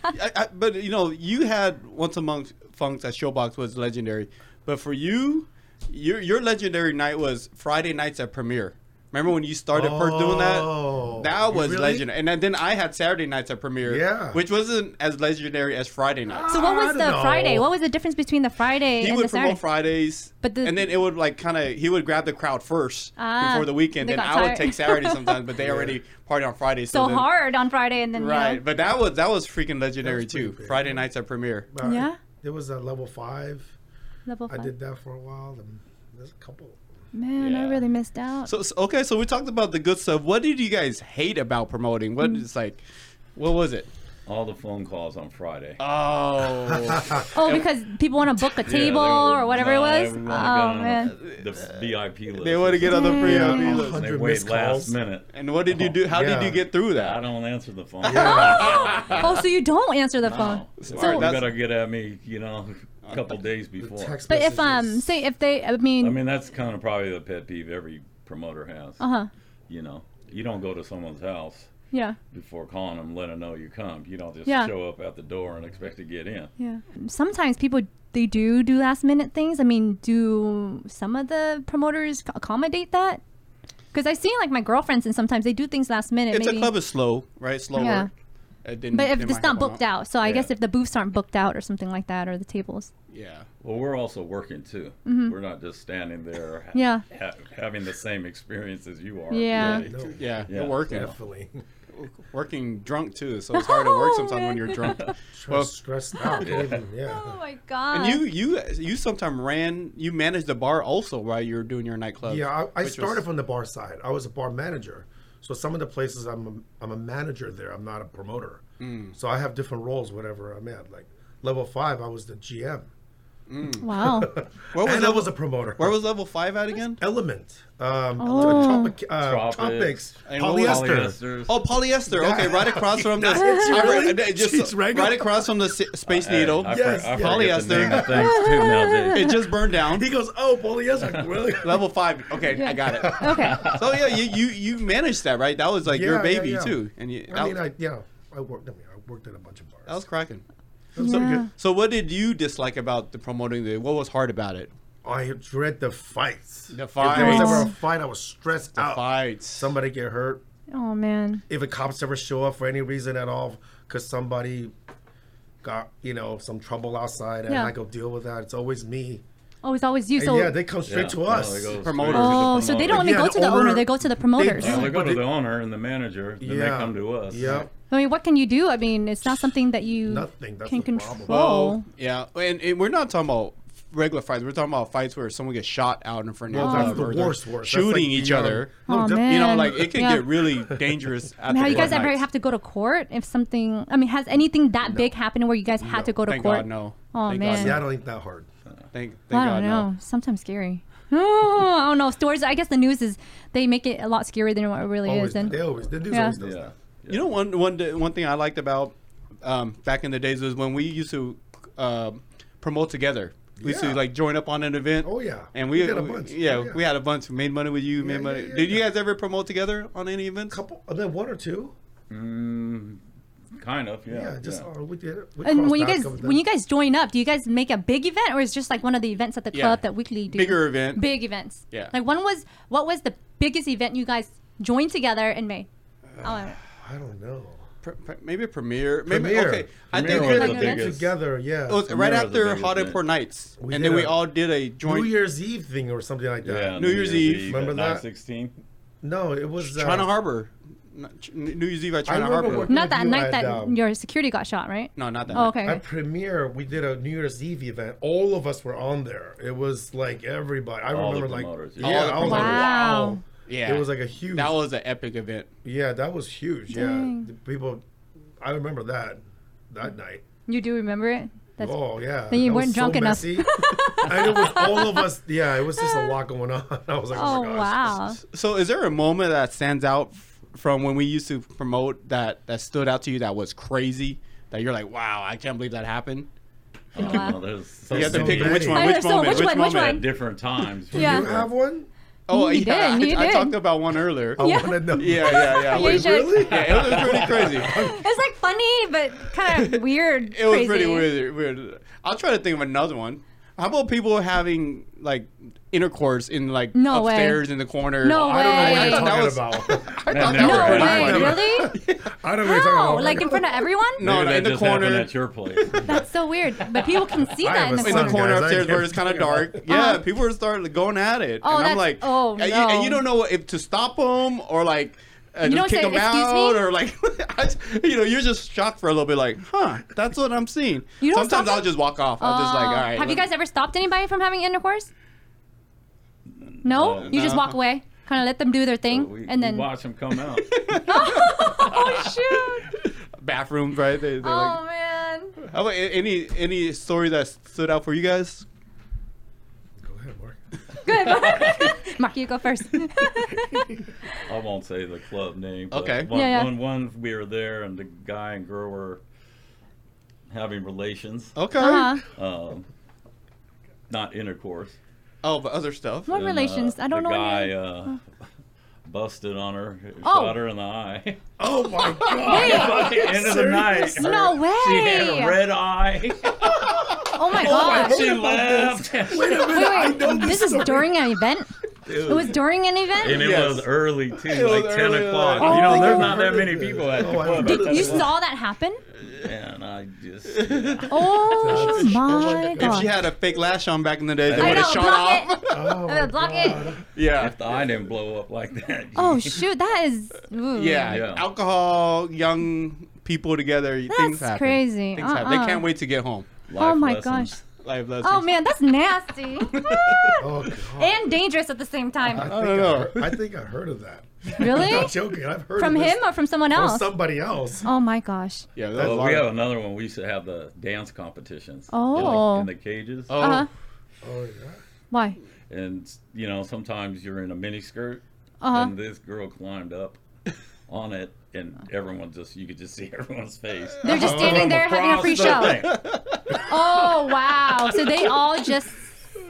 [SPEAKER 1] I, I, but you know, you had once among month funks at Showbox was legendary, but for you, your your legendary night was Friday nights at Premiere. Remember when you started first doing
[SPEAKER 5] Oh,
[SPEAKER 1] that? That was
[SPEAKER 5] really?
[SPEAKER 1] legendary. And then, then I had Saturday nights at Premiere,
[SPEAKER 5] Yeah.
[SPEAKER 1] which wasn't as legendary as Friday nights.
[SPEAKER 3] So what was the
[SPEAKER 5] know.
[SPEAKER 3] Friday? What was the difference between the Friday
[SPEAKER 1] he
[SPEAKER 3] and
[SPEAKER 1] would
[SPEAKER 3] the
[SPEAKER 1] promote
[SPEAKER 3] Saturday?
[SPEAKER 1] Fridays,
[SPEAKER 3] But the-
[SPEAKER 1] and then it would like kind of he would grab the crowd first
[SPEAKER 3] Ah,
[SPEAKER 1] before the weekend.
[SPEAKER 3] they
[SPEAKER 1] Then
[SPEAKER 3] got
[SPEAKER 1] I would take Saturday sometimes, but they already party on Fridays.
[SPEAKER 3] so
[SPEAKER 1] then-
[SPEAKER 3] hard on Friday and then you know-
[SPEAKER 1] right? But that was that was freaking legendary
[SPEAKER 5] That's pretty
[SPEAKER 1] too.
[SPEAKER 5] big.
[SPEAKER 1] Friday nights at Premiere.
[SPEAKER 3] Yeah.
[SPEAKER 5] There was a level five.
[SPEAKER 3] level five.
[SPEAKER 5] I did that for a while. And there's a couple.
[SPEAKER 3] Man, I really missed out.
[SPEAKER 1] So, so okay, so we talked about the good stuff. What did you guys hate about promoting? What
[SPEAKER 3] Mm.
[SPEAKER 1] is like, what was it?
[SPEAKER 2] All the phone calls on Friday.
[SPEAKER 1] Oh,
[SPEAKER 3] oh, because people want to book a
[SPEAKER 2] Yeah, they
[SPEAKER 3] table or whatever it was. Oh
[SPEAKER 2] would wanna get on
[SPEAKER 3] man.
[SPEAKER 2] The VIP list.
[SPEAKER 1] they want to get on the free
[SPEAKER 5] Yeah,
[SPEAKER 1] VIP list.
[SPEAKER 2] They wait
[SPEAKER 5] missed
[SPEAKER 2] last minute.
[SPEAKER 1] And what did you do? How
[SPEAKER 5] Yeah.
[SPEAKER 1] did you get through that?
[SPEAKER 2] I don't answer the phone.
[SPEAKER 3] Oh, so you don't answer the phone.
[SPEAKER 2] No.
[SPEAKER 1] So-
[SPEAKER 2] So you
[SPEAKER 1] that's-
[SPEAKER 2] better get at me, you know, a couple days before.
[SPEAKER 5] Text
[SPEAKER 3] But if um,
[SPEAKER 5] messages.
[SPEAKER 3] say if they, I mean,
[SPEAKER 2] I mean, that's kind of probably the pet peeve every promoter has.
[SPEAKER 3] uh huh,
[SPEAKER 2] You know, you don't go to someone's house
[SPEAKER 3] yeah,
[SPEAKER 2] before calling them, let them know you come. You don't just
[SPEAKER 3] Yeah.
[SPEAKER 2] show up at the door and expect to get in.
[SPEAKER 3] yeah. Sometimes people they do do last minute things. I mean, do some of the promoters accommodate that? Because I've seen like my girlfriends, and sometimes they do things last minute.
[SPEAKER 1] It's
[SPEAKER 3] maybe.
[SPEAKER 1] a club is slow, right? Slower.
[SPEAKER 3] Yeah.
[SPEAKER 1] It didn't-
[SPEAKER 3] But if it's not booked
[SPEAKER 1] out.
[SPEAKER 3] out, so I
[SPEAKER 2] Yeah.
[SPEAKER 3] guess if the booths aren't booked out or something like that, or the tables.
[SPEAKER 1] Yeah.
[SPEAKER 2] Well, we're also working too. We're not just standing there ha-
[SPEAKER 3] Mm-hmm. Yeah.
[SPEAKER 2] ha- having the same experience as you are.
[SPEAKER 3] Yeah.
[SPEAKER 2] really.
[SPEAKER 5] No,
[SPEAKER 1] Yeah,
[SPEAKER 2] Yeah.
[SPEAKER 1] you're working.
[SPEAKER 5] definitely.
[SPEAKER 1] Working drunk too, so it's hard to work sometimes when you're drunk.
[SPEAKER 5] Stress,
[SPEAKER 1] Well-
[SPEAKER 5] stressed out.
[SPEAKER 2] Yeah.
[SPEAKER 5] even, yeah.
[SPEAKER 3] Oh my god!
[SPEAKER 1] And you, you, you sometimes ran, you managed the bar also while you were doing your nightclub.
[SPEAKER 5] Yeah, I, I started
[SPEAKER 1] was-
[SPEAKER 5] from the bar side. I was a bar manager. So some of the places I'm a, I'm a manager there. I'm not a promoter.
[SPEAKER 1] Mm.
[SPEAKER 5] So I have different roles whatever I'm at. Like level five, I was the GM,
[SPEAKER 3] wow.
[SPEAKER 1] Where was
[SPEAKER 5] and I
[SPEAKER 1] level,
[SPEAKER 5] was a promoter.
[SPEAKER 1] Where was level five at again?
[SPEAKER 5] Element? Um,
[SPEAKER 3] Oh.
[SPEAKER 5] tropic, uh,
[SPEAKER 2] Tropics.
[SPEAKER 5] tropics,
[SPEAKER 1] And what was-
[SPEAKER 5] polyester.
[SPEAKER 1] Oh, polyester. Okay, right across from the.
[SPEAKER 5] That's it,
[SPEAKER 1] I
[SPEAKER 5] really?
[SPEAKER 1] re- just
[SPEAKER 5] Jeez, Rego.
[SPEAKER 1] right across from the Space
[SPEAKER 2] Hey,
[SPEAKER 1] Needle.
[SPEAKER 2] I,
[SPEAKER 5] Yes,
[SPEAKER 2] I
[SPEAKER 5] yeah.
[SPEAKER 2] forget the name
[SPEAKER 1] Polyester.
[SPEAKER 2] of things too nowadays.
[SPEAKER 1] It just burned down.
[SPEAKER 5] He goes, oh, polyester. Really?
[SPEAKER 1] Level five. Okay, I got it.
[SPEAKER 3] Okay.
[SPEAKER 1] So yeah, you you you managed that, right? That was like your
[SPEAKER 5] Yeah, yeah,
[SPEAKER 1] baby
[SPEAKER 5] yeah.
[SPEAKER 1] too, and you,
[SPEAKER 5] I
[SPEAKER 1] that,
[SPEAKER 5] mean, I yeah, I worked. I mean, I worked at a bunch of bars.
[SPEAKER 1] that was cracking.
[SPEAKER 5] That so
[SPEAKER 3] Yeah.
[SPEAKER 5] good.
[SPEAKER 1] So what did you dislike about the promoting the? What was hard about it?
[SPEAKER 5] I dread the fights.
[SPEAKER 1] The fights.
[SPEAKER 5] If there was ever a fight, I was stressed
[SPEAKER 1] The
[SPEAKER 5] out.
[SPEAKER 1] fights.
[SPEAKER 5] Somebody get hurt.
[SPEAKER 3] Oh man.
[SPEAKER 5] If the cops ever show up for any reason at all, because somebody got you know some trouble outside, and
[SPEAKER 3] Yeah.
[SPEAKER 5] I go deal with that. It's always me.
[SPEAKER 3] Oh, it's always you.
[SPEAKER 5] And
[SPEAKER 3] So
[SPEAKER 5] yeah, they come straight
[SPEAKER 2] Yeah.
[SPEAKER 5] to us.
[SPEAKER 2] they go
[SPEAKER 1] Promoter.
[SPEAKER 2] to the
[SPEAKER 3] Oh, so they don't
[SPEAKER 2] promoter.
[SPEAKER 3] even
[SPEAKER 5] Yeah,
[SPEAKER 3] go
[SPEAKER 5] the
[SPEAKER 3] to the owner;
[SPEAKER 5] owner-
[SPEAKER 3] they go to the promoters.
[SPEAKER 5] do.
[SPEAKER 2] Well, they go to
[SPEAKER 5] they-
[SPEAKER 2] the owner and the manager, then they
[SPEAKER 5] Yeah.
[SPEAKER 2] come to us.
[SPEAKER 5] Yeah,
[SPEAKER 3] I mean, what can you do? I mean, it's not something that you
[SPEAKER 5] nothing. That's
[SPEAKER 3] can
[SPEAKER 5] the problem.
[SPEAKER 3] control.
[SPEAKER 1] Well, yeah, and, and we're not talking about regular fights. We're talking about fights where someone gets shot out in front of
[SPEAKER 5] Well,
[SPEAKER 1] your
[SPEAKER 5] that's the worst, worst. That's
[SPEAKER 1] shooting
[SPEAKER 5] like
[SPEAKER 1] each
[SPEAKER 5] beyond-
[SPEAKER 1] other.
[SPEAKER 5] Um,
[SPEAKER 3] oh,
[SPEAKER 5] no, Oh,
[SPEAKER 3] man.
[SPEAKER 1] You know, like it can
[SPEAKER 3] Yeah.
[SPEAKER 1] get really dangerous. At
[SPEAKER 3] I mean,
[SPEAKER 1] the
[SPEAKER 3] have you guys ever have to go to court if something? I mean, has anything that big happened where you guys had to go to
[SPEAKER 1] Thank
[SPEAKER 3] court?
[SPEAKER 1] God, no.
[SPEAKER 3] Oh,
[SPEAKER 1] Thank
[SPEAKER 3] man.
[SPEAKER 1] God,
[SPEAKER 5] Seattle
[SPEAKER 1] no.
[SPEAKER 5] ain't that hard.
[SPEAKER 1] Thank, thank
[SPEAKER 3] I
[SPEAKER 1] God,
[SPEAKER 3] don't
[SPEAKER 1] no.
[SPEAKER 3] know. Sometimes scary. Oh, I don't know. Stories. I guess the news is they make it a lot scarier than what it really
[SPEAKER 5] Always,
[SPEAKER 3] is. And
[SPEAKER 5] they always, the news
[SPEAKER 3] Yeah.
[SPEAKER 5] always does
[SPEAKER 2] Yeah.
[SPEAKER 5] that.
[SPEAKER 1] You know, one one day- one thing I liked about um, back in the days was when we used to um promote together. We used
[SPEAKER 5] Yeah.
[SPEAKER 1] to like join up on an event.
[SPEAKER 5] Oh yeah,
[SPEAKER 1] And we,
[SPEAKER 5] did a
[SPEAKER 1] we-
[SPEAKER 5] bunch.
[SPEAKER 1] yeah,
[SPEAKER 5] Oh, yeah.
[SPEAKER 1] we had a bunch. Made money with you. made money.
[SPEAKER 5] yeah, yeah,
[SPEAKER 1] Did you guys ever promote together on any events?
[SPEAKER 5] A couple, and then one or two.
[SPEAKER 2] Mm, kind of. Yeah.
[SPEAKER 5] Yeah, just
[SPEAKER 2] yeah.
[SPEAKER 5] uh, we did. We
[SPEAKER 3] and when you guys when you guys join up, do you guys make a big event or is it just like one of the events at the
[SPEAKER 1] Yeah.
[SPEAKER 3] club that weekly do?
[SPEAKER 1] Bigger event.
[SPEAKER 3] Big events.
[SPEAKER 1] Yeah.
[SPEAKER 3] Like when was what was the biggest event you guys joined together in May? Oh,
[SPEAKER 5] I don't know.
[SPEAKER 1] Pr- pr- maybe a premiere. Maybe
[SPEAKER 5] Premiere.
[SPEAKER 1] okay. I
[SPEAKER 2] Premiere
[SPEAKER 1] think
[SPEAKER 2] was
[SPEAKER 1] it,
[SPEAKER 2] the
[SPEAKER 3] Like an event?
[SPEAKER 2] biggest.
[SPEAKER 5] Together, yeah.
[SPEAKER 1] it was right after
[SPEAKER 2] biggest
[SPEAKER 1] Hot
[SPEAKER 2] event.
[SPEAKER 1] Airport Nights,
[SPEAKER 5] We
[SPEAKER 1] and
[SPEAKER 5] did
[SPEAKER 1] then we all did a joint.
[SPEAKER 5] New Year's Eve thing or something like that.
[SPEAKER 2] Yeah,
[SPEAKER 1] New Year's Eve.
[SPEAKER 2] at
[SPEAKER 5] Remember that?
[SPEAKER 2] 916?
[SPEAKER 5] No, it was uh,
[SPEAKER 1] China Harbor. New Year's Eve at China Harbor.
[SPEAKER 3] not that night that
[SPEAKER 5] um,
[SPEAKER 3] your security got shot, right?
[SPEAKER 1] No, not that.
[SPEAKER 3] Oh,
[SPEAKER 1] night.
[SPEAKER 3] okay.
[SPEAKER 5] At premiere, we did a New Year's Eve event. All of us were on there. It was like everybody. I
[SPEAKER 2] All the
[SPEAKER 5] remember like
[SPEAKER 2] promoters,
[SPEAKER 5] yeah,
[SPEAKER 2] yeah.
[SPEAKER 1] All the
[SPEAKER 5] I was like,
[SPEAKER 3] Wow.
[SPEAKER 5] Wow.
[SPEAKER 1] Yeah,
[SPEAKER 5] It was like a huge.
[SPEAKER 1] that was an epic event.
[SPEAKER 5] yeah, that was huge.
[SPEAKER 3] Dang.
[SPEAKER 5] Yeah, the people. I remember that that night.
[SPEAKER 3] You do remember it? That's
[SPEAKER 5] oh yeah.
[SPEAKER 3] Then you
[SPEAKER 5] That
[SPEAKER 3] weren't drunk enough.
[SPEAKER 5] messy. and it was all of us. Yeah, it was just a lot going on. I was like, oh,
[SPEAKER 3] oh
[SPEAKER 5] my gosh.
[SPEAKER 3] wow.
[SPEAKER 1] So, is there a moment that stands out from when we used to promote that that stood out to you that was crazy? That you're like, wow, I can't believe that happened.
[SPEAKER 2] Oh,
[SPEAKER 3] Wow.
[SPEAKER 2] well, there's so
[SPEAKER 1] You have to
[SPEAKER 5] so
[SPEAKER 1] pick
[SPEAKER 5] many.
[SPEAKER 1] which one. Which
[SPEAKER 3] know, so
[SPEAKER 1] moment?
[SPEAKER 3] which
[SPEAKER 1] Which
[SPEAKER 3] one, which
[SPEAKER 1] moment?
[SPEAKER 3] one?
[SPEAKER 2] at different times. for
[SPEAKER 3] Yeah.
[SPEAKER 5] You have one?
[SPEAKER 1] Oh,
[SPEAKER 3] You
[SPEAKER 1] yeah,
[SPEAKER 3] did, you
[SPEAKER 1] I, I talked about one earlier.
[SPEAKER 5] I
[SPEAKER 3] Yeah.
[SPEAKER 5] want to know.
[SPEAKER 1] Yeah, yeah, yeah.
[SPEAKER 3] You
[SPEAKER 1] Wait,
[SPEAKER 3] should-
[SPEAKER 5] Really?
[SPEAKER 1] yeah, it was pretty crazy.
[SPEAKER 3] It's like funny, but kind of weird.
[SPEAKER 1] It was
[SPEAKER 3] crazy.
[SPEAKER 1] pretty weird. Weird. I'll try to think of another one. How about people having like intercourse in like
[SPEAKER 3] No way.
[SPEAKER 1] upstairs in the corner?
[SPEAKER 3] No
[SPEAKER 5] I don't know what
[SPEAKER 3] way.
[SPEAKER 5] you're talking about.
[SPEAKER 1] I thought
[SPEAKER 2] Man,
[SPEAKER 1] that
[SPEAKER 3] No way,
[SPEAKER 1] funny.
[SPEAKER 3] really?
[SPEAKER 5] I don't know what you're talking about.
[SPEAKER 3] like in front of everyone?
[SPEAKER 1] No,
[SPEAKER 2] Maybe
[SPEAKER 1] no, in the corner.
[SPEAKER 2] at your place.
[SPEAKER 3] That's so weird. But people can see that in
[SPEAKER 5] a
[SPEAKER 3] the
[SPEAKER 1] in the
[SPEAKER 3] corner.
[SPEAKER 1] corner
[SPEAKER 5] guys,
[SPEAKER 1] upstairs where it's kind of
[SPEAKER 5] talk about
[SPEAKER 1] dark. Yeah, uh-huh. people are starting going at it,
[SPEAKER 3] Oh,
[SPEAKER 1] and I'm like,
[SPEAKER 3] oh,
[SPEAKER 1] and, you, and you don't know if to stop them or like. Uh,
[SPEAKER 3] You
[SPEAKER 1] just
[SPEAKER 3] don't
[SPEAKER 1] kick
[SPEAKER 3] say,
[SPEAKER 1] them out
[SPEAKER 3] me?"
[SPEAKER 1] or like, I, you know, you're just shocked for a little bit, like, huh, that's what I'm seeing.
[SPEAKER 3] You don't
[SPEAKER 1] Sometimes I'll
[SPEAKER 3] them?
[SPEAKER 1] just walk off. I'll just like,
[SPEAKER 3] Oh.
[SPEAKER 1] all right.
[SPEAKER 3] Have you
[SPEAKER 1] let-
[SPEAKER 3] guys ever stopped anybody from having intercourse? No?
[SPEAKER 2] No.
[SPEAKER 3] you just walk away, kind of let them do their thing,
[SPEAKER 2] we,
[SPEAKER 3] and then.
[SPEAKER 2] watch them come out.
[SPEAKER 3] oh, shoot.
[SPEAKER 1] bathrooms, right? They, they
[SPEAKER 3] Oh,
[SPEAKER 1] like,
[SPEAKER 3] man.
[SPEAKER 1] how about any any story that stood out for you guys?
[SPEAKER 5] Go ahead, Mark.
[SPEAKER 3] Good. Mark, you go first.
[SPEAKER 2] I won't say the club name. but
[SPEAKER 1] Okay.
[SPEAKER 2] One,
[SPEAKER 3] Yeah, yeah.
[SPEAKER 2] one- one we were there, and the guy and girl were having relations.
[SPEAKER 1] Okay.
[SPEAKER 3] uh-huh.
[SPEAKER 2] Um, not intercourse.
[SPEAKER 1] Oh, but other stuff.
[SPEAKER 3] What
[SPEAKER 2] And,
[SPEAKER 3] relations?
[SPEAKER 2] uh,
[SPEAKER 3] I don't
[SPEAKER 2] the
[SPEAKER 3] know
[SPEAKER 2] guy
[SPEAKER 3] any-
[SPEAKER 2] uh, busted on her,
[SPEAKER 3] Oh.
[SPEAKER 2] shot her in the eye.
[SPEAKER 5] Oh my god.
[SPEAKER 2] At the end of the night,
[SPEAKER 5] Serious?
[SPEAKER 3] No way.
[SPEAKER 2] she had a red eye.
[SPEAKER 3] Oh, my oh, God.
[SPEAKER 2] she left.
[SPEAKER 5] Wait a minute. I
[SPEAKER 3] Wait,
[SPEAKER 5] know
[SPEAKER 3] wait.
[SPEAKER 5] this
[SPEAKER 3] This is
[SPEAKER 5] story.
[SPEAKER 3] during an event? It was during an event?
[SPEAKER 2] And it
[SPEAKER 1] Yes.
[SPEAKER 2] was early too,
[SPEAKER 1] It was
[SPEAKER 2] like ten o'clock.
[SPEAKER 1] like-
[SPEAKER 2] you know,
[SPEAKER 3] Oh.
[SPEAKER 2] there's not that many people at the
[SPEAKER 5] Oh, I
[SPEAKER 2] club.
[SPEAKER 5] remember
[SPEAKER 2] at
[SPEAKER 3] You saw that happen?
[SPEAKER 2] And I just
[SPEAKER 3] Oh, my
[SPEAKER 1] If
[SPEAKER 3] God.
[SPEAKER 1] she had a fake lash on back in the day, they would have shot
[SPEAKER 3] block
[SPEAKER 1] off.
[SPEAKER 5] Oh my
[SPEAKER 3] Uh, block
[SPEAKER 5] god.
[SPEAKER 3] it.
[SPEAKER 1] yeah.
[SPEAKER 2] if the eye didn't blow up like that.
[SPEAKER 3] Oh, shoot. That is. ooh.
[SPEAKER 1] Yeah.
[SPEAKER 2] Yeah.
[SPEAKER 1] Alcohol, young people together, things
[SPEAKER 3] That's
[SPEAKER 1] happen.
[SPEAKER 3] crazy.
[SPEAKER 1] Things happen. They
[SPEAKER 3] Uh-uh.
[SPEAKER 1] can't wait to get home.
[SPEAKER 3] Oh, my
[SPEAKER 2] lessons.
[SPEAKER 3] gosh.
[SPEAKER 1] Life lessons.
[SPEAKER 3] Oh, man. That's nasty.
[SPEAKER 5] Oh god.
[SPEAKER 3] and dangerous at the same
[SPEAKER 5] I,
[SPEAKER 3] time.
[SPEAKER 5] I
[SPEAKER 1] don't know.
[SPEAKER 5] heard, I think I heard of that.
[SPEAKER 3] Really?
[SPEAKER 5] I'm not joking. I've heard
[SPEAKER 3] From
[SPEAKER 5] of this
[SPEAKER 3] him or from someone
[SPEAKER 5] from
[SPEAKER 3] else?
[SPEAKER 5] somebody else.
[SPEAKER 3] Oh, my gosh.
[SPEAKER 1] Yeah. That's
[SPEAKER 2] Well, we have another one. We used to have the dance competitions.
[SPEAKER 3] Oh.
[SPEAKER 2] In the, in the cages.
[SPEAKER 1] Oh.
[SPEAKER 3] Uh huh.
[SPEAKER 5] Oh yeah.
[SPEAKER 3] Why?
[SPEAKER 2] And you know, sometimes you're in a mini skirt,
[SPEAKER 3] Uh-huh.
[SPEAKER 2] and this girl climbed up on it, and everyone just you could just see everyone's face.
[SPEAKER 3] They're just standing there having a free show.
[SPEAKER 2] thing.
[SPEAKER 3] Oh, wow. So they all just.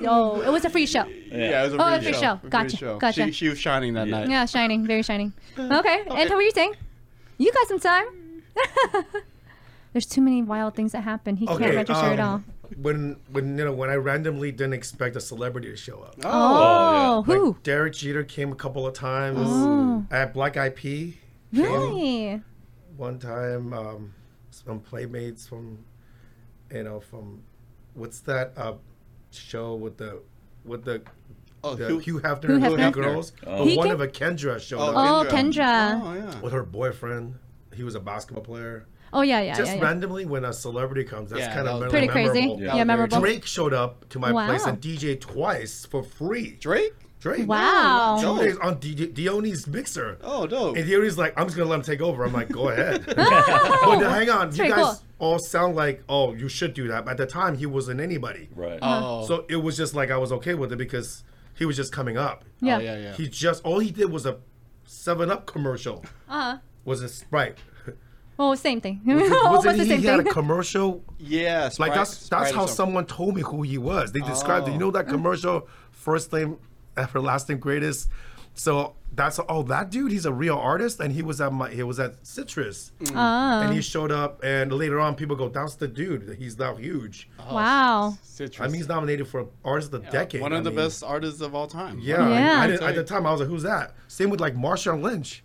[SPEAKER 3] Oh, it was a free show.
[SPEAKER 1] Yeah, it was a
[SPEAKER 3] Oh,
[SPEAKER 1] free
[SPEAKER 3] a free
[SPEAKER 1] show.
[SPEAKER 3] show.
[SPEAKER 1] A free
[SPEAKER 3] Gotcha,
[SPEAKER 1] show.
[SPEAKER 3] gotcha.
[SPEAKER 1] She, she was shining that
[SPEAKER 2] Yeah.
[SPEAKER 1] night.
[SPEAKER 3] Yeah, shining. Very shining. Okay. And what were you saying? You got some time. There's too many wild things that happen. He can't
[SPEAKER 5] Okay.
[SPEAKER 3] register at all.
[SPEAKER 5] um, when when you know when I randomly didn't expect a celebrity to show up.
[SPEAKER 3] Oh,
[SPEAKER 2] yeah.
[SPEAKER 3] who?
[SPEAKER 5] Like Derek Jeter came a couple of times.
[SPEAKER 3] Oh.
[SPEAKER 5] At Black Eyed Pea.
[SPEAKER 3] Really?
[SPEAKER 5] One time, um, some playmates from, you know, from, what's that uh, show with the, with the,
[SPEAKER 1] Oh,
[SPEAKER 5] the
[SPEAKER 1] Hugh-
[SPEAKER 5] Hugh, Hefner
[SPEAKER 3] Hugh
[SPEAKER 5] and
[SPEAKER 3] Hefner?
[SPEAKER 5] the girls.
[SPEAKER 2] Oh.
[SPEAKER 5] But
[SPEAKER 3] He
[SPEAKER 5] one
[SPEAKER 3] came-
[SPEAKER 5] of a Kendra showed
[SPEAKER 1] Oh,
[SPEAKER 5] up
[SPEAKER 3] Oh,
[SPEAKER 1] Kendra.
[SPEAKER 3] Kendra.
[SPEAKER 1] Oh, yeah.
[SPEAKER 5] with her boyfriend. He was a basketball player.
[SPEAKER 3] Oh yeah, yeah,
[SPEAKER 5] Just
[SPEAKER 3] yeah. yeah.
[SPEAKER 5] randomly when a celebrity comes, that's
[SPEAKER 1] Yeah,
[SPEAKER 5] kind
[SPEAKER 1] that
[SPEAKER 5] of
[SPEAKER 1] was-
[SPEAKER 3] Pretty crazy.
[SPEAKER 2] Yeah.
[SPEAKER 3] Yeah,
[SPEAKER 2] Very
[SPEAKER 3] memorable.
[SPEAKER 5] Drake showed up to my place
[SPEAKER 3] Wow.
[SPEAKER 5] and DJ twice for free.
[SPEAKER 1] Drake?
[SPEAKER 5] Drake.
[SPEAKER 3] Wow.
[SPEAKER 5] Two
[SPEAKER 1] Dope.
[SPEAKER 5] days on DJ Dion's mixer.
[SPEAKER 1] Oh, dope.
[SPEAKER 5] And Dion's like, I'm just gonna let him take over. I'm like, go ahead. but now, hang on, you guys
[SPEAKER 3] cool.
[SPEAKER 5] all sound like, oh, you should do that. But at the time, he wasn't anybody.
[SPEAKER 2] Right.
[SPEAKER 1] Oh.
[SPEAKER 5] So it was just like I was okay with it because he was just coming up.
[SPEAKER 3] yeah.
[SPEAKER 1] Oh, yeah, yeah.
[SPEAKER 5] He just all he did was a Seven Up commercial.
[SPEAKER 3] Uh huh.
[SPEAKER 5] Was a Sprite.
[SPEAKER 3] Well, same thing.
[SPEAKER 5] Was
[SPEAKER 3] Almost
[SPEAKER 5] it,
[SPEAKER 3] the
[SPEAKER 5] he,
[SPEAKER 3] same
[SPEAKER 5] he had a
[SPEAKER 3] thing.
[SPEAKER 5] commercial
[SPEAKER 1] yeah,
[SPEAKER 5] Like that's that's
[SPEAKER 1] Sprite
[SPEAKER 5] how someone told me who he was. They described it. You know that commercial, first name, everlasting greatest. So that's oh that dude. He's a real artist, and he was at my he was at Citrus, mm.
[SPEAKER 3] Oh,
[SPEAKER 5] and he showed up. And later on, people go, "That's the dude. He's now huge."
[SPEAKER 3] Oh, wow.
[SPEAKER 1] Citrus.
[SPEAKER 5] I mean, he's nominated for Artist of the Decade.
[SPEAKER 1] One of
[SPEAKER 5] I
[SPEAKER 1] the
[SPEAKER 5] mean,
[SPEAKER 1] best artists of all time.
[SPEAKER 5] Yeah,
[SPEAKER 3] Yeah.
[SPEAKER 5] I, I didn't, at the time I was like, "Who's that?" Same with like Marshawn Lynch.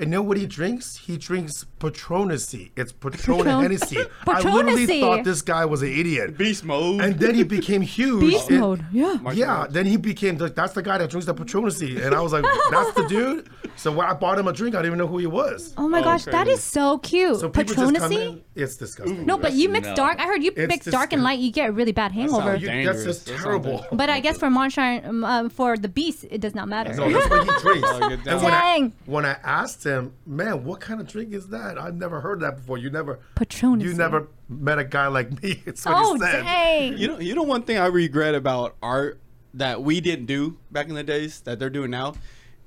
[SPEAKER 5] And you know what he drinks? He drinks Patronacy. It's Patron
[SPEAKER 3] Patron-
[SPEAKER 5] Hennessy. I literally
[SPEAKER 3] Patronacy.
[SPEAKER 5] thought this guy was an idiot.
[SPEAKER 1] Beast mode.
[SPEAKER 5] And then he became huge.
[SPEAKER 3] Beast
[SPEAKER 5] and-
[SPEAKER 3] mode. Yeah.
[SPEAKER 5] Yeah, then he became the, that's the guy that drinks the Patronacy, and I was like, that's the dude. So when I bought him a drink, I didn't even know who he was.
[SPEAKER 3] Oh my
[SPEAKER 1] Oh,
[SPEAKER 3] gosh, that
[SPEAKER 1] crazy.
[SPEAKER 3] is so cute.
[SPEAKER 5] So people just come
[SPEAKER 3] Patronacy.
[SPEAKER 5] in. It's disgusting.
[SPEAKER 3] No, but you mix
[SPEAKER 2] No.
[SPEAKER 3] dark. I heard you
[SPEAKER 5] It's
[SPEAKER 3] mix dark and
[SPEAKER 5] disgusting.
[SPEAKER 3] light, you get a really bad hangover.
[SPEAKER 1] sounds
[SPEAKER 5] You-
[SPEAKER 1] dangerous.
[SPEAKER 5] that's just
[SPEAKER 1] That sounds
[SPEAKER 5] terrible.
[SPEAKER 1] dangerous.
[SPEAKER 3] But I guess for Moonshine, um, um, for the beast, it does not matter.
[SPEAKER 5] No, that's what he drinks.
[SPEAKER 1] Oh, get down.
[SPEAKER 5] and when I,
[SPEAKER 3] Dang.
[SPEAKER 5] when I asked him, man, what kind of drink is that? I've never heard that before. You never,
[SPEAKER 3] Patronacy.
[SPEAKER 5] you never met a guy like me. It's what
[SPEAKER 3] Oh
[SPEAKER 5] he said.
[SPEAKER 3] dang!
[SPEAKER 1] You know, you know one thing I regret about art that we didn't do back in the days that they're doing now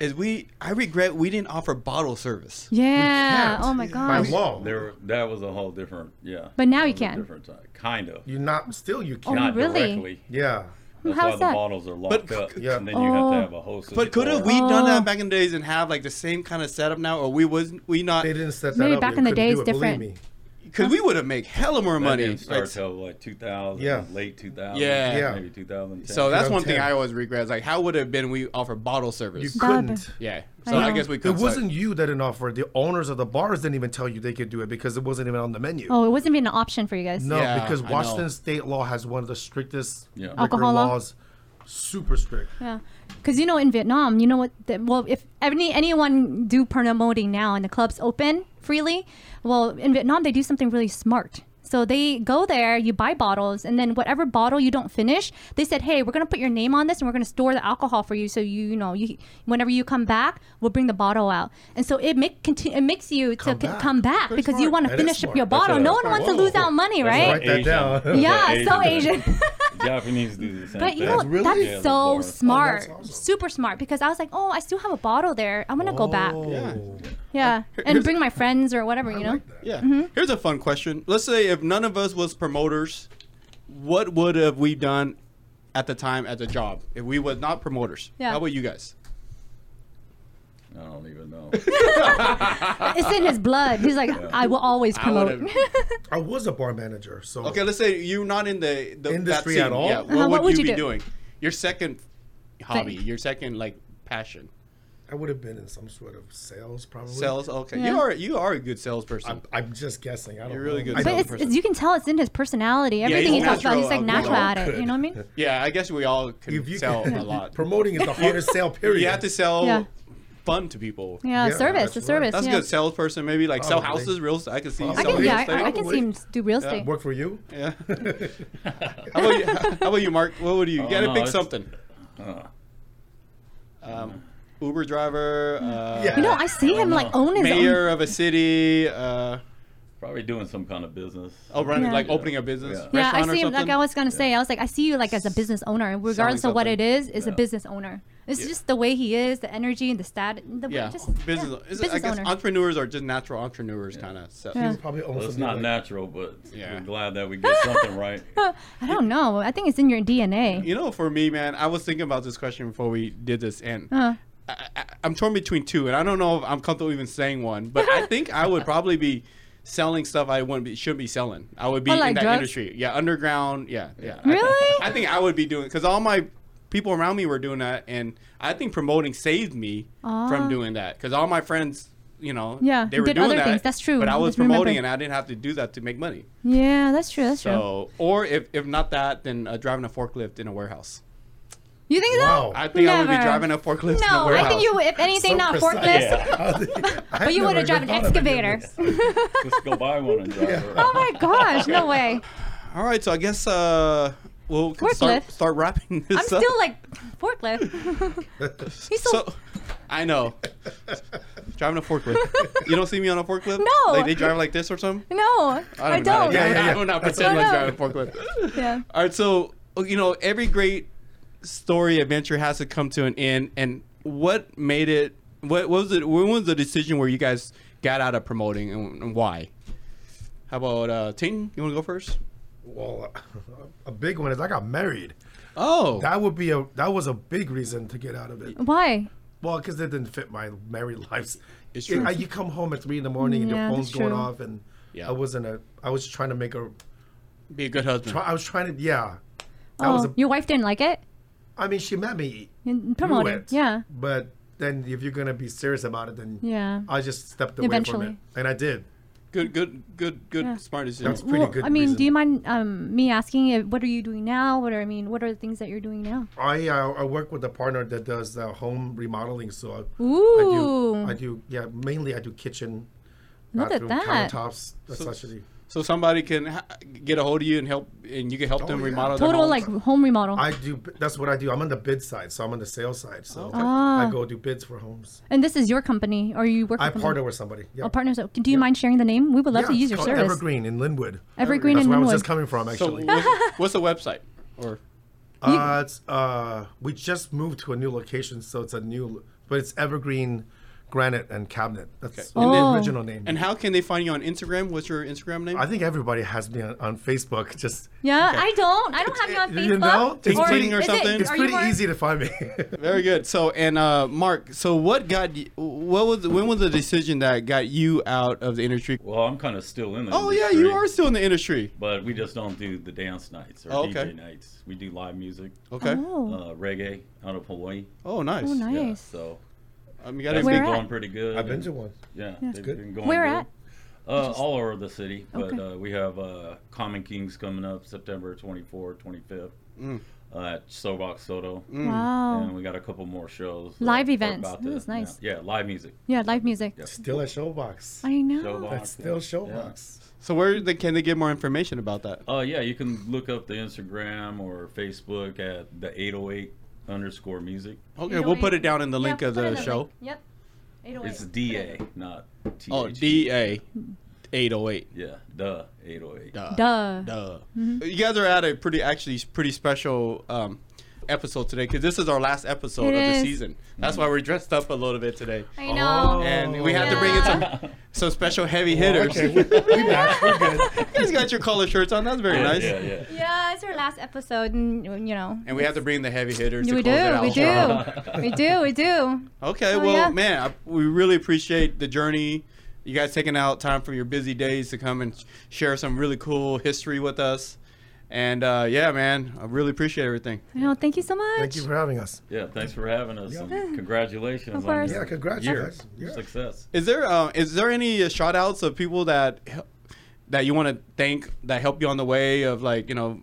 [SPEAKER 1] is we. I regret we didn't offer bottle service.
[SPEAKER 3] yeah. Oh my
[SPEAKER 5] By
[SPEAKER 3] gosh.
[SPEAKER 5] law,
[SPEAKER 2] There, that was a whole different, yeah.
[SPEAKER 3] But now you
[SPEAKER 2] that was
[SPEAKER 3] can.
[SPEAKER 2] Different time, kind of.
[SPEAKER 5] you're not. Still, you
[SPEAKER 3] Oh,
[SPEAKER 5] can't.
[SPEAKER 2] Not
[SPEAKER 3] really?
[SPEAKER 2] directly.
[SPEAKER 5] yeah.
[SPEAKER 2] That's
[SPEAKER 3] How's
[SPEAKER 2] why
[SPEAKER 3] that?
[SPEAKER 2] the bottles are locked
[SPEAKER 1] But-
[SPEAKER 2] up,
[SPEAKER 5] Yeah.
[SPEAKER 2] and then you have
[SPEAKER 3] Oh.
[SPEAKER 2] to have a host.
[SPEAKER 1] But could have we
[SPEAKER 3] Oh.
[SPEAKER 1] done that oh. back in the days and have like the same kind of setup now, or we was we not?
[SPEAKER 5] They didn't set that
[SPEAKER 3] Maybe
[SPEAKER 5] up.
[SPEAKER 3] back in the days
[SPEAKER 5] do believe
[SPEAKER 3] different.
[SPEAKER 5] Me.
[SPEAKER 1] Because we would have made hella more
[SPEAKER 2] That
[SPEAKER 1] money.
[SPEAKER 2] didn't start
[SPEAKER 1] Like,
[SPEAKER 2] till like 2000,
[SPEAKER 5] Yeah.
[SPEAKER 2] late 2000,
[SPEAKER 1] Yeah.
[SPEAKER 5] Yeah.
[SPEAKER 2] maybe 2010.
[SPEAKER 1] so that's one thing I always regret. Is like, how would it have been we offer bottle service?
[SPEAKER 3] That'd
[SPEAKER 5] couldn't.
[SPEAKER 1] yeah. So I,
[SPEAKER 3] know.
[SPEAKER 1] guess we could.
[SPEAKER 5] It
[SPEAKER 1] could.
[SPEAKER 5] wasn't you that didn't offer. it. The owners of the bars didn't even tell you they could do it because it wasn't even on the menu.
[SPEAKER 3] Oh, it wasn't even an option for you guys.
[SPEAKER 5] No,
[SPEAKER 1] Yeah,
[SPEAKER 5] because Washington state law has one of the strictest
[SPEAKER 2] Yeah.
[SPEAKER 3] Alcohol
[SPEAKER 5] laws. Super strict.
[SPEAKER 3] Yeah, because you know in Vietnam, you know what? The, well, if any anyone do promoting now and the clubs open freely, well, in Vietnam they do something really smart. So they go there, you buy bottles, and then whatever bottle you don't finish, they said, "Hey, we're gonna put your name on this, and we're gonna store the alcohol for you. So you, you know, you whenever you come back, we'll bring the bottle out." And so it make conti- it makes you
[SPEAKER 5] Come
[SPEAKER 3] to c-
[SPEAKER 5] back.
[SPEAKER 3] come back
[SPEAKER 5] Very
[SPEAKER 3] because you want to finish up your bottle.
[SPEAKER 2] a-
[SPEAKER 3] no one wants to lose out money, right?
[SPEAKER 5] Write that down.
[SPEAKER 3] Yeah,
[SPEAKER 2] Asian.
[SPEAKER 3] so Asian.
[SPEAKER 2] Japanese do the same
[SPEAKER 3] But you
[SPEAKER 2] thing.
[SPEAKER 3] know
[SPEAKER 5] Really?
[SPEAKER 3] that's
[SPEAKER 2] Yeah,
[SPEAKER 3] so smart,
[SPEAKER 5] Oh, that's awesome.
[SPEAKER 3] super smart. Because I was like, oh, I still have a bottle there. I'm gonna go back.
[SPEAKER 5] Oh.
[SPEAKER 1] Yeah.
[SPEAKER 3] Yeah,
[SPEAKER 1] Here-
[SPEAKER 3] and
[SPEAKER 1] here's-
[SPEAKER 3] bring my friends or whatever, you know.
[SPEAKER 5] like.
[SPEAKER 1] Yeah.
[SPEAKER 3] Mm-hmm.
[SPEAKER 1] Here's a fun question. Let's say if none of us was promoters, what would have we done at the time as a job if we was not promoters?
[SPEAKER 3] Yeah.
[SPEAKER 1] How about you guys?
[SPEAKER 2] I don't even know.
[SPEAKER 3] It's in his blood. He's like, I will always
[SPEAKER 1] I
[SPEAKER 3] promote.
[SPEAKER 1] would've-
[SPEAKER 5] I was a bar manager, so
[SPEAKER 1] Okay, let's say you're not in the, the
[SPEAKER 5] Industry at
[SPEAKER 1] scene.
[SPEAKER 5] all?
[SPEAKER 1] Yeah.
[SPEAKER 5] Uh-huh,
[SPEAKER 1] What,
[SPEAKER 3] what
[SPEAKER 1] would,
[SPEAKER 3] would
[SPEAKER 1] you,
[SPEAKER 3] you
[SPEAKER 1] be
[SPEAKER 3] do?
[SPEAKER 1] doing? Your second hobby,
[SPEAKER 3] Thing.
[SPEAKER 1] your second like passion.
[SPEAKER 5] I would have been in some sort of sales, probably.
[SPEAKER 1] Sales. Okay,
[SPEAKER 3] Yeah.
[SPEAKER 1] you are you are a good salesperson.
[SPEAKER 5] I'm, I'm just guessing. I don't
[SPEAKER 1] You're really
[SPEAKER 5] know.
[SPEAKER 1] good
[SPEAKER 3] but it's, it's, you can tell it's in his personality. Everything
[SPEAKER 1] he's
[SPEAKER 3] he talks about, he's like natural at it. You know what I mean?
[SPEAKER 1] yeah, I guess we all can
[SPEAKER 5] If you
[SPEAKER 1] sell
[SPEAKER 5] can-
[SPEAKER 1] a lot.
[SPEAKER 5] Promoting is the hardest sale. Period.
[SPEAKER 1] You have to sell
[SPEAKER 3] Yeah.
[SPEAKER 1] fun to people.
[SPEAKER 3] Yeah,
[SPEAKER 5] Yeah,
[SPEAKER 3] service, the service.
[SPEAKER 1] That's
[SPEAKER 3] yeah.
[SPEAKER 1] a good salesperson. Maybe like sell houses, real estate. I can see
[SPEAKER 5] I
[SPEAKER 3] I
[SPEAKER 1] selling
[SPEAKER 3] can,
[SPEAKER 1] real
[SPEAKER 3] yeah,
[SPEAKER 1] estate.
[SPEAKER 3] I, I can see him do real
[SPEAKER 1] Yeah.
[SPEAKER 3] estate.
[SPEAKER 5] work for you.
[SPEAKER 1] Yeah. how, about you, how about you, Mark? What would you? You
[SPEAKER 2] Oh,
[SPEAKER 1] gotta
[SPEAKER 2] no,
[SPEAKER 1] pick something.
[SPEAKER 2] Uh,
[SPEAKER 1] Um, Uber driver. Uh,
[SPEAKER 5] Yeah.
[SPEAKER 3] You know, I see him like own his
[SPEAKER 1] Mayor of a city. Uh,
[SPEAKER 2] probably doing some kind of business.
[SPEAKER 1] oh, running
[SPEAKER 3] Yeah.
[SPEAKER 1] like opening a business.
[SPEAKER 2] Yeah.
[SPEAKER 3] Yeah, I
[SPEAKER 1] restaurant or
[SPEAKER 3] see him. Like? I was gonna say, I was like, I see you like as a business owner, regardless of what it is, is a business owner. It's
[SPEAKER 1] Yeah.
[SPEAKER 3] just the way he is, the energy and the stat. The way-
[SPEAKER 1] Yeah,
[SPEAKER 3] just,
[SPEAKER 1] business.
[SPEAKER 3] yeah,
[SPEAKER 1] is it-
[SPEAKER 3] business
[SPEAKER 1] I guess
[SPEAKER 3] owner.
[SPEAKER 1] entrepreneurs are just natural entrepreneurs, kind of. So.
[SPEAKER 3] Yeah.
[SPEAKER 5] You probably own
[SPEAKER 2] Well, it's not
[SPEAKER 5] like-
[SPEAKER 2] natural, but
[SPEAKER 1] Yeah.
[SPEAKER 2] we're glad that we get something right.
[SPEAKER 3] I don't know. I think it's in your DNA.
[SPEAKER 1] You know, for me, man, I was thinking about this question before we did this, and
[SPEAKER 3] Uh,
[SPEAKER 1] I, I, I'm torn between two, and I don't know if I'm comfortable even saying one, but I think I would probably be selling stuff I wouldn't be shouldn't be selling. I would be
[SPEAKER 3] Oh,
[SPEAKER 1] in that
[SPEAKER 3] drugs?
[SPEAKER 1] industry, yeah, underground, yeah, yeah. I-
[SPEAKER 3] Really?
[SPEAKER 1] I, think I would be doing because all my people around me were doing that, and I think promoting saved me
[SPEAKER 3] Ah.
[SPEAKER 1] from doing that because all my friends. You know,
[SPEAKER 3] Yeah,
[SPEAKER 1] they were
[SPEAKER 3] did
[SPEAKER 1] doing
[SPEAKER 3] other
[SPEAKER 1] that,
[SPEAKER 3] things. That's true.
[SPEAKER 1] But I was
[SPEAKER 3] Just remember.
[SPEAKER 1] promoting, and I didn't have to do that to make money.
[SPEAKER 3] Yeah, that's true. That's true.
[SPEAKER 1] So, or if, if not that, then uh, driving a forklift in a warehouse.
[SPEAKER 3] You think so?
[SPEAKER 5] Wow.
[SPEAKER 1] I think I would be
[SPEAKER 3] Never.
[SPEAKER 1] driving a forklift in the
[SPEAKER 3] No, I think you, if anything,
[SPEAKER 5] So
[SPEAKER 3] not
[SPEAKER 5] precise.
[SPEAKER 3] forklift.
[SPEAKER 5] I
[SPEAKER 3] But you would
[SPEAKER 5] never
[SPEAKER 3] have driven
[SPEAKER 5] even thought of any of
[SPEAKER 3] excavator.
[SPEAKER 5] this.
[SPEAKER 2] Just go buy one and drive around.
[SPEAKER 3] oh my gosh, no way.
[SPEAKER 1] All right, so I guess uh, we'll start,
[SPEAKER 3] Forklift.
[SPEAKER 1] start wrapping this
[SPEAKER 3] I'm
[SPEAKER 1] up.
[SPEAKER 3] still like forklift. He's so,
[SPEAKER 1] So, I know. Driving a forklift. You don't see me on a forklift?
[SPEAKER 3] No.
[SPEAKER 1] Like they drive like this or something?
[SPEAKER 3] no, I
[SPEAKER 1] I don't.
[SPEAKER 3] don't.
[SPEAKER 5] Yeah, yeah, yeah.
[SPEAKER 1] I don't know.
[SPEAKER 5] That's
[SPEAKER 1] Pretend like driving a forklift.
[SPEAKER 3] Yeah.
[SPEAKER 1] All right, so you know every great story adventure has to come to an end, and what made it? What, what was it? When was the decision where you guys got out of promoting, and, and why? How about uh, Ting? You want to go first?
[SPEAKER 5] Well, a big one is I got married.
[SPEAKER 1] Oh,
[SPEAKER 5] That would be a that was a big reason to get out of it.
[SPEAKER 3] Why?
[SPEAKER 5] Well, because it didn't fit my married life.
[SPEAKER 1] It's
[SPEAKER 5] It-
[SPEAKER 1] true.
[SPEAKER 5] I- you come home at three in the morning and
[SPEAKER 3] Yeah,
[SPEAKER 5] your phone's going
[SPEAKER 3] true.
[SPEAKER 5] off, and
[SPEAKER 1] Yeah.
[SPEAKER 5] I wasn't a. I was trying to make a.
[SPEAKER 1] be a good husband.
[SPEAKER 5] Try, I was trying to. Yeah. That
[SPEAKER 3] Oh,
[SPEAKER 5] was a.
[SPEAKER 3] your wife didn't like it?
[SPEAKER 5] I mean, she met me.
[SPEAKER 3] In
[SPEAKER 5] through
[SPEAKER 3] promoting.
[SPEAKER 5] it,
[SPEAKER 3] Yeah.
[SPEAKER 5] But then, if you're gonna be serious about it, then
[SPEAKER 3] Yeah.
[SPEAKER 5] I just stepped away from
[SPEAKER 3] Eventually.
[SPEAKER 5] it, and I did.
[SPEAKER 1] Good, good, good, good,
[SPEAKER 3] Yeah.
[SPEAKER 1] smart decision.
[SPEAKER 5] That's pretty
[SPEAKER 3] well,
[SPEAKER 5] good
[SPEAKER 3] I mean,
[SPEAKER 5] reason.
[SPEAKER 3] do you mind um, me asking you, what are you doing now? What are I mean, what are the things that you're doing now?
[SPEAKER 5] I uh, I work with a partner that does uh, home remodeling, so I,
[SPEAKER 3] Ooh.
[SPEAKER 5] I do I do yeah mainly I do kitchen,
[SPEAKER 3] Look at
[SPEAKER 5] bathroom,
[SPEAKER 3] that.
[SPEAKER 5] countertops, essentially.
[SPEAKER 1] So somebody can ha- get a hold of you and help, and you can help
[SPEAKER 5] Oh,
[SPEAKER 1] them
[SPEAKER 5] yeah.
[SPEAKER 1] remodel. their
[SPEAKER 3] Total like home remodel.
[SPEAKER 5] I do. That's what I do. I'm on the bid side, so I'm on the sales side. So
[SPEAKER 3] Ah.
[SPEAKER 5] I go do bids for homes.
[SPEAKER 3] and this is your company, or you work
[SPEAKER 5] I
[SPEAKER 3] with somebody?
[SPEAKER 5] partner with somebody. Yeah.
[SPEAKER 3] Oh, partners. Do you mind sharing the name? We would love
[SPEAKER 5] Yeah,
[SPEAKER 3] to use your service.
[SPEAKER 5] Evergreen in Lynnwood.
[SPEAKER 3] Evergreen
[SPEAKER 5] That's
[SPEAKER 3] in
[SPEAKER 5] where I was just coming from,
[SPEAKER 1] So
[SPEAKER 5] actually.
[SPEAKER 1] what's, what's the website? Or
[SPEAKER 5] uh, it's uh, we just moved to a new location, so it's a new, but it's Evergreen Granite and Cabinet. That's
[SPEAKER 1] Okay.
[SPEAKER 5] the
[SPEAKER 3] And
[SPEAKER 5] original name.
[SPEAKER 1] and how can they find you on Instagram? What's your Instagram name?
[SPEAKER 5] I think everybody has me on, on Facebook. Just
[SPEAKER 3] Yeah, I don't. I don't have you on Facebook.
[SPEAKER 5] You know, it's
[SPEAKER 3] Or
[SPEAKER 5] pretty-
[SPEAKER 1] or
[SPEAKER 3] is it-
[SPEAKER 1] something?
[SPEAKER 5] it's pretty
[SPEAKER 3] more-
[SPEAKER 5] easy to find me.
[SPEAKER 1] Very good. So and uh, Mark, so what got you? What was when was the decision that got you out of the industry?
[SPEAKER 2] Well, I'm kind of still in the
[SPEAKER 1] Oh yeah, you are still in the industry.
[SPEAKER 2] But we just don't do the dance nights or
[SPEAKER 1] Oh, okay.
[SPEAKER 2] DJ nights. We do live music,
[SPEAKER 1] Okay.
[SPEAKER 3] Oh,
[SPEAKER 2] uh, reggae out of Hawaii.
[SPEAKER 1] Oh nice.
[SPEAKER 3] oh,
[SPEAKER 2] Yeah,
[SPEAKER 3] nice.
[SPEAKER 2] so
[SPEAKER 1] Um, you gotta
[SPEAKER 2] been
[SPEAKER 3] at?
[SPEAKER 2] going pretty good.
[SPEAKER 5] I've been to one.
[SPEAKER 2] Yeah,
[SPEAKER 3] Yeah.
[SPEAKER 2] they've
[SPEAKER 5] good.
[SPEAKER 2] been going
[SPEAKER 3] Where
[SPEAKER 2] good.
[SPEAKER 3] at?
[SPEAKER 2] Uh, all over the city, but
[SPEAKER 3] Okay.
[SPEAKER 2] uh, we have uh, Common Kings coming up September 24th, 25th
[SPEAKER 1] Mm.
[SPEAKER 2] uh, at Showbox SoDo.
[SPEAKER 1] Mm.
[SPEAKER 2] And we got a couple more shows. uh,
[SPEAKER 3] Live
[SPEAKER 2] we're
[SPEAKER 3] events.
[SPEAKER 2] about
[SPEAKER 3] This nice.
[SPEAKER 2] Yeah, yeah, live music.
[SPEAKER 3] Yeah, live music.
[SPEAKER 2] Yep.
[SPEAKER 5] Still at Showbox.
[SPEAKER 3] I know.
[SPEAKER 2] Showbox.
[SPEAKER 5] That's still
[SPEAKER 2] Yeah.
[SPEAKER 5] Showbox.
[SPEAKER 1] So where they, can they get more information about that?
[SPEAKER 2] Uh, yeah, you can look up the Instagram or Facebook at the 808 underscore music.
[SPEAKER 1] Okay, we'll put it down in the
[SPEAKER 3] Yeah,
[SPEAKER 1] link of
[SPEAKER 3] put it
[SPEAKER 1] the
[SPEAKER 3] in the
[SPEAKER 1] show.
[SPEAKER 3] link. Yep. 808.
[SPEAKER 2] It's DA, not T.
[SPEAKER 1] Oh, D A, eight oh eight.
[SPEAKER 2] Yeah, the 808.
[SPEAKER 1] Duh.
[SPEAKER 3] Duh.
[SPEAKER 1] Duh. You guys are at a pretty actually pretty special um, episode today because this is our last episode
[SPEAKER 3] It
[SPEAKER 1] of the
[SPEAKER 3] is.
[SPEAKER 1] season. That's why we're dressed up a little bit today,
[SPEAKER 3] I know. Oh.
[SPEAKER 1] and we have to bring in some some special heavy hitters.
[SPEAKER 5] Okay, we, we match. We're good.
[SPEAKER 1] you guys got your color shirts on. That's very
[SPEAKER 2] Yeah,
[SPEAKER 1] nice.
[SPEAKER 2] yeah, yeah.
[SPEAKER 3] Yeah, it's our last episode, and you know.
[SPEAKER 1] And we have to bring the heavy hitters. to
[SPEAKER 3] We
[SPEAKER 1] close it
[SPEAKER 3] do,
[SPEAKER 1] out.
[SPEAKER 3] we do, we do, we do.
[SPEAKER 1] Okay,
[SPEAKER 3] Oh,
[SPEAKER 1] well,
[SPEAKER 3] yeah.
[SPEAKER 1] man, I, we really appreciate the journey. You guys taking out time from your busy days to come and share some really cool history with us. And uh, yeah, man, I really appreciate everything.
[SPEAKER 3] I know. Thank you so much.
[SPEAKER 5] Thank you for having us.
[SPEAKER 2] Yeah, thanks for having us.
[SPEAKER 5] Yeah.
[SPEAKER 2] And congratulations
[SPEAKER 3] Of course.
[SPEAKER 2] your
[SPEAKER 5] Yeah, congrats,
[SPEAKER 2] year.
[SPEAKER 5] Yeah.
[SPEAKER 2] Success.
[SPEAKER 1] Is there uh, is there any uh, shout outs of people that that you want to thank that help you on the way of like you know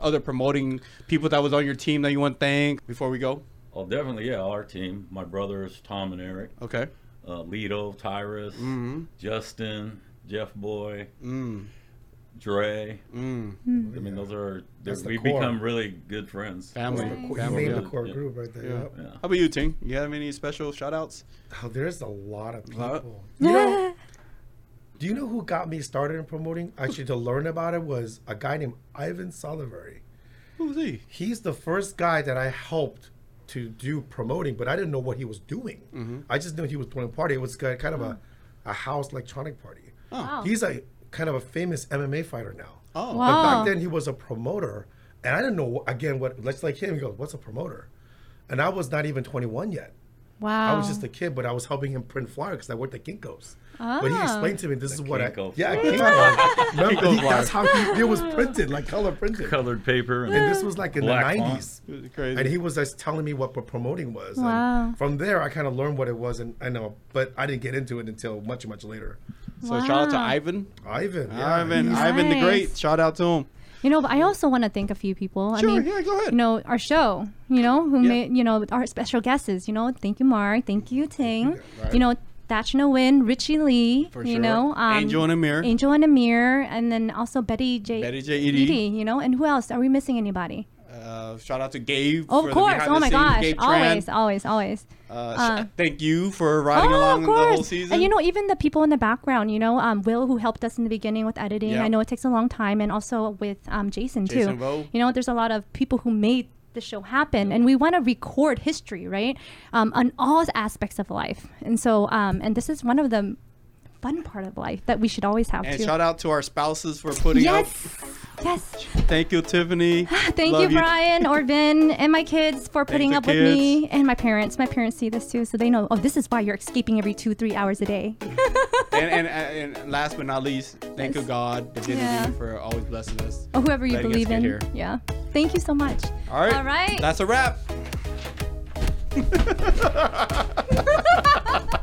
[SPEAKER 1] other promoting people that was on your team that you want to thank before we go?
[SPEAKER 2] Oh, definitely, yeah. Our team, my brothers Tom and Eric,
[SPEAKER 1] Okay.
[SPEAKER 2] uh, Lido, Tyrus,
[SPEAKER 1] Mm-hmm.
[SPEAKER 2] Justin, Jeff Boy,
[SPEAKER 1] Mm.
[SPEAKER 2] Dre.
[SPEAKER 1] Mm.
[SPEAKER 2] I mean, those are
[SPEAKER 5] the
[SPEAKER 2] we
[SPEAKER 5] core.
[SPEAKER 2] become really good friends.
[SPEAKER 1] Family.
[SPEAKER 3] Nice.
[SPEAKER 5] You
[SPEAKER 1] Family. yeah.
[SPEAKER 5] the core
[SPEAKER 2] Yeah.
[SPEAKER 5] group right there.
[SPEAKER 1] Yeah.
[SPEAKER 5] yep.
[SPEAKER 2] Yeah.
[SPEAKER 1] How about you, Ting? You have any special shout outs?
[SPEAKER 5] Oh, there's a lot of
[SPEAKER 1] Lot?
[SPEAKER 5] people. You know, do you know who got me started in promoting? Actually, to learn about it was a guy named Ivan Salaverry.
[SPEAKER 1] Who's he?
[SPEAKER 5] He's the first guy that I helped to do promoting, but I didn't know what he was doing.
[SPEAKER 1] Mm-hmm.
[SPEAKER 5] I just knew he was throwing a party. It was kind of a, a house electronic party.
[SPEAKER 1] Oh.
[SPEAKER 3] Wow.
[SPEAKER 5] He's a kind of a famous MMA fighter now.
[SPEAKER 1] Oh.
[SPEAKER 3] Wow.
[SPEAKER 5] But back then he was a promoter, and I didn't know again what. Let's like him. He goes, "What's a promoter?" And I was not even 21 yet.
[SPEAKER 3] Wow.
[SPEAKER 5] I was just a kid, but I was helping him print flyers because I worked at Kinko's. But he
[SPEAKER 3] Ah.
[SPEAKER 5] explained to me, "This is what
[SPEAKER 2] Kinko
[SPEAKER 5] I yeah,
[SPEAKER 2] flyer.
[SPEAKER 5] Remember, he- that's how he, it was printed, like color printed.
[SPEAKER 2] Colored paper and,
[SPEAKER 5] And this was like in the 90s.
[SPEAKER 1] Crazy.
[SPEAKER 5] And he was just telling me what promoting was. And
[SPEAKER 3] Wow.
[SPEAKER 5] from there, I kind of learned what it was, and I know, but I didn't get into it until much, much later.
[SPEAKER 1] So shout out to Ivan.
[SPEAKER 5] Ivan, yeah,
[SPEAKER 1] Ivan,
[SPEAKER 5] he's-
[SPEAKER 1] Ivan the Great. Shout out to him.
[SPEAKER 3] You know, but I also want to thank a few people.
[SPEAKER 1] Sure,
[SPEAKER 3] I mean,
[SPEAKER 1] yeah, go ahead.
[SPEAKER 3] You know, our show. You know, who
[SPEAKER 1] Yeah.
[SPEAKER 3] made you know our special guests. You know, thank you, Mark. Thank you, Ting.
[SPEAKER 1] Right.
[SPEAKER 3] You know, Thatcher Win, Richie Lee.
[SPEAKER 1] For
[SPEAKER 3] you
[SPEAKER 1] sure.
[SPEAKER 3] know, um,
[SPEAKER 1] Angel and Amir.
[SPEAKER 3] Angel and Amir, and then also Betty J.
[SPEAKER 1] Betty J. Edie.
[SPEAKER 3] You know, and who else? Are we missing anybody?
[SPEAKER 1] Uh, shout out to Gabe.
[SPEAKER 3] Oh, of course. Oh my
[SPEAKER 1] scenes,
[SPEAKER 3] gosh.
[SPEAKER 1] Gabe Tran.
[SPEAKER 3] Always, always, always.
[SPEAKER 1] Uh,
[SPEAKER 3] Uh,
[SPEAKER 1] thank you for riding
[SPEAKER 3] oh,
[SPEAKER 1] along the whole season.
[SPEAKER 3] And you know, even the people in the background, you know, um, Will, who helped us in the beginning with editing.
[SPEAKER 1] Yeah.
[SPEAKER 3] I know it takes a long time, and also with um, Jason,
[SPEAKER 1] Jason
[SPEAKER 3] too.
[SPEAKER 1] Vo.
[SPEAKER 3] You know, there's a lot of people who made the show happen, and we want to record history, right? Um, on all aspects of life. And so, um, and this is one of the fun part of life that we should always have
[SPEAKER 1] and
[SPEAKER 3] too.
[SPEAKER 1] shout out to our spouses for putting
[SPEAKER 3] yes,
[SPEAKER 1] up.
[SPEAKER 3] Yes.
[SPEAKER 1] Thank you, Tiffany.
[SPEAKER 3] Ah, thank
[SPEAKER 1] Love
[SPEAKER 3] you, Brian, Orvin, and my kids for putting up with
[SPEAKER 1] kids.
[SPEAKER 3] me, and my parents. My parents see this too, so they know. Oh, this is why you're escaping every two, three hours a day.
[SPEAKER 1] and, and, and last but not least, thank you, God, divinity,
[SPEAKER 3] Yeah.
[SPEAKER 1] for always blessing us.
[SPEAKER 3] or whoever you believe in.
[SPEAKER 1] here.
[SPEAKER 3] Yeah. Thank you so much.
[SPEAKER 1] All right.
[SPEAKER 3] All right.
[SPEAKER 1] That's a wrap.